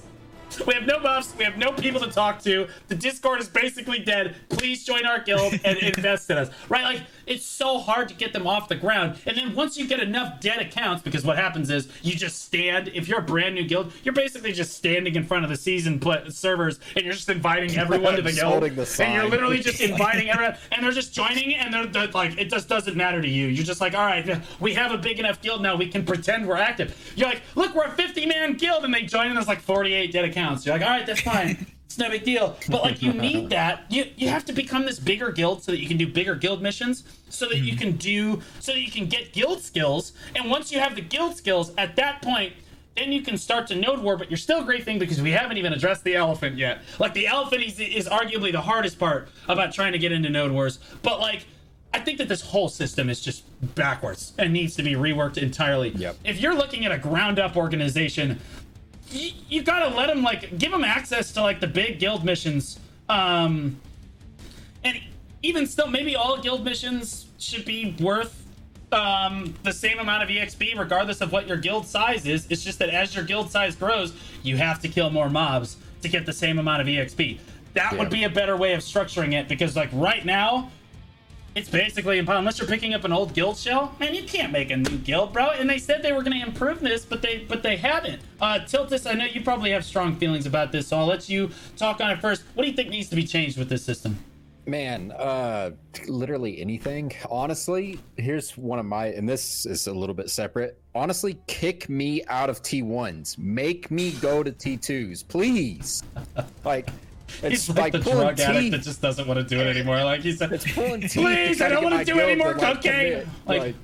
We have no buffs. We have no people to talk to. The Discord is basically dead. Please join our guild and invest in us. Right? Like it's so hard to get them off the ground. And then once you get enough dead accounts, because what happens is you just stand. If you're a brand new guild, you're basically just standing in front of the season pl- servers and you're just inviting everyone to the guild. the And you're literally just inviting everyone, and they're just joining, and they're, they're like, it just doesn't matter to you. You're just like, all right, we have a big enough guild now. We can pretend we're active. You're like, look, we're a 50 man guild, and they join, and there's like 48 dead accounts. You're like, all right, that's fine. It's no big deal. But like, you need that. You you have to become this bigger guild so that you can do bigger guild missions, so that you mhm. can do, so that you can get guild skills. And once you have the guild skills, at that point. Then you can start to node war, but you're still griefing because we haven't even addressed the elephant yet. Like the elephant is, is arguably the hardest part about trying to get into node wars. But like, I think that this whole system is just backwards and needs to be reworked entirely. Yep. If you're looking at a ground up organization, you, you gotta let them like give them access to like the big guild missions. Um, and even still, maybe all guild missions should be worth um, the same amount of EXP, regardless of what your guild size is. It's just that as your guild size grows, you have to kill more mobs to get the same amount of EXP. That Yeah. would be a better way of structuring it because, like, right now, it's basically impossible unless you're picking up an old guild shell. Man, you can't make a new guild, bro. And they said they were going to improve this, but they but they haven't. Uh, Tiltus, I know you probably have strong feelings about this, so I'll let you talk on it first. What do you think needs to be changed with this system? Man, uh literally anything. Honestly, here's one of my and this is a little bit separate. Honestly, kick me out of T1s. Make me go to T2s, please. Like it's He's like, the pulling drug addict that just doesn't want to do it anymore. Like he said, It's pulling teeth. Please, I don't want to do any more like, cocaine. Like, Like,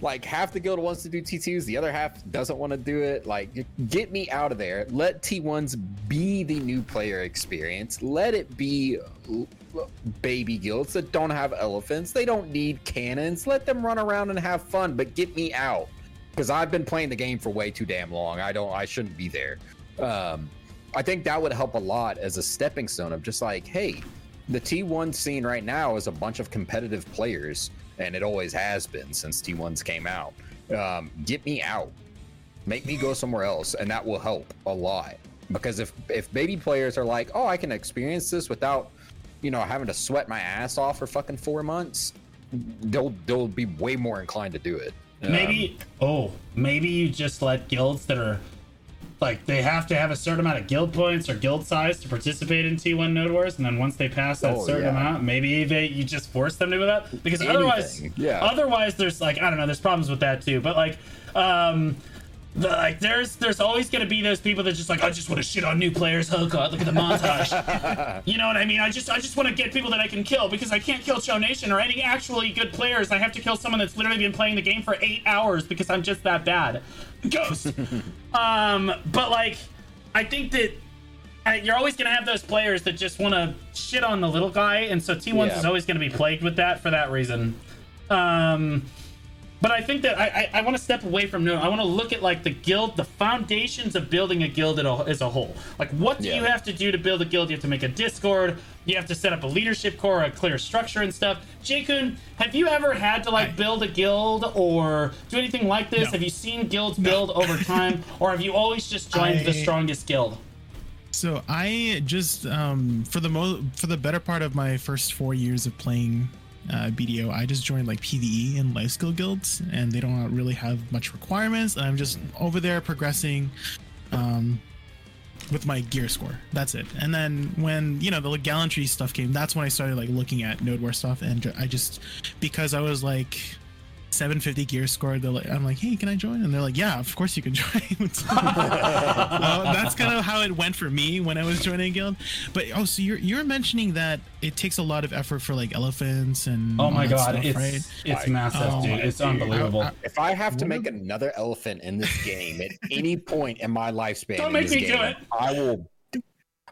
Like half the guild wants to do T2s, the other half doesn't want to do it. Like get me out of there. Let T1s be the new player experience. Let it be baby guilds that don't have elephants. They don't need cannons. Let them run around and have fun, but get me out. Because I've been playing the game for way too damn long. I don't I shouldn't be there. Um, I think that would help a lot as a stepping stone of just like, hey, the T1 scene right now is a bunch of competitive players, and it always has been since T1s came out. Um, get me out, make me go somewhere else, and that will help a lot. Because if if baby players are like, oh, I can experience this without, you know, having to sweat my ass off for fucking four months, they'll they'll be way more inclined to do it. Maybe Um, oh, maybe you just let guilds that are like they have to have a certain amount of guild points or guild size to participate in T1 Node Wars, and then once they pass that Oh, certain yeah. amount, maybe they you just force them to do that because otherwise, yeah. otherwise there's like I don't know, there's problems with that too. But like, um, the, like there's there's always gonna be those people that just like I just want to shit on new players. Oh god, look at the montage. you know what I mean? I just I just want to get people that I can kill because I can't kill Cho Nation or any actually good players. I have to kill someone that's literally been playing the game for eight hours because I'm just that bad. Ghost. um, but like, I think that. uh, You're always going to have those players that just want to shit on the little guy, and so T1s Yeah. is always going to be plagued with that for that reason. Um, but I think that I, I, I want to step away from no. I want to look at like the guild, the foundations of building a guild at a, as a whole. Like, what do Yeah. you have to do to build a guild? You have to make a Discord. You have to set up a leadership core, a clear structure and stuff. Jakun, have you ever had to like I- build a guild or do anything like this? No. Have you seen guilds build over time, or have you always just joined the strongest guild? So I just um, for the mo for the better part of my first four years of playing uh, BDO, I just joined like PVE and life skill guilds, and they don't really have much requirements. And I'm just over there progressing um, with my gear score. That's it. And then when you know the gallantry stuff came, that's when I started like looking at node war stuff, and I just because I was like 750 gear score. They're like, I'm like, hey, can I join? And they're like, yeah, of course you can join. Uh, that's kind of how it went for me when I was joining a guild. But oh, so you're you're mentioning that it takes a lot of effort for like elephants and Oh my god, stuff, it's right? it's I- massive, Oh, dude. It's dude. unbelievable. I- If I have to make another elephant in this game at any point in my lifespan, Don't make this me do it. I will.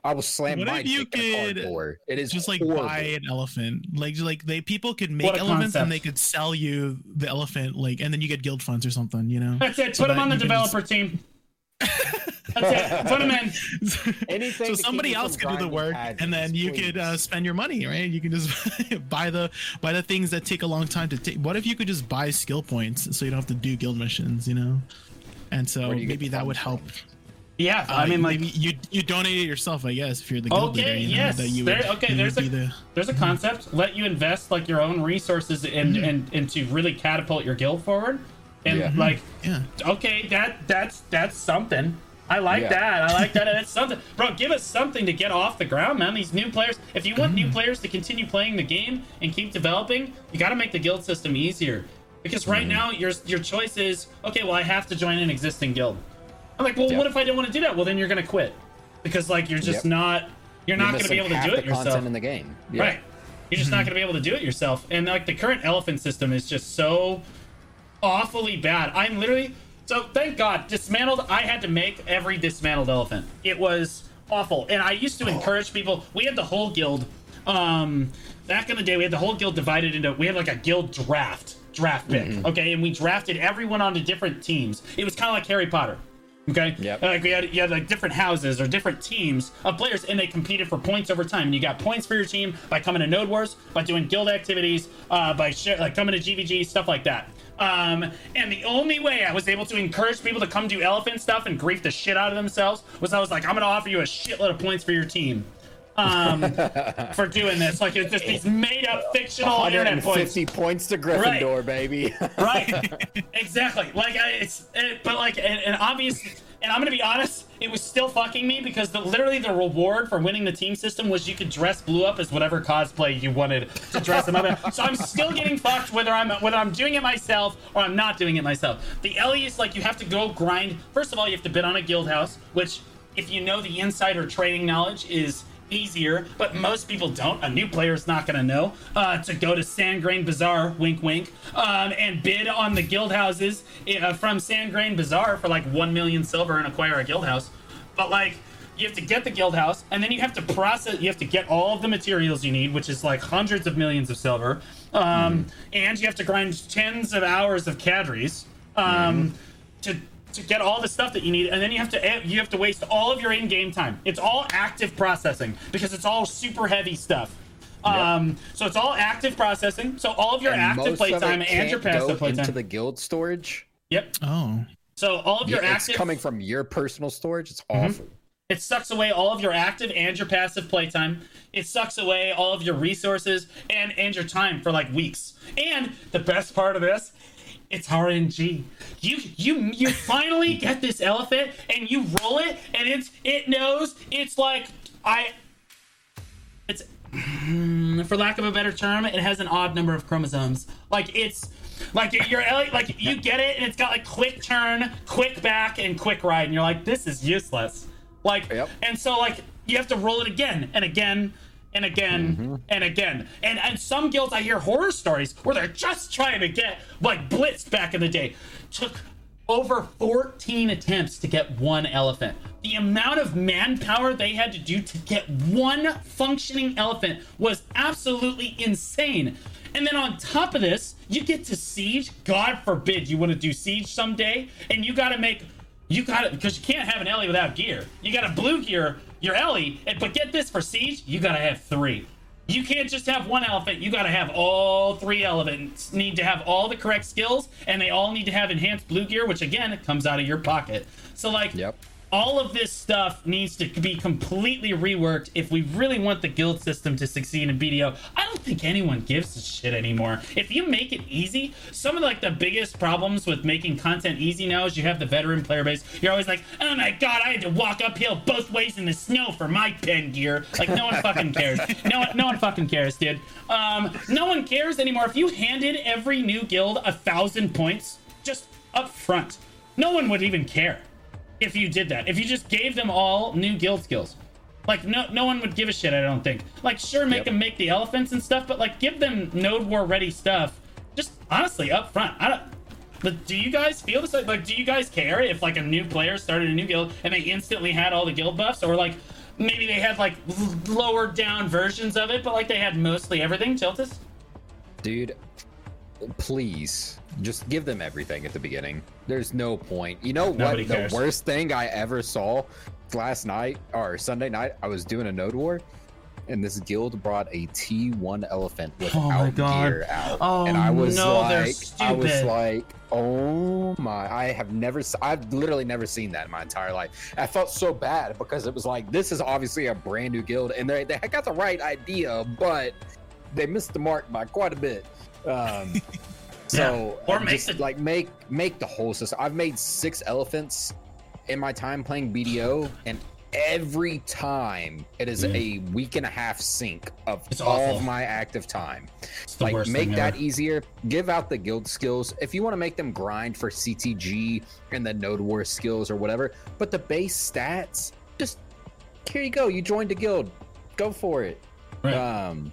I will slam What my if you dick in a could cardboard. It is Just like horrible. buy an elephant, like like they people could make What elephants concept. and they could sell you the elephant, like and then you get guild funds or something, you know. That's it. So Put him that on the you can just- developer team. That's it. Put him in. Anything so somebody else could do the work pads, and then you please. could uh, spend your money right you can just buy the buy the things that take a long time to take what if you could just buy skill points so you don't have to do guild missions you know and so you maybe that would help from? Yeah, Uh, I mean, like, maybe you you donate it yourself i guess if you're the guild Okay, leader you know, yes. that you There- would, okay, you there's would a- the there's a concept. Let you invest like your own resources and Mm-hmm. and and to really catapult your guild forward. And Yeah. like, yeah okay, that that's that's something. I like Yeah. that. I like that. That's something, bro. Give us something to get off the ground, man. These new players. If you want Mm-hmm. new players to continue playing the game and keep developing, you got to make the guild system easier. Because right Mm-hmm. now, your your choice is okay. Well, I have to join an existing guild. I'm like, well, Yeah. what if I don't want to do that? Well, then you're gonna quit because like you're just Yep. not you're, You're not gonna be able to do it yourself. content in the game. Yeah. Right. You're just not going to be able to do it yourself. And like the current elephant system is just so awfully bad. I'm literally so thank God dismantled. I had to make every dismantled elephant. It was awful. And I used to encourage people. We had the whole guild. Um, back in the day, we had the whole guild divided into. We had like a guild draft draft pick. Okay, and we drafted everyone onto different teams. It was kind of like Harry Potter. Okay. Yeah. Like we had, you had like different houses or different teams of players, and they competed for points over time. And you got points for your team by coming to Node Wars, by doing guild activities, uh, by share, like coming to GVG, stuff like that. Um, and the only way I was able to encourage people to come do elephant stuff and grief the shit out of themselves was I was like, I'm gonna offer you a shitload of points for your team. Um, for doing this, like it's just these made up fictional internet points. 150 points to Gryffindor, baby. right exactly like I, it's it, but like and, and obvious and i'm gonna be honest it was still fucking me because the literally the reward for winning the team system was you could dress blue up as whatever cosplay you wanted to dress them up in. so i'm still getting fucked whether i'm whether i'm doing it myself or i'm not doing it myself the LEs like you have to go grind first of all you have to bid on a guild house which if you know the insider trading knowledge is easier, but most people don't. A new player's not going to know uh, to go to Sandgrain Bazaar, wink, wink, um, and bid on the guild houses uh, from Sandgrain Bazaar for like one million silver and acquire a guild house. But like, you have to get the guild house, and then you have to process. You have to get all of the materials you need, which is like hundreds of millions of silver, um, and you have to grind tens of hours of cadres um, to to get all the stuff that you need, and then you have to you have to waste all of your in-game time. It's all active processing because it's all super heavy stuff. Um, so it's all active processing. So all of your And active most of it playtime and your can't go passive into playtime. the guild storage. Yep. Oh. So all of your Yeah, it's active coming from your personal storage. It's Mm-hmm. awful. It sucks away all of your active and your passive playtime. It sucks away all of your resources and and your time for like weeks. And the best part of this, it's RNG. You you you finally get this elephant and you roll it and it's it knows it's like I it's mm, for lack of a better term, it has an odd number of chromosomes. Like it's like you're you're- like you get it and it's got like quick turn, quick back, and quick ride, and you're like, this is useless. Like Yep. and so like you have to roll it again and again and again Mm-hmm. and again. And and some guilds I hear horror stories where they're just trying to get like Blitz back in the day. Took over 14 attempts to get one elephant. The amount of manpower they had to do to get one functioning elephant was absolutely insane. And then on top of this, you get to siege. God forbid you want to do siege someday, and you got to make you got to because you can't have an Ellie without gear. You got to blue gear your Ellie, and but get this for siege, you got to have three. You can't just have one elephant. You got to have all three elephants. Need to have all the correct skills, and they all need to have enhanced blue gear, which again comes out of your pocket. So like, Yep. All of this stuff needs to be completely reworked if we really want the guild system to succeed in BDO. I don't think anyone gives a shit anymore. If you make it easy, some of like the biggest problems with making content easy now is you have the veteran player base. You're always like, oh my god, I had to walk uphill both ways in the snow for my pen gear. Like no one fucking cares. No one, no one fucking cares, dude. Um, no one cares anymore. If you handed every new guild a thousand points just up front, no one would even care if you did that. If you just gave them all new guild skills. Like no no one would give a shit, I don't think. Like sure make Yep. them make the elephants and stuff, but like give them node war ready stuff. Just honestly up front. I don't but do you guys feel this like do you guys care if like a new player started a new guild and they instantly had all the guild buffs or like maybe they had like l- lower down versions of it but like they had mostly everything tiltus Dude, please just give them everything at the beginning. There's no point. You know Nobody what? The worst thing I ever saw last night or Sunday night, I was doing a node war. And this guild brought a T1 elephant without Oh my God. gear out, Oh, and I was no, like, I was like, oh my! I have never, I've literally never seen that in my entire life. I felt so bad because it was like, this is obviously a brand new guild, and they they got the right idea, but they missed the mark by quite a bit. Um, so Or uh, make just the- like make make the whole system. I've made six elephants in my time playing BDO, and every time it is a week and a half sync of Mm. It's all awful. of my active time. the Like make that ever. easier. Give out the guild skills if you want to make them grind for CTG and the Node War skills or whatever. But the base stats, just here you go. You joined a guild, go for it. Right. Um,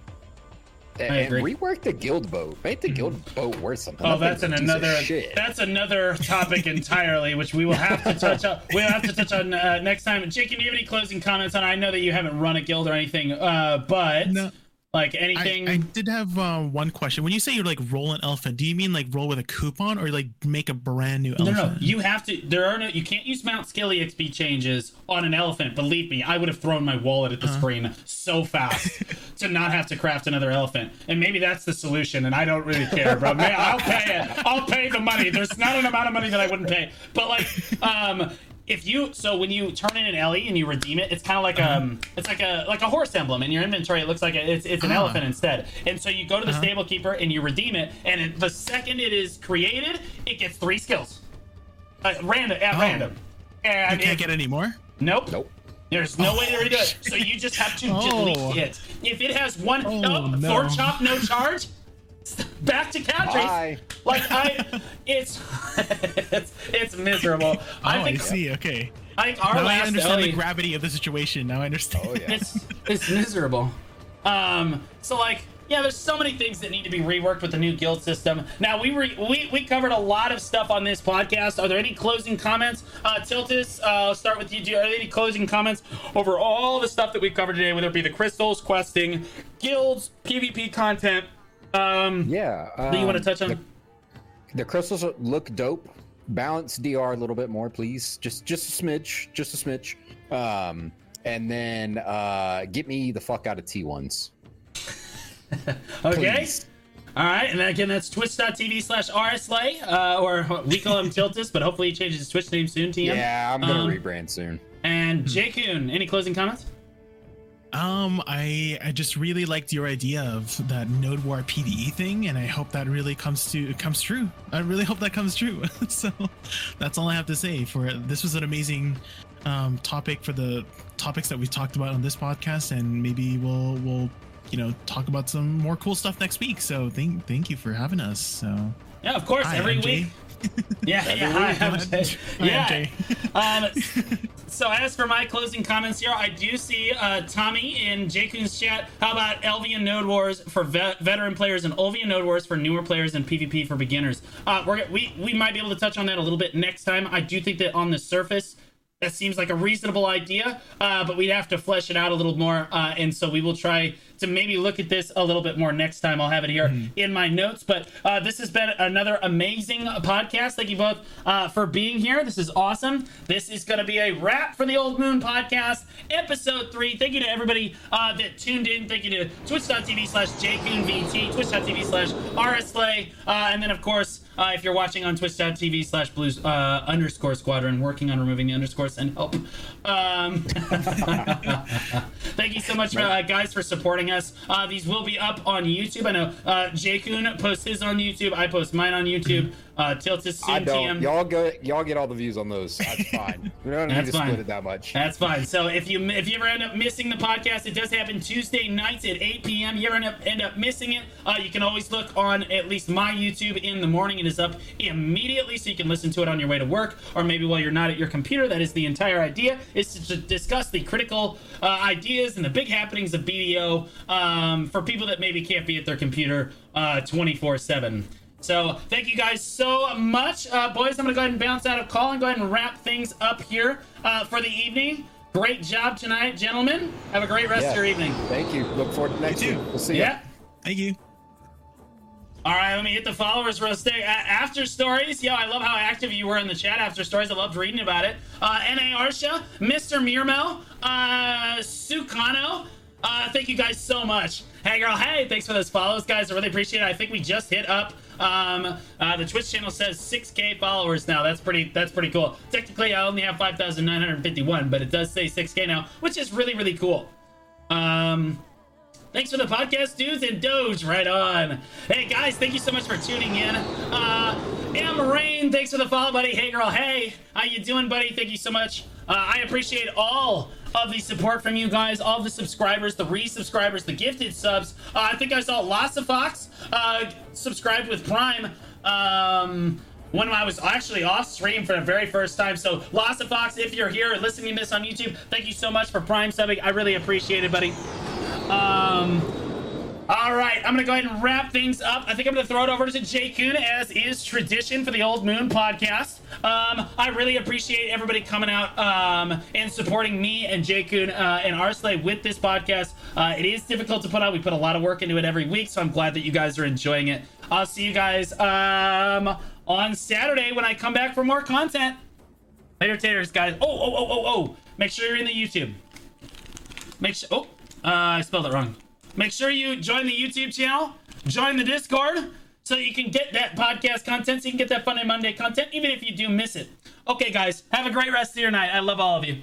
I and agree. rework the guild boat. Make the guild boat worth something. Oh, That that's an a piece of another that's another topic entirely, which we will have to touch on. We'll have to touch on uh, next time. Jake, do you have any closing comments on? I know that you haven't run a guild or anything, uh, but No. Like anything. I did have uh, one question. When you say you're like roll an elephant, do you mean like roll with a coupon or like make a brand new elephant? no, no, you have to. There are no. You can't use Mount Skilly XP changes on an elephant. Believe me, I would have thrown my wallet at the screen so fast to not have to craft another elephant. And maybe that's the solution. And I don't really care, bro. Man, I'll pay it. I'll pay the money. There's not an amount of money that I wouldn't pay. But like, um, if you so when you turn in an Ellie and you redeem it, it's kind of like um, it's like a like a horse emblem in your inventory. It looks like a, it's it's an Ah. elephant instead. And so you go to the stable keeper and you redeem it, and it, the second it is created, it gets three skills, uh, random at Oh. random. You can't if- get any more. nope. Nope. There's no way to redo it. So you just have to Oh. delete it. If it has one Oh, oh, no. four chop, no charge, back to countries. Bye. Like I, it's it's it's miserable. Oh, I I, see. Okay. like our now I understand LA the gravity of the situation. Now I understand. Oh yeah. it's it's miserable. Um, so like, yeah, there's so many things that need to be reworked with the new guild system. Now we re- we we covered a lot of stuff on this podcast. Are there any closing comments? Uh, Tiltus, uh, I'll start with you. Do are there any closing comments over all the stuff that we've covered today, whether it be the crystals, questing, guilds, PvP content? Um, Yeah. Do you want to um, touch on? The, the crystals look dope. Balance DR a little bit more, please. Just just a smidge, just a smidge. Um, and then uh, get me the fuck out of T1s. okay. Please. All right, and again, that's twitch.tv slash rslay, uh, or we call him Tiltus, but hopefully he changes his Twitch name soon, TM. Yeah, I'm gonna Um, rebrand soon. And Jakun, any closing comments? Um, I I just really liked your idea of that Node War PVE thing, and I hope that really comes to comes true. I really hope that comes true. so that's all I have to say for. This was an amazing um, topic for the topics that we talked about on this podcast, and maybe we'll we'll you know talk about some more cool stuff next week. So thank thank you for having us. So Yeah, of course, Hi, every MJ. week. Yeah, yeah, Hi, hi, I'm Jay. Yeah. Um, so as for my closing comments here, I do see uh, Tommy in Jakun's chat. How about Elvian Node Wars for vet- veteran players and Olvian Node Wars for newer players and PvP for beginners? Uh, we're, we we might be able to touch on that a little bit next time. I do think that on the surface. That seems like a reasonable idea, uh, but we'd have to flesh it out a little more. Uh, and so we will try to maybe look at this a little bit more next time. I'll have it here in my notes. But uh, this has been another amazing podcast. Thank you both uh, for being here. This is awesome. This is going to be a wrap for the Old Moon podcast, episode three. Thank you to everybody uh, that tuned in. Thank you to twitch.tv slash jcoonvt, twitch.tv slash rslay, uh, and then, of course, uh, if you're watching on twitch.tv slash blues uh, underscore squadron, working on removing the underscores and help. Um, thank you so much, uh, guys, for supporting us. Uh, these will be up on YouTube. I know uh, Jakun posts his on YouTube. I post mine on YouTube. Uh, Tiltus soon I don't. TM. Y'all go. Y'all get all the views on those. That's fine. We don't need That's to fine. split it that much. That's fine. So if you if you ever end up missing the podcast, it does happen Tuesday nights at 8 p.m. You ever end up end up missing it, uh, you can always look on at least my YouTube in the morning. It is up immediately, so you can listen to it on your way to work, or maybe while you're not at your computer. That is the entire idea: is to discuss the critical uh, ideas and the big happenings of BDO um, for people that maybe can't be at their computer uh, 24 seven. So thank you guys so much, uh, boys. I'm gonna go ahead and bounce out of call and go ahead and wrap things up here uh, for the evening. Great job tonight, gentlemen. Have a great rest of your evening. Thank you. Look forward to next too. week. We'll see Yeah. ya. Thank you. All right, let me hit the followers real quick. Uh, after stories, yo, I love how active you were in the chat. After stories, I loved reading about it. Uh, Na Arsha, Mr. Mirmo, uh, Sukano. Uh, thank you guys so much. Hey, girl. Hey, thanks for those follows, guys. I really appreciate it. I think we just hit up. Um, uh, the Twitch channel says 6K followers now. That's pretty. That's pretty cool. Technically, I only have 5,951, but it does say 6K now, which is really, really cool. Um, Thanks for the podcast, dudes, and Doge, right on. Hey, guys, thank you so much for tuning in. Uh, Am Rain, thanks for the follow, buddy. Hey, girl, hey, how you doing, buddy? Thank you so much. Uh, I appreciate all of the support from you guys, all the subscribers, the resubscribers, the gifted subs. Uh, I think I saw Lassa Fox uh, subscribed with Prime. Um, when I was actually off stream for the very first time. So, Lassa Fox, if you're here listening to this on YouTube, thank you so much for Prime subbing. I really appreciate it, buddy. Um, all right, I'm gonna go ahead and wrap things up. I think I'm gonna throw it over to Jakun, as is tradition for the Old Moon podcast. Um, I really appreciate everybody coming out um, and supporting me and Jakun uh, and Arsley with this podcast. Uh, it is difficult to put out. We put a lot of work into it every week, so I'm glad that you guys are enjoying it. I'll see you guys um, on Saturday when I come back for more content. Later, taters, guys. Oh, oh, oh, oh, oh! Make sure you're in the YouTube. Make sure. Oh, uh, I spelled it wrong. Make sure you join the YouTube channel, join the Discord, so you can get that podcast content, so you can get that Funday Monday content, even if you do miss it. Okay, guys, have a great rest of your night. I love all of you.